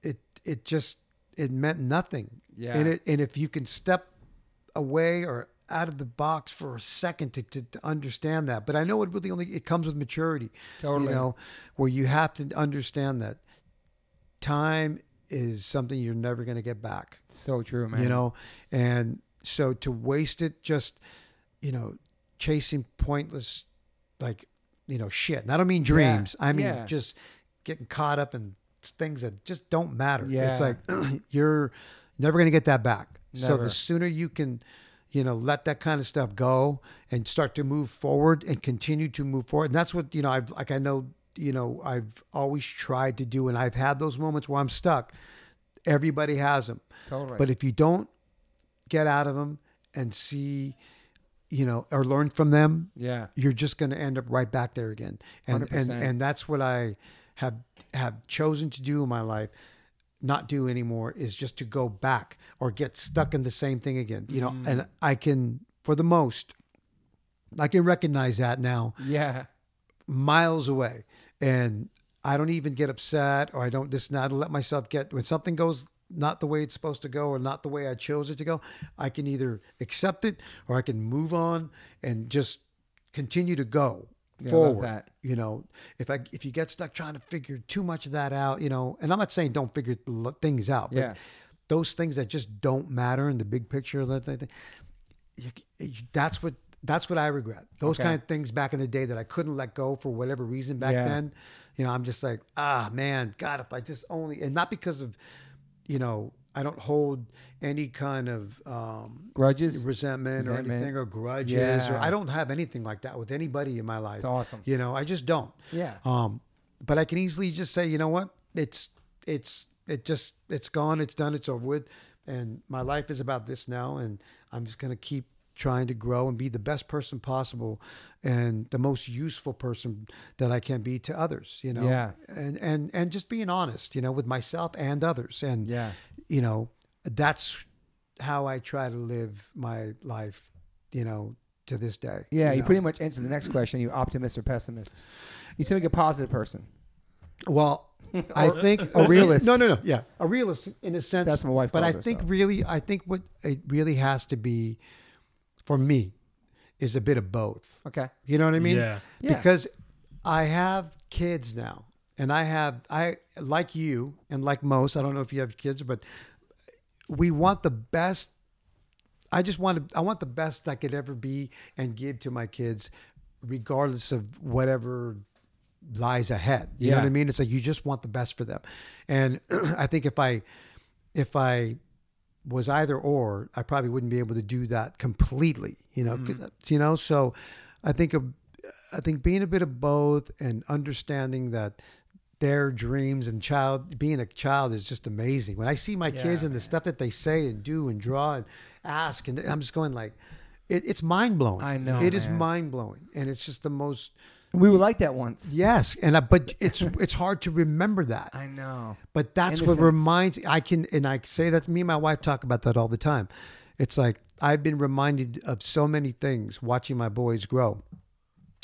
Speaker 3: it it just it meant nothing
Speaker 1: Yeah.
Speaker 3: and it and if you can step away or out of the box for a second to, to, to understand that but i know it really only it comes with maturity
Speaker 1: Totally.
Speaker 3: you know where you have to understand that time is something you're never going to get back.
Speaker 1: So true, man.
Speaker 3: you know? And so to waste it just you know chasing pointless like you know shit. And i don't mean dreams. I mean
Speaker 1: yeah.
Speaker 3: just getting caught up in things that just don't matter.
Speaker 1: Yeah.
Speaker 3: it's like <clears throat> you're never going to get that back. So the sooner you can you know let that kind of stuff go and start to move forward and continue to move forward and that's what you know i've like i know you know i've always tried to do and i've had those moments where i'm stuck everybody has them
Speaker 1: Totally.
Speaker 3: but if you don't get out of them and see, you know, or learn from them,
Speaker 1: yeah.
Speaker 3: you're just going to end up right back there again. And and
Speaker 1: 100%.
Speaker 3: and that's what I have have chosen to do in my life. Not do anymore is just to go back or get stuck in the same thing again. You know, mm. and I can, for the most, I can recognize that now
Speaker 1: Yeah.
Speaker 3: miles away. And I don't even get upset or I don't just not let myself get when something goes not the way it's supposed to go or not the way I chose it to go, I can either accept it or I can move on and just continue to go
Speaker 1: Yeah,
Speaker 3: forward.
Speaker 1: that.
Speaker 3: You know, if I if you get stuck trying to figure too much of that out, you know, and I'm not saying don't figure things out, but
Speaker 1: Yeah.
Speaker 3: those things that just don't matter in the big picture, that that- that- you, you- that's what that's what I regret. Those
Speaker 1: Okay.
Speaker 3: kind of things back in the day that I couldn't let go for whatever reason back
Speaker 1: Yeah.
Speaker 3: then. You know, I'm just like, ah, man, God, if I just only, and not because of, you know, I don't hold any kind of um,
Speaker 1: Grudges.
Speaker 3: resentment, or anything or grudges, or I don't have anything like that with anybody in my life.
Speaker 1: It's awesome.
Speaker 3: You know, I just don't.
Speaker 1: Yeah.
Speaker 3: Um, but I can easily just say, you know what? It's it's it just it's gone. It's done. It's over with. And my life is about this now. And I'm just gonna keep trying to grow and be the best person possible and the most useful person that I can be to others, you know.
Speaker 1: Yeah.
Speaker 3: And and and just being honest, you know, with myself and others. And
Speaker 1: Yeah.
Speaker 3: you know, that's how I try to live my life, you know, to this day.
Speaker 1: Yeah, you
Speaker 3: know?
Speaker 1: pretty much answered the next question. You optimist or pessimist? You seem like a positive person.
Speaker 3: Well, I <laughs> think
Speaker 1: a realist.
Speaker 3: No, no, no. Yeah, a realist in a sense.
Speaker 1: That's my wife
Speaker 3: But I think
Speaker 1: herself.
Speaker 3: really, I think what it really has to be, for me, is a bit of both.
Speaker 1: Okay.
Speaker 3: You know what I mean?
Speaker 2: Yeah.
Speaker 1: Yeah.
Speaker 3: Because I have kids now, and I have I like you and like most. I don't know if you have kids, but we want the best. I just want to. I want the best I could ever be and give to my kids, regardless of whatever lies ahead. You know what I mean? It's like you just want the best for them, and <clears throat> I think if I, if I was either or, I probably wouldn't be able to do that completely. You know, mm-hmm. 'cause- you know. So, I think a, I think being a bit of both and understanding that their dreams and child being a child is just amazing. When I see my kids
Speaker 1: Yeah,
Speaker 3: and the stuff that they say and do and draw and ask, and I'm just going like, it, it's mind blowing.
Speaker 1: I know,
Speaker 3: it is
Speaker 1: man.
Speaker 3: mind blowing, and it's just the most
Speaker 1: We were like that once.
Speaker 3: yes. And I, but it's <laughs> it's hard to remember that.
Speaker 1: I know.
Speaker 3: But that's what
Speaker 1: Innocence.
Speaker 3: reminds I can and I say that me and my wife talk about that all the time. It's like I've been reminded of so many things watching my boys grow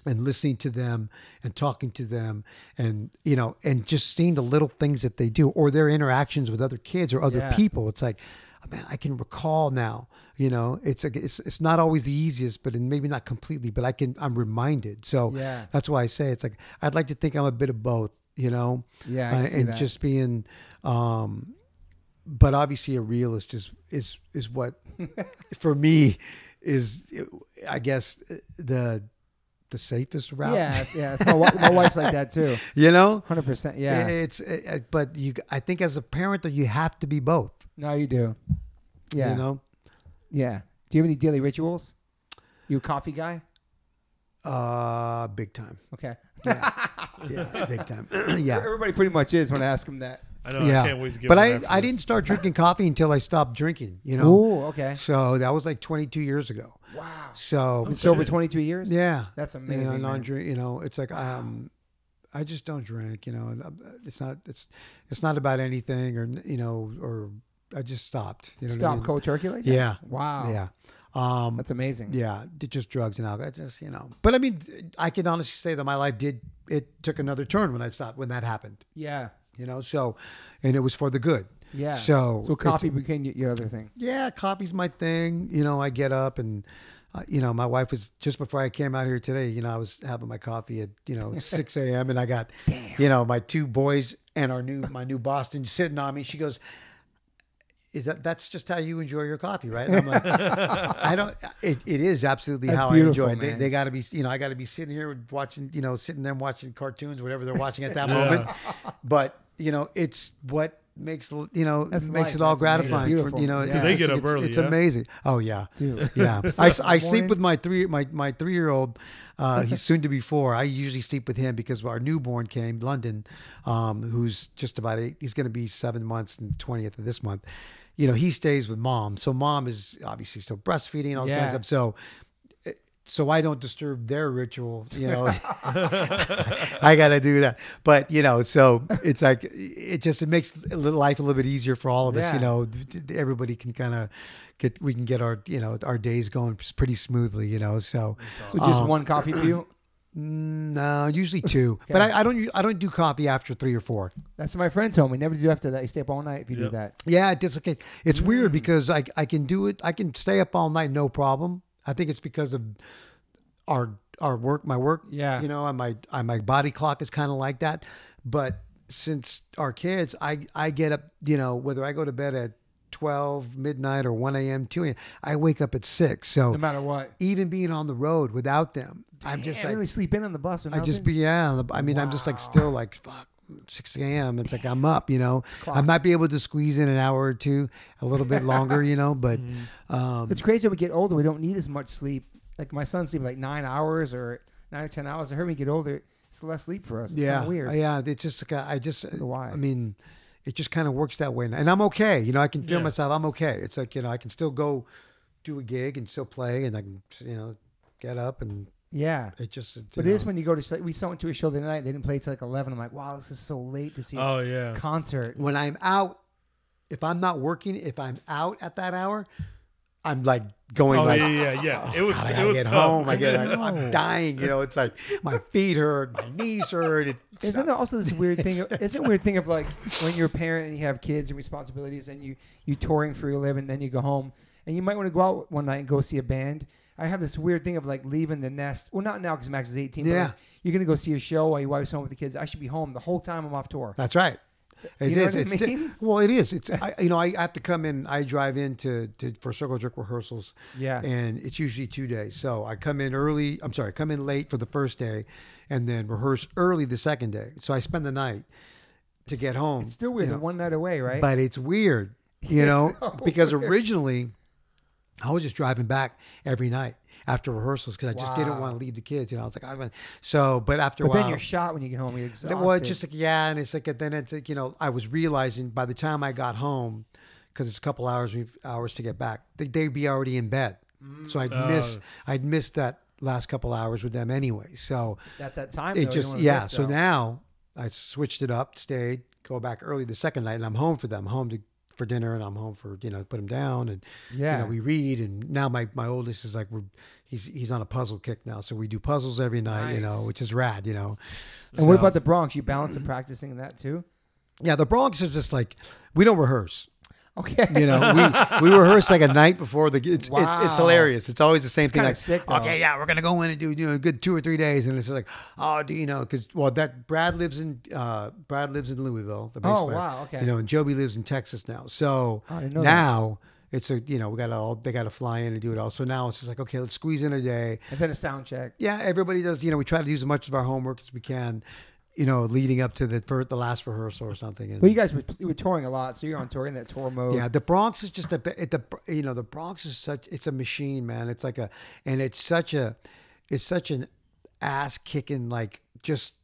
Speaker 3: and listening to them and talking to them and you know and just seeing the little things that they do or their interactions with other kids or other
Speaker 1: Yeah.
Speaker 3: people. It's like man, I can recall now. You know, it's it's it's not always the easiest, but and maybe not completely, but I can I'm reminded. So
Speaker 1: Yeah.
Speaker 3: that's why I say it's like I'd like to think I'm a bit of both. You know,
Speaker 1: Yeah,
Speaker 3: uh, and
Speaker 1: that.
Speaker 3: just being um but obviously a realist is is is what <laughs> for me is i guess the the safest route
Speaker 1: Yeah, yeah. My, my wife's like that too. <laughs>
Speaker 3: you know
Speaker 1: Hundred percent. Yeah.
Speaker 3: it's uh, but you i think as a parent though you have to be both
Speaker 1: no, you do. Yeah.
Speaker 3: you know
Speaker 1: Yeah. Do you have any daily rituals? You a coffee guy?
Speaker 3: uh big time
Speaker 1: Okay.
Speaker 3: yeah <laughs> yeah big time <clears throat> yeah
Speaker 1: Everybody pretty much is when I ask him that.
Speaker 2: I know.
Speaker 3: yeah
Speaker 2: I can't wait to get.
Speaker 3: but i i didn't start drinking coffee until i stopped drinking you know
Speaker 1: Ooh, okay.
Speaker 3: so that was like 22 years ago
Speaker 1: Wow.
Speaker 3: so
Speaker 1: Been sober 22 years?
Speaker 3: yeah
Speaker 1: That's
Speaker 3: you
Speaker 1: amazing.
Speaker 3: know,
Speaker 1: man.
Speaker 3: non-drink. You know, it's like um, I just don't drink. You know, uh, it's not it's it's not about anything or you know or I just stopped. You know, what I
Speaker 1: Stop
Speaker 3: mean?
Speaker 1: cold turkey like that?
Speaker 3: Yeah.
Speaker 1: Wow.
Speaker 3: Yeah. Um,
Speaker 1: That's amazing.
Speaker 3: yeah, just drugs and alcohol. Just you know, but I mean, I can honestly say that my life did it took another turn when I stopped when that happened.
Speaker 1: Yeah.
Speaker 3: You know, so and it was for the good.
Speaker 1: Yeah.
Speaker 3: So
Speaker 1: so coffee became your, your other thing.
Speaker 3: yeah, coffee's my thing. You know, I get up and, uh, you know, my wife was just before I came out here today. You know, I was having my coffee at you know <laughs> six a.m. and I got, Damn. you know, my two boys and our new my new Boston sitting on me. She goes, "Is that that's just how you enjoy your coffee, right?" And I'm like, "I don't. It, it is absolutely
Speaker 1: That's
Speaker 3: how I enjoy it. They, they got to be, you know, I got to be sitting here watching, you know, sitting them watching cartoons, whatever they're watching at that <laughs>
Speaker 2: Yeah.
Speaker 3: moment. But you know, it's what makes you know
Speaker 1: That's
Speaker 3: makes
Speaker 1: life.
Speaker 3: it all
Speaker 1: That's
Speaker 3: gratifying. For, you know,
Speaker 1: Yeah.
Speaker 2: they get up
Speaker 3: it's,
Speaker 2: early,
Speaker 3: It's
Speaker 2: yeah?
Speaker 3: amazing. Oh yeah,
Speaker 1: Dude. <laughs>
Speaker 3: yeah. I, I sleep with my three my my three year old. Uh, he's soon to be four. I usually sleep with him because our newborn came, London, um, who's just about eight. He's going to be seven months and twentieth of this month. You know, he stays with mom. So mom is obviously still breastfeeding all
Speaker 1: Yeah.
Speaker 3: of stuff. So. So I don't disturb their ritual, you know. <laughs> I got to do that, but you know, so it's like it just it makes life a little bit easier for all of us.
Speaker 1: Yeah.
Speaker 3: You know, everybody can kind of get we can get our you know our days going pretty smoothly. You know, so
Speaker 1: So just
Speaker 3: um,
Speaker 1: one coffee for you?
Speaker 3: Mm, No, usually <laughs> two, but I, I don't. u- I don't do coffee after three or four.
Speaker 1: That's what my friend told me. Never do after that. You stay up all night if you do that.
Speaker 3: Yeah, it is okay. It's weird because I I can do it. I can stay up all night, no problem. I think it's because of our our work, my work.
Speaker 1: Yeah.
Speaker 3: you know, and my I, my body clock is kind of like that. But since our kids, I I get up. You know, whether I go to bed at twelve midnight or one a.m., two a.m., I wake up at six. So
Speaker 1: No matter what.
Speaker 3: even being on the road without them, I'm just
Speaker 1: Damn,
Speaker 3: like
Speaker 1: really sleep in on the bus.
Speaker 3: I just be yeah. I mean, I'm just like still like fuck. 6 a.m. It's like I'm up, you know. I might be able to squeeze in an hour or two, a little bit longer, you know. But <laughs> um,
Speaker 1: It's crazy. We get older, we don't need as much sleep. Like my son sleeps like nine hours or nine or ten hours. I heard we get older, it's less sleep for us. It's
Speaker 3: yeah,
Speaker 1: weird.
Speaker 3: yeah. It's just like I just,
Speaker 1: why.
Speaker 3: I mean, it just kind of works that way, and I'm okay. You know, I can feel
Speaker 2: Yeah.
Speaker 3: myself. I'm okay. It's like you know, I can still go do a gig and still play, and I can you know get up and
Speaker 1: Yeah.
Speaker 3: it just. you
Speaker 1: But it is
Speaker 3: know,
Speaker 1: when you go to sleep. We saw went to a show the other night. They didn't play till like eleven. I'm like, wow, this is so late to see
Speaker 2: Oh
Speaker 1: a
Speaker 2: yeah.
Speaker 1: concert.
Speaker 3: when I'm out. If I'm not working, if I'm out at that hour, I'm like going
Speaker 2: Oh
Speaker 3: like.
Speaker 2: yeah, yeah, yeah. Oh, it was
Speaker 3: God,
Speaker 2: it
Speaker 3: gotta
Speaker 2: was
Speaker 3: get
Speaker 2: tough.
Speaker 3: home. I get,
Speaker 1: know.
Speaker 3: I'm dying. You know, it's like my feet hurt, my knees hurt. It's, <laughs>
Speaker 1: Isn't there also this <laughs> weird thing?
Speaker 3: It's-
Speaker 1: Isn't a weird thing of like when you're a parent and you have kids and responsibilities and you you touring for your living, then you go home and you might want to go out one night and go see a band. I have this weird thing of like leaving the nest. Well, not now because Max is 18. But
Speaker 3: Yeah.
Speaker 1: like, you're gonna go see a show while your wife's home with the kids. I should be home the whole time I'm off tour.
Speaker 3: That's right. It
Speaker 1: You know
Speaker 3: is.
Speaker 1: what I
Speaker 3: It's
Speaker 1: mean? <laughs>
Speaker 3: well, it is. It's I, you know I have to come in. I drive in to, to for circle jerk rehearsals,
Speaker 1: Yeah.
Speaker 3: and it's usually two days. So I come in early. I'm sorry, I come in late for the first day, and then rehearse early the second day. So I spend the night to get home.
Speaker 1: It's still weird.
Speaker 3: you know.
Speaker 1: one night away, right?
Speaker 3: But it's weird, you <laughs>
Speaker 1: It's
Speaker 3: know,
Speaker 1: so
Speaker 3: because
Speaker 1: weird.
Speaker 3: originally I was just driving back every night after rehearsals because I just didn't want to leave the kids. You know, I was like, I went so. But after
Speaker 1: but
Speaker 3: a while,
Speaker 1: then you're shot when you get home. You're exhausted.
Speaker 3: well, it's just like yeah, and it's like then it's like you know I was realizing by the time I got home, because it's a couple hours we've hours to get back, they, they'd be already in bed, mm, so I'd
Speaker 2: Oh.
Speaker 3: miss I'd miss that last couple hours with them anyway. So
Speaker 1: that's that time.
Speaker 3: it
Speaker 1: though,
Speaker 3: just yeah.
Speaker 1: miss,
Speaker 3: so now I switched it up, stayed, go back early the second night, and I'm home for them, home to for dinner, and I'm home for you know put them down, and
Speaker 1: yeah,
Speaker 3: you know we read, and now my my oldest is like we're. He's, he's on a puzzle kick now, so we do puzzles every night, you know, which is rad, you know.
Speaker 1: and what about the Bronx? You balance the practicing that too.
Speaker 3: Yeah, the Bronx is just like we don't rehearse.
Speaker 1: Okay.
Speaker 3: You know, we <laughs> we rehearse like a night before the. It's it's, it's hilarious. It's always the same thing. Like,
Speaker 1: sick,
Speaker 3: okay, yeah, we're gonna go in and do you know a good two or three days, and it's like, oh, do you know? Because well, that Brad lives in uh, Brad lives in Louisville. The bass
Speaker 1: Oh,
Speaker 3: player.
Speaker 1: wow, okay.
Speaker 3: You know, and Joby lives in Texas now. So
Speaker 1: Oh, I that.
Speaker 3: now it's a you know we got to all they got to fly in and do it all. So now it's just like okay, let's squeeze in a day.
Speaker 1: and then a sound check.
Speaker 3: Yeah, everybody does. You know, we try to do as much of our homework as we can. You know, leading up to the for the last rehearsal or something. And,
Speaker 1: But you guys were, you were touring a lot, so you're on tour in that tour mode.
Speaker 3: yeah, the Bronx is just a bit- it, the you know the Bronx is such it's a machine, man. It's like a and it's such a it's such an ass kicking like just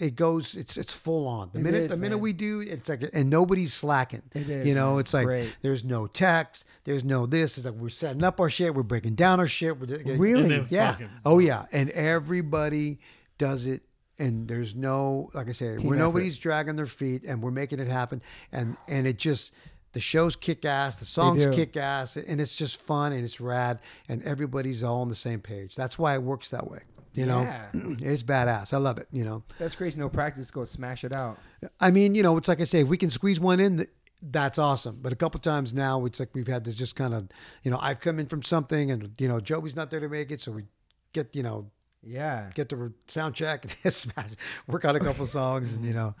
Speaker 3: it goes it's it's full on. The
Speaker 1: It
Speaker 3: minute
Speaker 1: is,
Speaker 3: the minute
Speaker 1: man.
Speaker 3: we do it's like and nobody's slacking.
Speaker 1: It is,
Speaker 3: You know,
Speaker 1: man.
Speaker 3: it's like
Speaker 1: Great.
Speaker 3: there's no text, there's no this. It's like we're setting up our shit, we're breaking down our shit. We're,
Speaker 1: Really?
Speaker 3: Yeah.
Speaker 2: fucking-
Speaker 3: Oh yeah, and everybody does it, and there's no like I say,
Speaker 1: Team effort.
Speaker 3: nobody's dragging their feet, and we're making it happen, and and it just the shows kick ass, the songs kick ass, and it's just fun and it's rad, and everybody's all on the same page. That's why it works that way. You know,
Speaker 1: Yeah. <clears throat>
Speaker 3: it's badass. I love it. You know,
Speaker 1: That's crazy. No practice, go smash it out.
Speaker 3: I mean, you know, it's like I say, if we can squeeze one in, that's awesome. But a couple times now, it's like we've had to just kind of, you know, I've come in from something, and you know, Joby's not there to make it, so we get, you know,
Speaker 1: Yeah.
Speaker 3: get the sound check, <laughs> smash, work out a couple songs, and you know,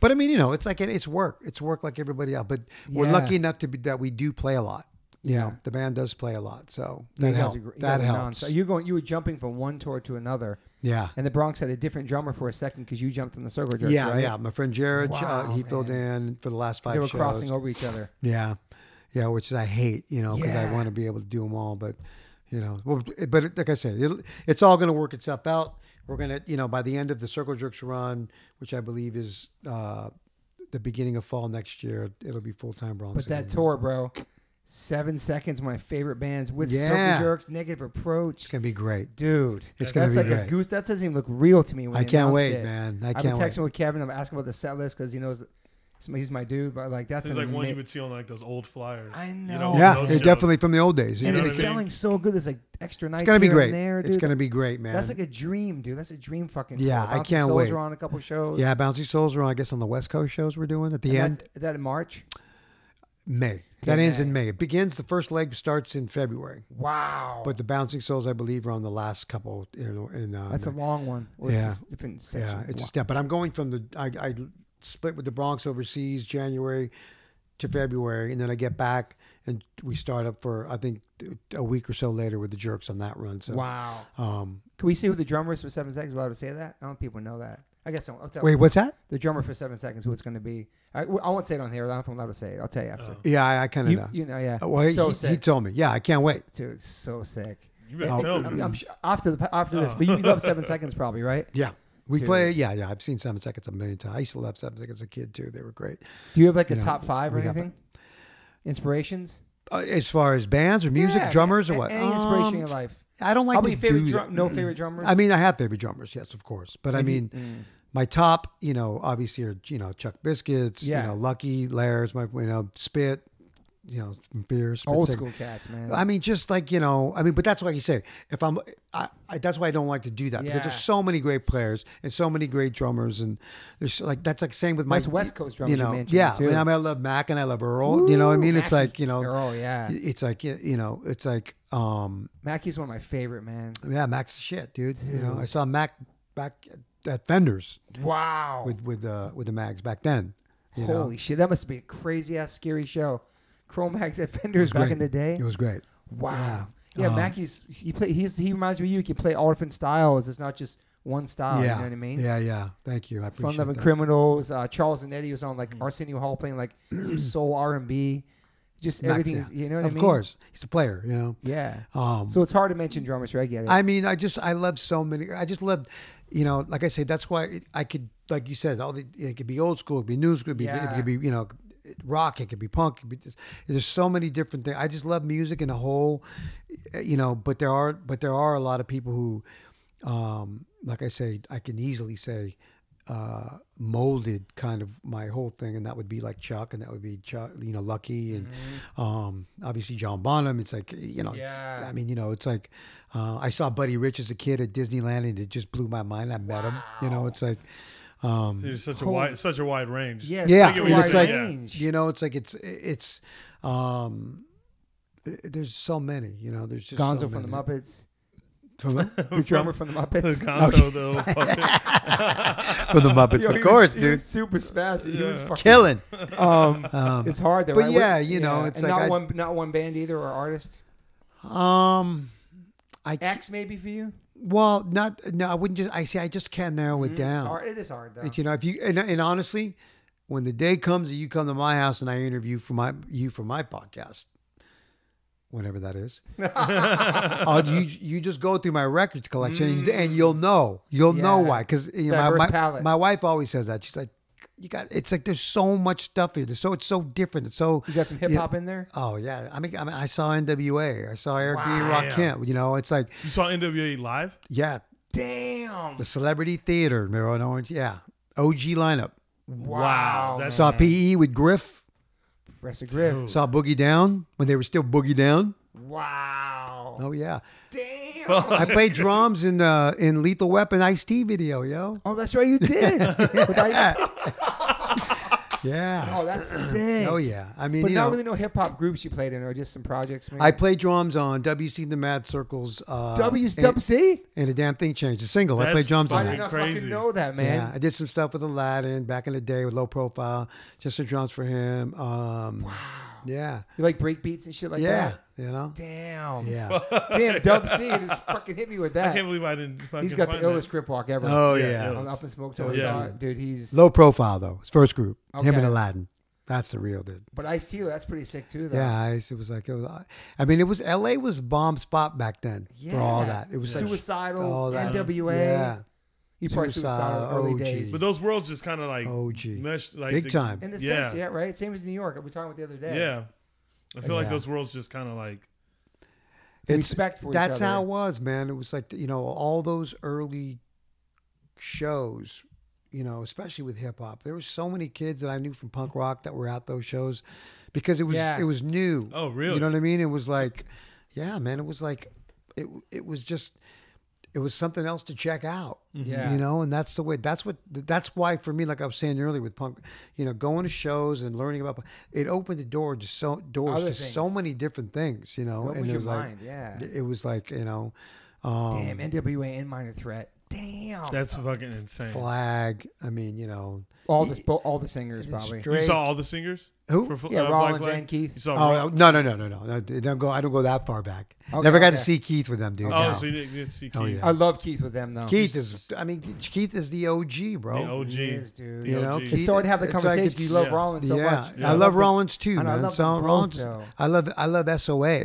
Speaker 3: but I mean, you know, it's like it's work. It's work like everybody else. But we're lucky enough to be that we do play a lot. You
Speaker 1: Yeah.
Speaker 3: know, the band does play a lot, so that helps. That helps.
Speaker 1: So you're going. You were jumping from one tour to another,
Speaker 3: Yeah.
Speaker 1: and the Bronx had a different drummer for a second because you jumped on the circle jerks,
Speaker 3: Yeah,
Speaker 1: right?
Speaker 3: yeah. My friend Jared, uh,
Speaker 1: Wow,
Speaker 3: he filled in for the last five
Speaker 1: They were
Speaker 3: shows.
Speaker 1: crossing over each other.
Speaker 3: Yeah, yeah, which is I hate, you know, because I want to be able to do them all, but you know, well, but like I said, it'll, it's all going to work itself out. We're gonna, you know, by the end of the Circle Jerks run, which I believe is uh, the beginning of fall next year, it'll be full time Bronx.
Speaker 1: But that tour, bro, Seven Seconds, my favorite bands with
Speaker 3: Yeah.
Speaker 1: Circle Jerks, Negative Approach,
Speaker 3: it's gonna be great.
Speaker 1: dude.
Speaker 3: It's gonna
Speaker 1: that's
Speaker 3: be
Speaker 1: like a
Speaker 3: great.
Speaker 1: goose. That doesn't even look real to me. When
Speaker 3: I can't wait,
Speaker 1: it.
Speaker 3: man. I
Speaker 1: I've been
Speaker 3: can't
Speaker 1: texting
Speaker 3: wait.
Speaker 1: with Kevin. I'm asking about the set list because he knows he's my dude. But like that's
Speaker 2: It's
Speaker 1: an
Speaker 2: like one
Speaker 1: ama-
Speaker 2: you would see on like those old flyers.
Speaker 1: I
Speaker 2: You
Speaker 1: know.
Speaker 3: Yeah,
Speaker 2: those
Speaker 3: it
Speaker 2: shows.
Speaker 3: definitely from the old days.
Speaker 1: And
Speaker 2: know
Speaker 1: it's
Speaker 2: what I mean?
Speaker 1: selling so good. There's like extra nights.
Speaker 3: it's gonna be
Speaker 1: here
Speaker 3: great.
Speaker 1: There,
Speaker 3: it's gonna be great, man.
Speaker 1: That's like a dream, dude. That's a dream fucking.
Speaker 3: Yeah,
Speaker 1: tour.
Speaker 3: I can't
Speaker 1: Souls
Speaker 3: wait.
Speaker 1: Are on a couple shows.
Speaker 3: yeah, Bouncing Souls are on, I guess on the West Coast shows we're doing at the
Speaker 1: And
Speaker 3: end.
Speaker 1: that in March?
Speaker 3: May. That
Speaker 1: Okay,
Speaker 3: ends in
Speaker 1: May.
Speaker 3: May. It begins. The first leg starts in February.
Speaker 1: Wow.
Speaker 3: But the Bouncing Souls, I believe, are on the last couple. You know, in uh,
Speaker 1: that's a long one. Well,
Speaker 3: Yeah.
Speaker 1: It's just different sections.
Speaker 3: yeah, it's a step. But I'm going from the I, I split with the Bronx overseas January to February, and then I get back and we start up for I think a week or so later with the Jerks on that run. So
Speaker 1: Wow.
Speaker 3: Um,
Speaker 1: Can we see who the drummer is for Seven Seconds? Allowed to say that? I don't know if people know that. I guess I'll, I'll tell
Speaker 3: wait, what's that?
Speaker 1: the drummer for Seven Seconds who it's going to be. I, I won't say it on here. I don't know if I'm allowed to say it. I'll tell you after.
Speaker 2: Oh.
Speaker 3: Yeah, I, I kind of
Speaker 1: you,
Speaker 3: know.
Speaker 1: you know, yeah.
Speaker 3: Uh, well, he,
Speaker 1: so
Speaker 3: he,
Speaker 1: sick.
Speaker 3: he told me. Yeah, I can't wait.
Speaker 1: Dude, so sick.
Speaker 2: You better
Speaker 3: Oh.
Speaker 2: tell
Speaker 1: I'm,
Speaker 2: me.
Speaker 1: I'm sure after the after this,
Speaker 2: Oh.
Speaker 1: but you love Seven <laughs> Seconds probably, right?
Speaker 3: Yeah. We
Speaker 1: Dude.
Speaker 3: play, yeah, yeah. I've seen Seven Seconds a million times. I used to love Seven Seconds as a kid too. They were great.
Speaker 1: Do you have like a
Speaker 3: know,
Speaker 1: top five or
Speaker 3: got
Speaker 1: anything? Inspirations?
Speaker 3: Uh, as far as bands or music,
Speaker 1: Yeah,
Speaker 3: drummers or what?
Speaker 1: Any inspiration
Speaker 3: Um,
Speaker 1: in your life?
Speaker 3: I don't like
Speaker 1: How
Speaker 3: to
Speaker 1: favorite
Speaker 3: do
Speaker 1: drum, no favorite drummers?
Speaker 3: I mean, I have favorite drummers, yes, of course. But I mean,
Speaker 1: mm.
Speaker 3: my top, you know, obviously are you know Chuck Biscuits,
Speaker 1: Yeah.
Speaker 3: you know, Lucky Lehrer, my you know Spit, you know, Spit
Speaker 1: old school cats, man.
Speaker 3: I mean, just like you know, I mean, but that's why you say if I'm, I, I that's why I don't like to do that because there's so many great players and so many great drummers, and there's like that's like same with my
Speaker 1: That's West Coast drummers
Speaker 3: You
Speaker 1: you
Speaker 3: know,
Speaker 1: mentioned,
Speaker 3: yeah.
Speaker 1: too.
Speaker 3: I mean, I, mean, I love Mac and I love Earl. you know what I mean? It's like you know,
Speaker 1: Oh yeah,
Speaker 3: it's like you know, it's like um,
Speaker 1: Mackie's one of my favorite, man.
Speaker 3: yeah, Mac's the shit, dude. You know, I saw Mac back at Fenders
Speaker 1: Wow.
Speaker 3: with with uh, with the mags back then. You know?
Speaker 1: Holy shit, that must be a crazy ass scary show. Cro-Mags at <laughs> Fenders back
Speaker 3: great.
Speaker 1: in the day.
Speaker 3: It was great.
Speaker 1: wow.
Speaker 3: Yeah.
Speaker 1: Yeah,
Speaker 3: Um,
Speaker 1: Mackie's he play he's he reminds me of you. He can play all different styles. It's not just one style.
Speaker 3: yeah,
Speaker 1: You know what I mean?
Speaker 3: yeah, yeah. Thank you. I appreciate it.
Speaker 1: Fun
Speaker 3: appreciate
Speaker 1: Loving
Speaker 3: that.
Speaker 1: Criminals. Uh, Charles and Eddie was on
Speaker 3: Mm.
Speaker 1: like Arsenio Hall playing like <clears throat> some soul R and B. Just
Speaker 3: Max,
Speaker 1: everything.
Speaker 3: yeah.
Speaker 1: is You know what
Speaker 3: of
Speaker 1: I mean?
Speaker 3: Of course, he's a player. You know.
Speaker 1: Yeah.
Speaker 3: Um,
Speaker 1: So it's hard to mention drummers. Right? I get it.
Speaker 3: I mean, I just I love so many. I just love, you know, like I said, that's why it, I could, like you said, all the it could be old school, it could be new school, it could be, it could be you know, rock, it could be punk. It could be just, there's so many different things. I just love music in a whole, you know. But there are but there are a lot of people who, um, like I say, I can easily say. Uh, molded kind of my whole thing, and that would be like Chuck, and that would be Chuck, you know, Lucky, and um, obviously John Bonham. It's like you know,
Speaker 1: Mm-hmm. Yeah.
Speaker 3: I mean, you know, it's like uh, I saw Buddy Rich as a kid at Disneyland, and it just blew my mind. I met him. You know, it's like, um,
Speaker 2: There's such a wide, such a wide range.
Speaker 1: yeah.
Speaker 3: yeah,
Speaker 1: such a
Speaker 2: it's like-
Speaker 1: range.
Speaker 3: you know, it's like it's it's um, i- there's so many. You know, there's just
Speaker 1: Gonzo
Speaker 3: so
Speaker 1: from the. Muppets.
Speaker 3: From the, <laughs>
Speaker 1: The drummer from the <laughs>
Speaker 2: The <laughs>
Speaker 1: Muppets.
Speaker 2: Gonzo, the little
Speaker 3: from the Muppets,
Speaker 1: Yo,
Speaker 3: of course,
Speaker 1: was, he
Speaker 3: dude.
Speaker 1: was super spastic. He was fucking,
Speaker 3: Killing.
Speaker 1: Um,
Speaker 3: Um,
Speaker 1: it's hard though.
Speaker 3: but
Speaker 1: right?
Speaker 3: yeah,
Speaker 1: What-
Speaker 3: you know, it's
Speaker 1: and
Speaker 3: like
Speaker 1: not
Speaker 3: I-
Speaker 1: one, not one band either or artist.
Speaker 3: um, I
Speaker 1: X maybe for you.
Speaker 3: Well, not no, I wouldn't just. I see. I just can't narrow it
Speaker 1: Mm,
Speaker 3: down.
Speaker 1: It's hard. It is hard though.
Speaker 3: You know, if you and, and honestly, when the day comes that you come to my house and I interview for my you for my podcast, whenever that is, <laughs> uh, you you just go through my records collection and, and you'll know you'll know why because you know, my my, my wife always says that she's like you got it's like there's so much stuff here there's so it's so different it's so
Speaker 1: You got some hip hop in there.
Speaker 3: oh yeah I mean I mean I saw NWA I saw Eric B and
Speaker 1: Wow.
Speaker 3: Rakim you know it's like
Speaker 2: You saw NWA live?
Speaker 3: yeah
Speaker 1: Damn.
Speaker 3: the Celebrity Theater Mirror and Orange yeah OG lineup
Speaker 1: Wow.
Speaker 2: That's-
Speaker 3: saw. PE with Griff
Speaker 1: Professor Griff.
Speaker 3: Saw Boogie Down when they were still Boogie Down.
Speaker 1: Wow.
Speaker 3: Oh yeah,
Speaker 1: Damn.
Speaker 3: I <laughs> played drums in uh, in Lethal Weapon Ice T video, yo.
Speaker 1: Oh, that's right. You did. <laughs>
Speaker 3: Yeah.
Speaker 1: oh, that's <clears throat> sick.
Speaker 3: Oh yeah. I mean,
Speaker 1: But
Speaker 3: you
Speaker 1: not
Speaker 3: know,
Speaker 1: really no hip hop groups you played in, or just some projects. Maybe.
Speaker 3: I played drums on WC the Mad Circles. Uh,
Speaker 1: W
Speaker 3: and,
Speaker 1: Dub C.
Speaker 3: and a damn thing changed. A single. I played drums on
Speaker 1: did
Speaker 2: fucking
Speaker 3: that.
Speaker 1: not
Speaker 2: crazy.
Speaker 1: fucking know that, man.
Speaker 3: Yeah, I did some stuff with Aladdin back in the day with low profile, just the drums for him. Um, wow. Yeah.
Speaker 1: You like break beats and shit like
Speaker 3: yeah.
Speaker 1: that.
Speaker 3: You know.
Speaker 1: Damn.
Speaker 3: Yeah. <laughs>
Speaker 1: Damn. Dub C just fucking hit me with that.
Speaker 2: I can't believe I didn't fucking
Speaker 1: He's got the
Speaker 2: find
Speaker 1: illest
Speaker 2: that.
Speaker 1: Crip walk ever.
Speaker 3: Oh
Speaker 2: Yeah,
Speaker 3: yeah.
Speaker 2: yeah.
Speaker 1: on Up in Smoke
Speaker 2: Yeah.
Speaker 1: yeah. dude. He's
Speaker 3: Low profile though. His first group. Him and Aladdin. That's the real dude.
Speaker 1: but Ice T, that's pretty sick too, though.
Speaker 3: Yeah, Ice. it was like it was. I mean, it was L.A. was bomb spot back then for all that. It was like
Speaker 1: suicidal,
Speaker 3: all that.
Speaker 1: NWA.
Speaker 3: Yeah,
Speaker 1: He probably
Speaker 3: Suicidal,
Speaker 1: suicidal early
Speaker 3: OG.
Speaker 1: days.
Speaker 2: But those worlds just kind of like
Speaker 3: OG,
Speaker 2: meshed, like
Speaker 3: big
Speaker 2: the-
Speaker 3: time.
Speaker 1: In a
Speaker 2: Yeah.
Speaker 1: sense, yeah, right. Same as New York. We were talking about the other day.
Speaker 2: Yeah, I feel like
Speaker 3: Yeah.
Speaker 2: those worlds just kind of like
Speaker 1: The respect for each
Speaker 3: that's
Speaker 1: other.
Speaker 3: how it was, man. It was like you know all those early shows. You know, especially with hip hop, there were so many kids that I knew from punk rock that were at those shows because it was
Speaker 1: Yeah.
Speaker 3: it was new.
Speaker 2: Oh, really?
Speaker 3: You know what I mean? It was like, yeah, man. It was like, it it was just, it was something else to check out.
Speaker 1: Yeah.
Speaker 3: You know, and that's the way. That's what. That's why for me, like I was saying earlier with punk, you know, going to shows and learning about it opened the door to so doors
Speaker 1: Other
Speaker 3: to so many different things. You know,
Speaker 1: What
Speaker 3: and
Speaker 1: was
Speaker 3: it
Speaker 1: your
Speaker 3: was like,
Speaker 1: mind? Yeah.
Speaker 3: it was like you know, um,
Speaker 1: Damn, NWA and Minor Threat. Damn.
Speaker 2: that's fucking insane.
Speaker 3: flag. I mean, you know,
Speaker 1: all the bo- all the singers probably.
Speaker 3: straight-
Speaker 2: You saw all the singers?
Speaker 3: Who?
Speaker 2: For,
Speaker 1: Yeah,
Speaker 2: uh, Black
Speaker 1: Rollins
Speaker 2: Flag?
Speaker 1: and Keith.
Speaker 2: You saw
Speaker 3: Oh
Speaker 2: Roll-
Speaker 3: no no no no no! no don't go. I don't go that far back.
Speaker 1: Okay,
Speaker 3: Never got
Speaker 1: okay.
Speaker 3: to see Keith with them, dude.
Speaker 2: Oh,
Speaker 3: no.
Speaker 2: so you didn't get to see Keith.
Speaker 3: Oh, yeah.
Speaker 1: I love Keith with them though.
Speaker 3: Keith is. I mean, Keith is the OG, bro.
Speaker 2: The OG.
Speaker 1: He is, dude.
Speaker 2: The
Speaker 3: You know,
Speaker 2: OG.
Speaker 1: It's
Speaker 3: Keith-
Speaker 1: sorry to have the
Speaker 3: it's like
Speaker 1: conversation.
Speaker 3: it's-
Speaker 1: you love
Speaker 2: yeah.
Speaker 1: Rollins so
Speaker 3: yeah,
Speaker 1: much.
Speaker 3: I love
Speaker 1: the-
Speaker 3: Rollins too,
Speaker 1: and I
Speaker 3: man.
Speaker 1: love
Speaker 3: so
Speaker 1: them both,
Speaker 3: Rollins,
Speaker 1: though.
Speaker 3: I love I love SOA.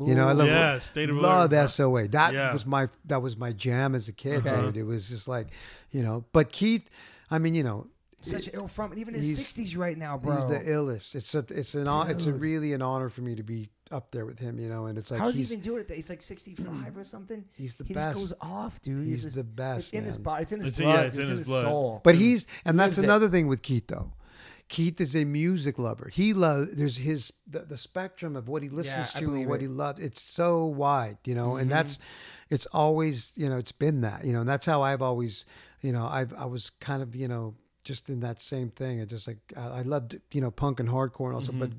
Speaker 3: You know, I love
Speaker 2: Yeah, State of
Speaker 3: love
Speaker 2: Alert.
Speaker 3: SOA. That
Speaker 2: Yeah.
Speaker 3: was my that was my jam as a kid,
Speaker 1: Okay.
Speaker 3: dude. It was just like, you know. But Keith, I mean, you know,
Speaker 1: Such an ill front, even in
Speaker 3: his
Speaker 1: sixties right now, bro.
Speaker 3: he's the illest. It's a it's an hon- it's a really an honor for me to be up there with him, you know. And it's like
Speaker 1: How does he
Speaker 3: he's
Speaker 1: even do it? He's like 65 or something. <clears throat>
Speaker 3: he's the
Speaker 1: he
Speaker 3: best.
Speaker 1: just goes off, dude.
Speaker 3: He's
Speaker 1: just,
Speaker 3: the best,
Speaker 1: It's in his
Speaker 3: man.
Speaker 1: body. It's in his
Speaker 2: It's-
Speaker 1: blood.
Speaker 2: yeah, it's in his blood.
Speaker 1: soul.
Speaker 3: But he's and that's
Speaker 1: lives it.
Speaker 3: another thing with Keith though. Keith is a music lover. He loves there's his the, the spectrum of what he listens
Speaker 1: I
Speaker 3: to and what
Speaker 1: it.
Speaker 3: he loves. It's so wide, you know,
Speaker 1: Mhm.
Speaker 3: and that's it's always you know it's been that you know, and that's how I've always you know I've I was kind of you know just in that same thing. I just like I, I loved you know punk and hardcore and also, mm-hmm. but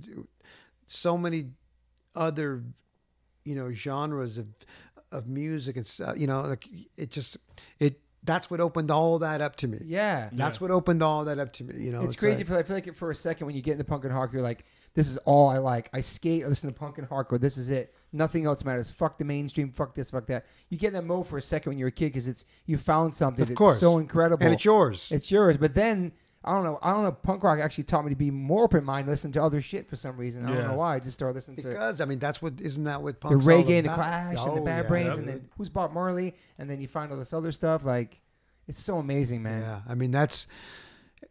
Speaker 3: so many other you know genres of of music and stuff. You know, like it just it that's what opened all that up to me.
Speaker 1: yeah.
Speaker 3: That's what opened all that up to me. You know,
Speaker 1: it's, crazy.
Speaker 3: like-
Speaker 1: for I feel like for a second when you get into punk and hardcore, you're like, this is all I like. I skate, I listen to punk and hardcore. This is it. Nothing else matters. Fuck the mainstream. Fuck this. Fuck that. You get in that mode for a second when you're a kid because it's you found something
Speaker 3: Of
Speaker 1: that's
Speaker 3: course.
Speaker 1: so incredible.
Speaker 3: and it's yours.
Speaker 1: It's yours. But then I don't know. I don't know. Punk rock actually taught me to be more open minded, listen to other shit for some reason. I
Speaker 2: Yeah.
Speaker 1: don't know why. I just started listening to
Speaker 3: because I mean, that's what isn't that what
Speaker 1: the reggae and the? Clash and the
Speaker 3: Oh,
Speaker 1: Bad
Speaker 3: yeah.
Speaker 1: Brains, and then who's Bob Marley, and then you find all this other stuff. Like, it's so amazing, man.
Speaker 3: Yeah, I mean that's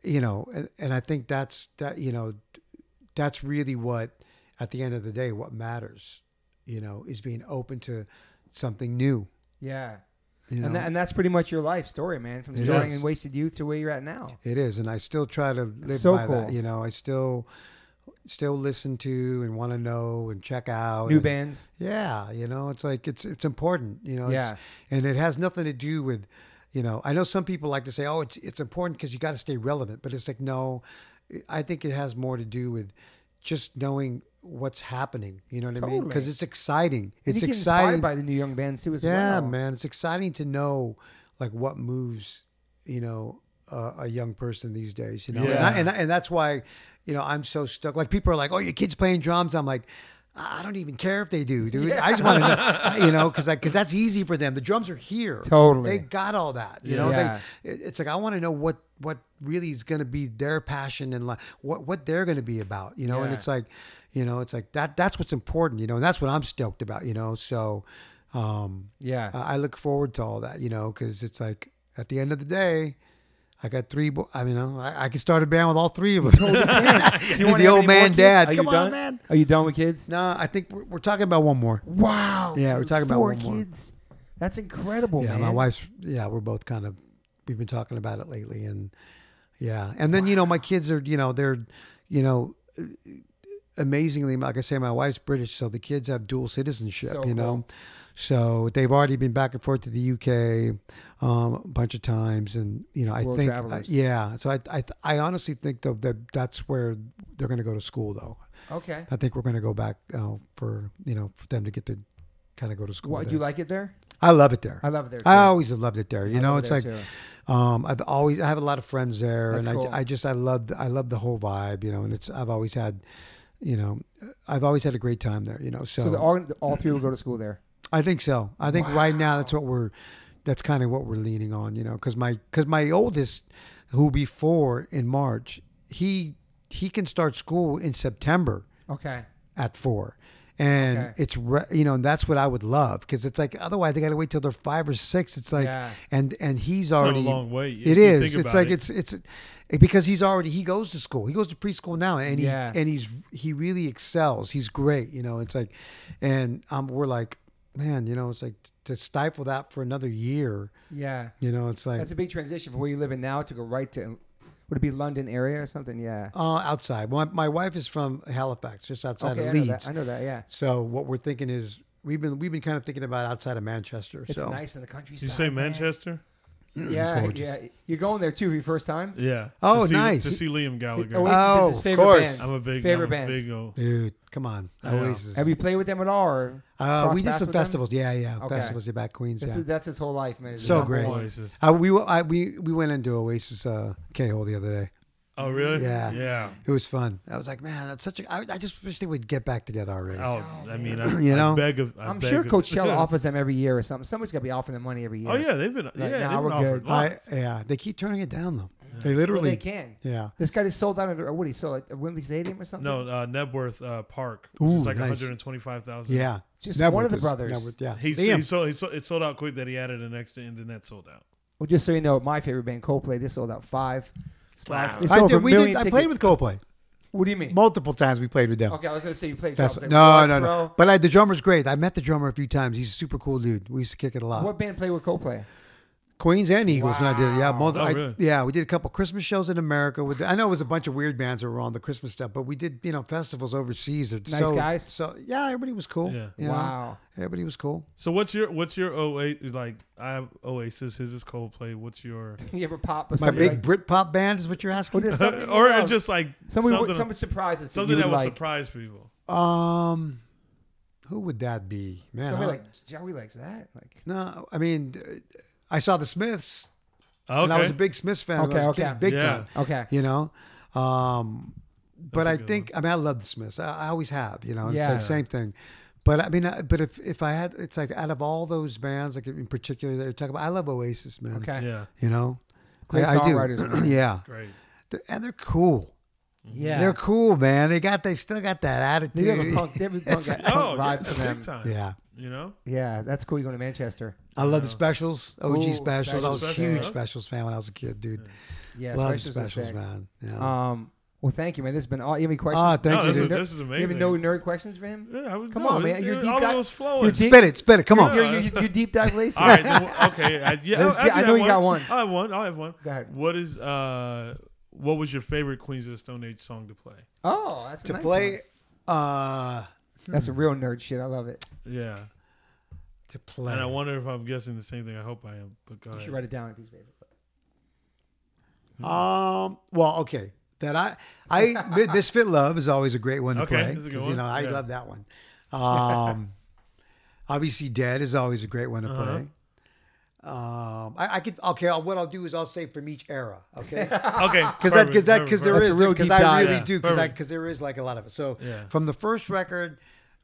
Speaker 3: you know, and, and I think that's that you know, that's really what at the end of the day what matters. You know, is being open to something new.
Speaker 1: Yeah.
Speaker 3: You know,
Speaker 1: And, that, and that's pretty much your life story, man. From
Speaker 3: It
Speaker 1: starting
Speaker 3: is.
Speaker 1: in wasted youth to where you're at now.
Speaker 3: It is, and I still try to live
Speaker 1: so
Speaker 3: by
Speaker 1: cool.
Speaker 3: that. You know, I still still listen to and want to know and check out
Speaker 1: New
Speaker 3: and-
Speaker 1: bands.
Speaker 3: Yeah, you know, it's like it's it's important. You know,
Speaker 1: Yeah.
Speaker 3: and it has nothing to do with, you know, I know some people like to say, oh, it's it's important because you got to stay relevant, but it's like no, I think it has more to do with just knowing what's happening. You know what I mean? Because it's exciting. It's
Speaker 1: you get
Speaker 3: exciting.
Speaker 1: by the new young bands too, as
Speaker 3: yeah,
Speaker 1: well.
Speaker 3: man, it's exciting to know like what moves, you know, uh, a young person these days. You know, and, I, and I, and that's why, you know, I'm so stuck. Like people are like, "Oh, your kid's playing drums." I'm like. I don't even care if they do, dude. I just want to know, <laughs> you know, because because that's easy for them. The drums are here,
Speaker 1: Totally.
Speaker 3: They got all that, you know.
Speaker 1: Yeah.
Speaker 3: They, it's like I want to know what what really is going to be their passion and like what what they're going to be about, you know.
Speaker 1: yeah.
Speaker 3: And it's like, you know, it's like that. That's what's important, you know, and that's what I'm stoked about, you know. So, um,
Speaker 1: Yeah.
Speaker 3: I I look forward to all that, you know, because it's like at the end of the day, I got three. Bo- I mean, you know, I, I can start a band with all three of <laughs> them.
Speaker 1: You <laughs>
Speaker 3: the old man dad.
Speaker 1: Are you
Speaker 3: Come on,
Speaker 1: done?
Speaker 3: man.
Speaker 1: Are you done with kids?
Speaker 3: No, I think we're, we're talking about one more.
Speaker 1: Wow.
Speaker 3: Yeah, we're talking about
Speaker 1: four
Speaker 3: one more.
Speaker 1: kids. That's incredible,
Speaker 3: yeah,
Speaker 1: man.
Speaker 3: my wife's. Yeah, we're both kind of. We've been talking about it lately, and yeah, and then you know my kids are. You know they're, you know, amazingly, like I say, my wife's British, so the kids have dual citizenship.
Speaker 1: So
Speaker 3: you know,
Speaker 1: cool.
Speaker 3: So they've already been back and forth to the UK um, a bunch of times, and you know I
Speaker 1: World
Speaker 3: think
Speaker 1: travelers.
Speaker 3: yeah. So I I I honestly think though that that's where they're going to go to school though.
Speaker 1: Okay.
Speaker 3: I think we're going to go back uh, for you know for them to get to kind of go to school.
Speaker 1: What, do you like it there?
Speaker 3: I love it there.
Speaker 1: I love it there.
Speaker 3: I always have loved it there. You
Speaker 1: I
Speaker 3: know, it's
Speaker 1: it
Speaker 3: like
Speaker 1: too.
Speaker 3: um, I've always I have a lot of friends there,
Speaker 1: That's
Speaker 3: and
Speaker 1: cool.
Speaker 3: I, I just I love I love the whole vibe. You know, and it's I've always had, you know, I've always had a great time there. You know, so,
Speaker 1: So, the, all, all three will go to school there.
Speaker 3: I think so. I think right now that's what we're that's kind of what we're leaning on. You know, because my because my oldest, who will be four in March, he he can start school in September
Speaker 1: Okay.
Speaker 3: at four. And
Speaker 1: Okay.
Speaker 3: it's re- you know and that's what I would love because it's like otherwise they got to wait till they're five or six. It's like
Speaker 1: Yeah.
Speaker 3: and and he's
Speaker 2: Not
Speaker 3: already
Speaker 2: a long way.
Speaker 3: It
Speaker 2: You
Speaker 3: is.
Speaker 2: think
Speaker 3: It's like
Speaker 2: it.
Speaker 3: it's it's because he's already he goes to school. He goes to preschool now, and he
Speaker 1: Yeah.
Speaker 3: and he's he really excels. He's great. You know, it's like, and um, we're like, man, you know, it's like to stifle that for another year.
Speaker 1: Yeah.
Speaker 3: You know, it's like
Speaker 1: That's a big transition from where you live in now to go right to, would it be London area or something? Yeah.
Speaker 3: uh, outside. Well, my wife is from Halifax, just outside
Speaker 1: okay,
Speaker 3: of
Speaker 1: I know,
Speaker 3: Leeds.
Speaker 1: that. I know that. Yeah.
Speaker 3: So what we're thinking is we've been we've been kind of thinking about outside of Manchester.
Speaker 1: It's
Speaker 3: so
Speaker 1: nice in the countryside.
Speaker 2: you say
Speaker 1: man.
Speaker 2: Manchester?
Speaker 1: Yeah,
Speaker 3: Gorgeous.
Speaker 1: yeah. You're going there too for your first time.
Speaker 2: Yeah.
Speaker 3: Oh,
Speaker 2: to see,
Speaker 3: nice.
Speaker 2: To see Liam Gallagher.
Speaker 1: Oasis
Speaker 3: Oh,
Speaker 1: is his
Speaker 3: of
Speaker 1: favorite
Speaker 3: course.
Speaker 1: band.
Speaker 2: I'm a big
Speaker 1: favorite
Speaker 2: I'm a
Speaker 1: band.
Speaker 2: Big o-
Speaker 3: dude, come on,
Speaker 2: I know.
Speaker 3: Oasis.
Speaker 1: Have you played with them at all? Or
Speaker 3: Uh,
Speaker 1: crossed
Speaker 3: we did
Speaker 1: paths
Speaker 3: some
Speaker 1: with them?
Speaker 3: festivals. Yeah, yeah,
Speaker 1: Okay.
Speaker 3: festivals. Yeah, back Queens.
Speaker 1: This
Speaker 3: yeah.
Speaker 1: is, that's his whole life, man. It's
Speaker 3: So
Speaker 1: number
Speaker 3: great.
Speaker 1: one.
Speaker 2: Oasis.
Speaker 3: Uh, we I, we we went into Oasis uh, K hole the other day.
Speaker 2: Oh, really?
Speaker 3: Yeah.
Speaker 2: Yeah.
Speaker 3: It was fun. I was like, man, that's such a. I, I just wish they would get back together already.
Speaker 2: Oh, I mean, I, <laughs>
Speaker 3: You
Speaker 2: I
Speaker 3: know?
Speaker 2: beg of, I
Speaker 1: I'm
Speaker 2: beg
Speaker 1: sure
Speaker 2: of-
Speaker 1: Coachella <laughs> offers them every year or something. Somebody's got to be offering them money every year.
Speaker 2: Oh yeah, they've been. yeah,
Speaker 1: nah,
Speaker 2: they've been offered.
Speaker 3: I,
Speaker 2: lots.
Speaker 3: yeah, they keep turning it down though. They
Speaker 1: Well,
Speaker 3: literally.
Speaker 1: they can.
Speaker 3: yeah.
Speaker 1: This guy just sold out at what he sold at Wembley Stadium or something.
Speaker 2: No, uh, Knebworth uh, Park, which
Speaker 3: Ooh,
Speaker 2: is like
Speaker 3: nice.
Speaker 2: 125,000.
Speaker 3: Yeah.
Speaker 1: just
Speaker 3: Knebworth
Speaker 1: one of the brothers.
Speaker 3: Knebworth, yeah.
Speaker 2: He, he, sold, he, sold, it sold out quick that he added an extra and then that sold out.
Speaker 1: Well, just so you know, my favorite band, Coldplay, they sold out five spots.
Speaker 2: Wow.
Speaker 3: I did, we did. I played with Coldplay.
Speaker 1: What do you mean?
Speaker 3: Multiple times we played with them.
Speaker 1: Okay, I was gonna say you played
Speaker 3: That's,
Speaker 1: drums. Like,
Speaker 3: no,
Speaker 1: what,
Speaker 3: no,
Speaker 1: bro?
Speaker 3: no. But I, the drummer's great. I met the drummer a few times. He's a super cool dude. We used to kick it a lot.
Speaker 1: What band played with Coldplay?
Speaker 3: Queens and Eagles, and I did. Yeah,
Speaker 1: Wow.
Speaker 3: multi-
Speaker 2: Oh,
Speaker 3: I-
Speaker 2: really?
Speaker 3: yeah, we did a couple Christmas shows in America. With I know it was a bunch of weird bands that were on the Christmas stuff, but we did you know festivals overseas. It's
Speaker 1: Nice
Speaker 3: so,
Speaker 1: guys?
Speaker 3: So yeah, everybody was cool.
Speaker 2: Yeah.
Speaker 3: you know?
Speaker 1: Wow.
Speaker 3: everybody was cool.
Speaker 2: So what's your what's your Oasis like? I have Oasis. His is Coldplay. What's your <laughs>
Speaker 1: You ever pop with
Speaker 3: My big
Speaker 1: like,
Speaker 3: Britpop band is what you're asking.
Speaker 1: What is something you <laughs>
Speaker 2: or
Speaker 1: love?
Speaker 2: just like
Speaker 1: somebody,
Speaker 2: something,
Speaker 1: something surprises
Speaker 2: something
Speaker 1: you
Speaker 2: that
Speaker 1: would
Speaker 2: will
Speaker 1: like.
Speaker 2: surprise people.
Speaker 3: Um, who would that be? Man,
Speaker 1: Somebody
Speaker 3: I-
Speaker 1: like Joey likes that. Like
Speaker 3: no, I mean, uh, I saw the Smiths,
Speaker 2: Okay.
Speaker 3: and I was a big Smiths fan.
Speaker 1: Okay, okay.
Speaker 3: kid, big
Speaker 2: Yeah.
Speaker 3: time.
Speaker 1: okay,
Speaker 3: You know, um, but
Speaker 2: I a
Speaker 3: I
Speaker 2: good
Speaker 3: think I mean I love the Smiths. I, I always have. You know, it's
Speaker 1: Yeah.
Speaker 3: like same thing. But I mean, but if if I had, it's like out of all those bands, like in particular that you're talking about, I love Oasis, man.
Speaker 1: okay,
Speaker 2: Yeah.
Speaker 3: You know,
Speaker 1: Great
Speaker 3: I, I do.
Speaker 1: songwriters, man. <clears throat>
Speaker 3: yeah,
Speaker 2: Great.
Speaker 3: And they're cool.
Speaker 1: yeah.
Speaker 3: They're cool, man. They got, they still got that
Speaker 1: They have a
Speaker 3: attitude.
Speaker 1: punk, they have a punk, <laughs> punk
Speaker 2: Oh, yeah,
Speaker 1: vibe to them.
Speaker 2: big time.
Speaker 3: yeah.
Speaker 2: You know.
Speaker 1: Yeah, that's cool. You're going to Manchester.
Speaker 3: I love the specials, OG
Speaker 1: Ooh,
Speaker 3: specials. I was a
Speaker 2: specials.
Speaker 3: huge
Speaker 2: Okay.
Speaker 3: specials fan when I was a kid, dude.
Speaker 1: Yeah,
Speaker 3: love the
Speaker 1: specials, are
Speaker 3: specials,
Speaker 1: sick.
Speaker 3: man. Yeah.
Speaker 1: Um, well, thank you, man. This has been all. You have any questions?
Speaker 3: Ah, thank
Speaker 2: no,
Speaker 3: you,
Speaker 2: this is,
Speaker 3: dude.
Speaker 2: this is
Speaker 1: You
Speaker 2: amazing.
Speaker 1: have no nerd questions for him?
Speaker 2: Yeah, I was,
Speaker 1: Come
Speaker 2: no,
Speaker 1: on, man.
Speaker 2: it-
Speaker 1: You're
Speaker 2: it-
Speaker 1: deep
Speaker 2: all
Speaker 1: di-
Speaker 2: of flowing.
Speaker 1: you're deep-
Speaker 3: spit it, spit it. Come on.
Speaker 1: You're, you're, you're, you're deep dive <laughs> lazy.
Speaker 2: All right. Then, okay. I, yeah,
Speaker 1: Let's
Speaker 2: I,
Speaker 1: get- I know
Speaker 2: have
Speaker 1: you got one.
Speaker 2: I have one. I have one.
Speaker 1: Go ahead.
Speaker 2: What is uh, what was your favorite Queens of the Stone Age song to play?
Speaker 1: Oh, that's a
Speaker 3: to
Speaker 1: nice
Speaker 3: play,
Speaker 1: one.
Speaker 3: uh,
Speaker 1: That's a real nerd shit. I love it.
Speaker 2: Yeah.
Speaker 3: to play.
Speaker 2: And I wonder if I'm guessing the same thing. I hope I am. But go
Speaker 1: You
Speaker 2: ahead.
Speaker 1: should write it down on a piece of paper.
Speaker 3: Um. Well, okay. That I I <laughs> Misfit Love is always a great one to
Speaker 2: Okay,
Speaker 3: play
Speaker 2: that's a good
Speaker 3: 'cause,
Speaker 2: one.
Speaker 3: you know I
Speaker 2: Yeah.
Speaker 3: love that one. Um, <laughs> obviously, Dead is always a great one to
Speaker 2: Uh-huh.
Speaker 3: play. Um, I, I could okay. I'll, what I'll do is I'll say from each era. Okay. <laughs>
Speaker 2: Okay. <laughs>
Speaker 3: Because that, because that, because there
Speaker 1: That's
Speaker 3: is, because I really
Speaker 2: Yeah,
Speaker 3: do, because I, because there is like a lot of it. So
Speaker 2: Yeah.
Speaker 3: from the first record,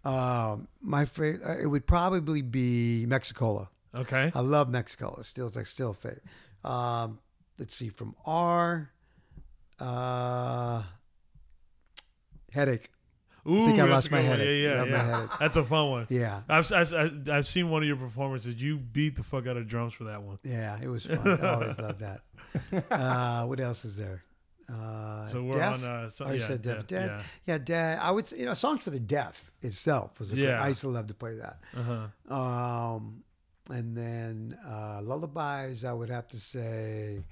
Speaker 3: um, my favorite, it would probably be Mexicola.
Speaker 2: Okay.
Speaker 3: I love Mexico. It's still it's like still a favorite. Um, let's see from R. Uh, headache.
Speaker 2: Ooh,
Speaker 3: think I lost my headache.
Speaker 2: Yeah, yeah, yeah.
Speaker 3: headache.
Speaker 2: That's a fun one.
Speaker 3: Yeah,
Speaker 2: I've, I've, I've seen one of your performances. You beat the fuck out of drums for that one.
Speaker 3: yeah, it was <laughs> fun. I always love that. Uh, what else is there? Uh,
Speaker 2: So we're
Speaker 3: deaf?
Speaker 2: on. Uh, so,
Speaker 3: I
Speaker 2: yeah,
Speaker 3: said deaf.
Speaker 2: deaf,
Speaker 3: Deaf. Yeah, deaf. I would say, you know, songs for the deaf itself was a great,
Speaker 2: Yeah.
Speaker 3: I used to love to play that.
Speaker 2: Uh-huh.
Speaker 3: Um, and then uh, lullabies, I would have to say,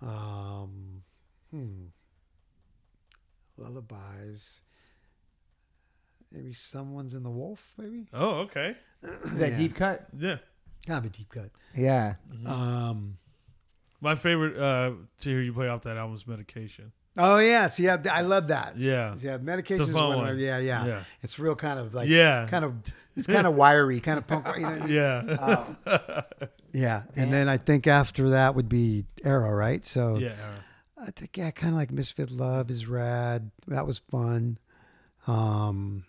Speaker 3: um, hmm, lullabies. Maybe someone's in the wolf. Maybe
Speaker 2: Oh, okay. <clears throat>
Speaker 1: Is that
Speaker 3: Yeah.
Speaker 1: deep cut?
Speaker 2: Yeah.
Speaker 3: kind of a deep cut.
Speaker 1: Yeah.
Speaker 3: Um,
Speaker 2: My favorite uh, to hear you play off that album is Medication.
Speaker 3: oh yeah, see, I, I love that.
Speaker 2: Yeah.
Speaker 3: Yeah, medication is one. Of yeah, yeah,
Speaker 2: Yeah.
Speaker 3: It's real kind of like
Speaker 2: Yeah.
Speaker 3: kind of <laughs> it's kind of wiry, kind of punk. You know?
Speaker 2: Yeah. <laughs>
Speaker 3: Yeah, and then I think after that would be Era, right? So
Speaker 2: yeah.
Speaker 3: I think yeah, kind of like Misfit Love is rad. That was fun. Um,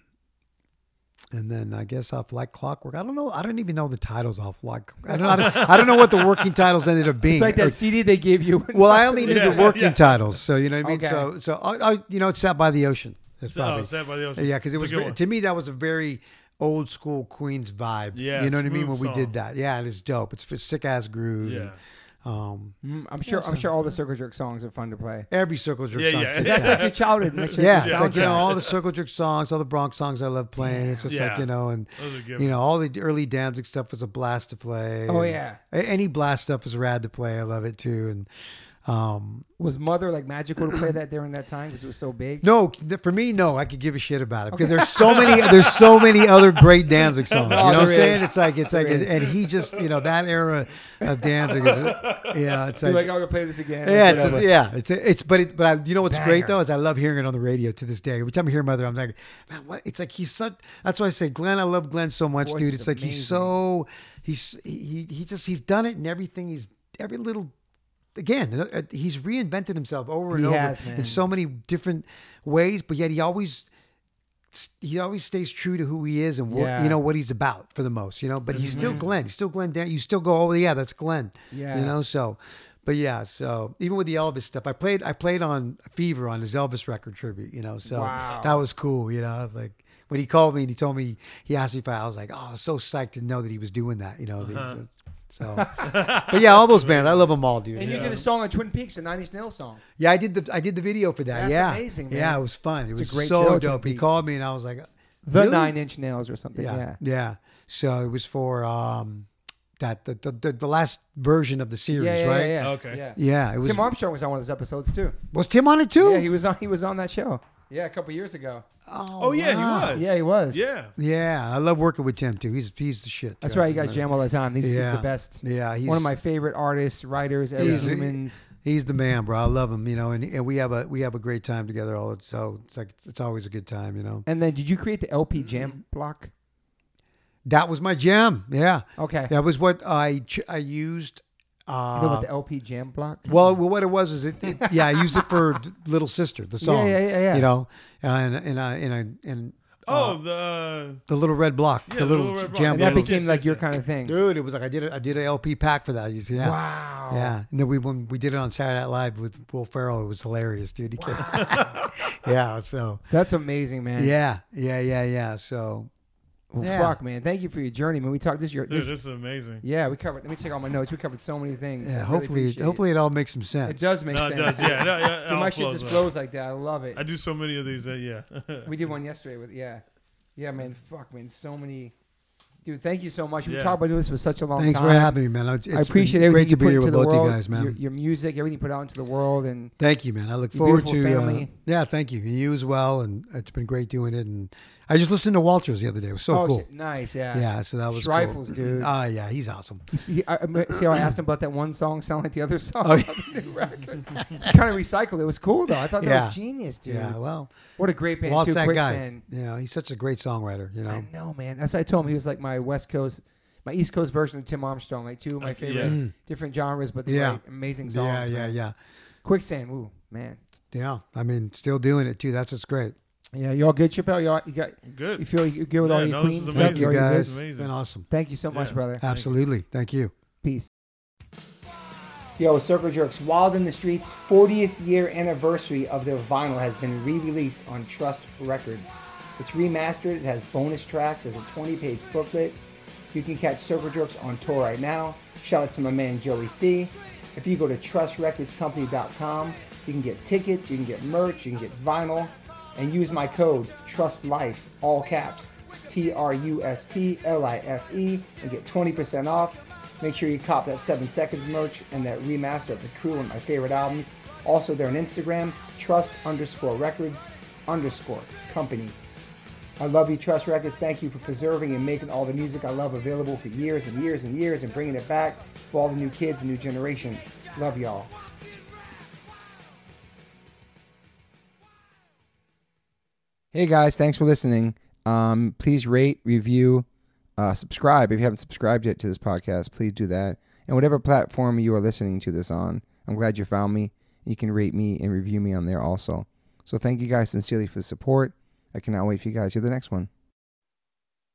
Speaker 3: and then I guess off like Clockwork. I don't know. I don't even know the titles off like. I don't. I don't, I don't know what the working titles ended up being.
Speaker 1: It's like
Speaker 3: Or-
Speaker 1: that CD they gave you.
Speaker 3: well, I <laughs> only knew
Speaker 2: Yeah,
Speaker 3: the working
Speaker 2: yeah.
Speaker 3: titles, so you know what I mean.
Speaker 1: Okay.
Speaker 3: So, so I, I, you know, it's sat by the ocean. That's
Speaker 2: So,
Speaker 3: probably oh,
Speaker 2: Sad by the Ocean.
Speaker 3: yeah, because it
Speaker 2: It's
Speaker 3: was
Speaker 2: good
Speaker 3: very,
Speaker 2: one.
Speaker 3: to me that was a very old school Queens vibe.
Speaker 2: Yeah,
Speaker 3: you know what I mean when
Speaker 2: smooth
Speaker 3: we did that. Yeah, and it's dope. It's for sick ass groove.
Speaker 2: Yeah.
Speaker 3: And, um,
Speaker 1: Mm, I'm sure. I'm sure all the Circle Jerk songs are fun to play.
Speaker 3: every circle jerk
Speaker 2: Yeah,
Speaker 3: song.
Speaker 2: yeah.
Speaker 1: That's like your childhood. That's your-
Speaker 3: Yeah,
Speaker 1: your
Speaker 3: it's like you know all the circle jerk songs, all the Bronx songs I love playing. It's just
Speaker 2: Yeah.
Speaker 3: like you know, and
Speaker 2: Those are good.
Speaker 3: you know all the early Danzig stuff was a blast to play.
Speaker 1: Oh yeah.
Speaker 3: any blast stuff is rad to play. I love it too. And um,
Speaker 1: Was Mother like magical to play that during that time because it was so big?
Speaker 3: no, for me, no, I could give a shit about it because there's so many, there's so many other great Danzig songs. You know what I'm saying?
Speaker 1: is.
Speaker 3: It's like it's like,
Speaker 1: There is.
Speaker 3: and he just you know that era of Danzig is, yeah, it's like.
Speaker 1: like, oh, we'll play this again.
Speaker 3: yeah, it's just, yeah, it's it's but it, but I, you know what's great though is I love hearing it on the radio to this day. Every time I hear Mother, I'm like, man, what? It's like he's such. That's why I say Glenn. I love Glenn so much, dude. It's like he's so he's he he just he's done it and everything. He's every little again. uh, He's reinvented himself over and
Speaker 1: He
Speaker 3: over
Speaker 1: has,
Speaker 3: in so many different ways, but yet he always he always stays true to who he is and what
Speaker 1: Yeah. Mm-hmm.
Speaker 3: you know what he's about for the most, you know. But he's still Glenn. He's still Glenn. Dan. You still go, oh yeah, that's Glenn.
Speaker 1: Yeah.
Speaker 3: you know. So, but yeah, so even with the Elvis stuff, I played I played on Fever on his Elvis record tribute, you know. So
Speaker 1: Wow.
Speaker 3: that was cool, you know. I was like. When he called me and he told me, he asked me if I, I was like, oh, I was so psyched to know that he was doing that, you know.
Speaker 2: Uh-huh.
Speaker 3: So, but yeah, all those bands, I love them all, dude.
Speaker 1: And you did a song on Twin Peaks, a Nine Inch Nails song.
Speaker 3: Yeah, I did the I did the video for that.
Speaker 1: That's
Speaker 3: yeah,
Speaker 1: amazing, man.
Speaker 3: Yeah, it was fun. It
Speaker 1: It's a
Speaker 3: was
Speaker 1: great
Speaker 3: so
Speaker 1: show, Twin
Speaker 3: dope. He
Speaker 1: Peaks.
Speaker 3: called me and I was like,
Speaker 1: The
Speaker 3: Really?
Speaker 1: Nine Inch Nails or something.
Speaker 3: yeah,
Speaker 1: Yeah.
Speaker 3: yeah, So it was for um that the the, the, the last version of the series,
Speaker 1: Yeah, yeah,
Speaker 3: right?
Speaker 1: yeah, yeah.
Speaker 2: Okay.
Speaker 1: Yeah.
Speaker 3: Yeah, it was.
Speaker 1: Tim Armstrong was on one of those episodes too.
Speaker 3: was Tim on it too?
Speaker 1: Yeah, he was on. He was on that show. Yeah, a couple years ago.
Speaker 2: Oh, oh yeah,
Speaker 3: wow.
Speaker 2: he was.
Speaker 1: Yeah, he was.
Speaker 2: Yeah.
Speaker 3: Yeah, I love working with Tim too. He's he's the shit.
Speaker 1: That's right. You guys jam all the time. He's, he's
Speaker 3: Yeah.
Speaker 1: the best.
Speaker 3: Yeah, he's
Speaker 1: One of my favorite artists, writers, ever
Speaker 3: He's-
Speaker 1: humans.
Speaker 3: He's the man, bro. I love him. You know, and, and we have a we have a great time together. All so it's like it's always a good time. You know,
Speaker 1: And then, did you create the LP Jam mm-hmm. block?
Speaker 3: that was my jam. Yeah,
Speaker 1: Okay.
Speaker 3: that was what I ch- I used. Uh,
Speaker 1: you know what the LP Jam block?
Speaker 3: Well, well, what it was is it, it yeah, I used it for <laughs> Little Sister, the song.
Speaker 1: Yeah, yeah, yeah, yeah.
Speaker 3: You know, and and uh, and I and
Speaker 2: Oh, the
Speaker 3: the little red block,
Speaker 2: Yeah,
Speaker 3: the
Speaker 2: the
Speaker 3: little,
Speaker 2: Little Red Block.
Speaker 3: jam.
Speaker 1: and that
Speaker 3: block.
Speaker 1: became
Speaker 2: yes,
Speaker 1: like
Speaker 2: yes,
Speaker 1: your
Speaker 2: yes.
Speaker 1: kind of thing.
Speaker 3: Dude, it was like I did a, I did an LP pack for that. You see, yeah.
Speaker 1: Wow.
Speaker 3: Yeah, and then we when we did it on Saturday Night Live with Will Ferrell, it was hilarious, dude. He <laughs> came- <laughs> yeah, so
Speaker 1: That's amazing, man.
Speaker 3: yeah, yeah, yeah, yeah. So
Speaker 1: Well,
Speaker 3: Yeah.
Speaker 1: fuck, man. Thank you for your journey, man. We talked this year.
Speaker 2: dude,
Speaker 1: this-
Speaker 2: this is amazing.
Speaker 1: yeah, we covered. Let me check all my notes. We covered so many things.
Speaker 3: Yeah,
Speaker 1: really
Speaker 3: hopefully,
Speaker 1: appreciate
Speaker 3: hopefully it all makes some sense.
Speaker 1: it does make
Speaker 2: No, it
Speaker 1: sense.
Speaker 2: does. Yeah, no, yeah,
Speaker 1: Dude, my shit just
Speaker 2: well.
Speaker 1: flows like that. I love it.
Speaker 2: I do so many of these. Uh, yeah. <laughs>
Speaker 1: We did one yesterday with yeah, yeah, man. Fuck, man. So many, dude. Thank you so much. We
Speaker 2: Yeah.
Speaker 1: talked about doing this for such a long
Speaker 3: Thanks
Speaker 1: time.
Speaker 3: Thanks for having me, man. It's
Speaker 1: I appreciate
Speaker 3: been
Speaker 1: everything
Speaker 3: great
Speaker 1: you
Speaker 3: to be
Speaker 1: put
Speaker 3: here
Speaker 1: into
Speaker 3: with
Speaker 1: the
Speaker 3: both
Speaker 1: world.
Speaker 3: you guys, man.
Speaker 1: Your, your music, everything you put out into the world, and
Speaker 3: Thank you, man. I look forward to uh, yeah, thank you, and you as well. And it's been great doing it. And I just listened to Walters the other day. It was so
Speaker 1: oh,
Speaker 3: cool.
Speaker 1: shit, nice, yeah.
Speaker 3: Yeah, so that was
Speaker 1: Rifles,
Speaker 3: cool.
Speaker 1: dude.
Speaker 3: Ah, yeah, he's awesome.
Speaker 1: See, I, I- see how I asked him about that one song sound like the other song?
Speaker 3: Oh, <laughs>
Speaker 1: on the new record? kind of recycled. It was cool though. I thought that
Speaker 3: Yeah.
Speaker 1: was genius, dude.
Speaker 3: Yeah, well,
Speaker 1: What a great band
Speaker 3: Walt's
Speaker 1: too.
Speaker 3: that guy.
Speaker 1: Quicksand.
Speaker 3: You know, he's such a great songwriter. You know,
Speaker 1: I know, man. That's what I told him. He was like my West Coast, my East Coast version of Tim Armstrong. Like two of my favorite
Speaker 2: yeah.
Speaker 1: different genres, but they
Speaker 3: Yeah.
Speaker 1: write amazing songs.
Speaker 3: yeah, yeah,
Speaker 1: man.
Speaker 3: yeah,
Speaker 1: Quicksand, ooh, man.
Speaker 3: yeah. I mean, still doing it too. That's what's great.
Speaker 1: Yeah, you all good, Chappelle? You, all, you got?
Speaker 2: Good.
Speaker 1: You feel you good with
Speaker 2: Yeah,
Speaker 1: all your
Speaker 2: no, this is?
Speaker 3: Thank you
Speaker 1: all good?
Speaker 3: guys.
Speaker 2: It's
Speaker 3: It's
Speaker 2: amazing.
Speaker 3: been awesome.
Speaker 1: Thank you so much,
Speaker 2: Yeah.
Speaker 1: brother.
Speaker 3: Absolutely. Thank you.
Speaker 1: Peace. Yo, Circle Jerks, Wild in the Streets 40th year anniversary of their vinyl has been re-released on Trust Records. It's remastered, it has bonus tracks, there's a 20-page booklet. You can catch Circle Jerks on tour right now. Shout out to my man Joey C. If you go to trustrecordscompany.com, you can get tickets, you can get merch, you can get vinyl, and use my code TRUSTLIFE, all caps, T-R-U-S-T-L-I-F-E, and get 20% off. Make sure you cop that 7 Seconds merch and that remaster of The Crew, one of my favorite albums. Also, they're on Instagram, trust underscore records underscore company. I love you, Trust Records. Thank you for preserving and making all the music I love available for years and years and years and bringing it back for all the new kids and new generation. Love y'all. Hey guys, thanks for listening. Um, please rate, review, uh, subscribe. If you haven't subscribed yet to this podcast, please do that. And whatever platform you are listening to this on, I'm glad you found me. You can rate me and review me on there also. So thank you guys sincerely for the support. I cannot wait for you guys to hear the next one.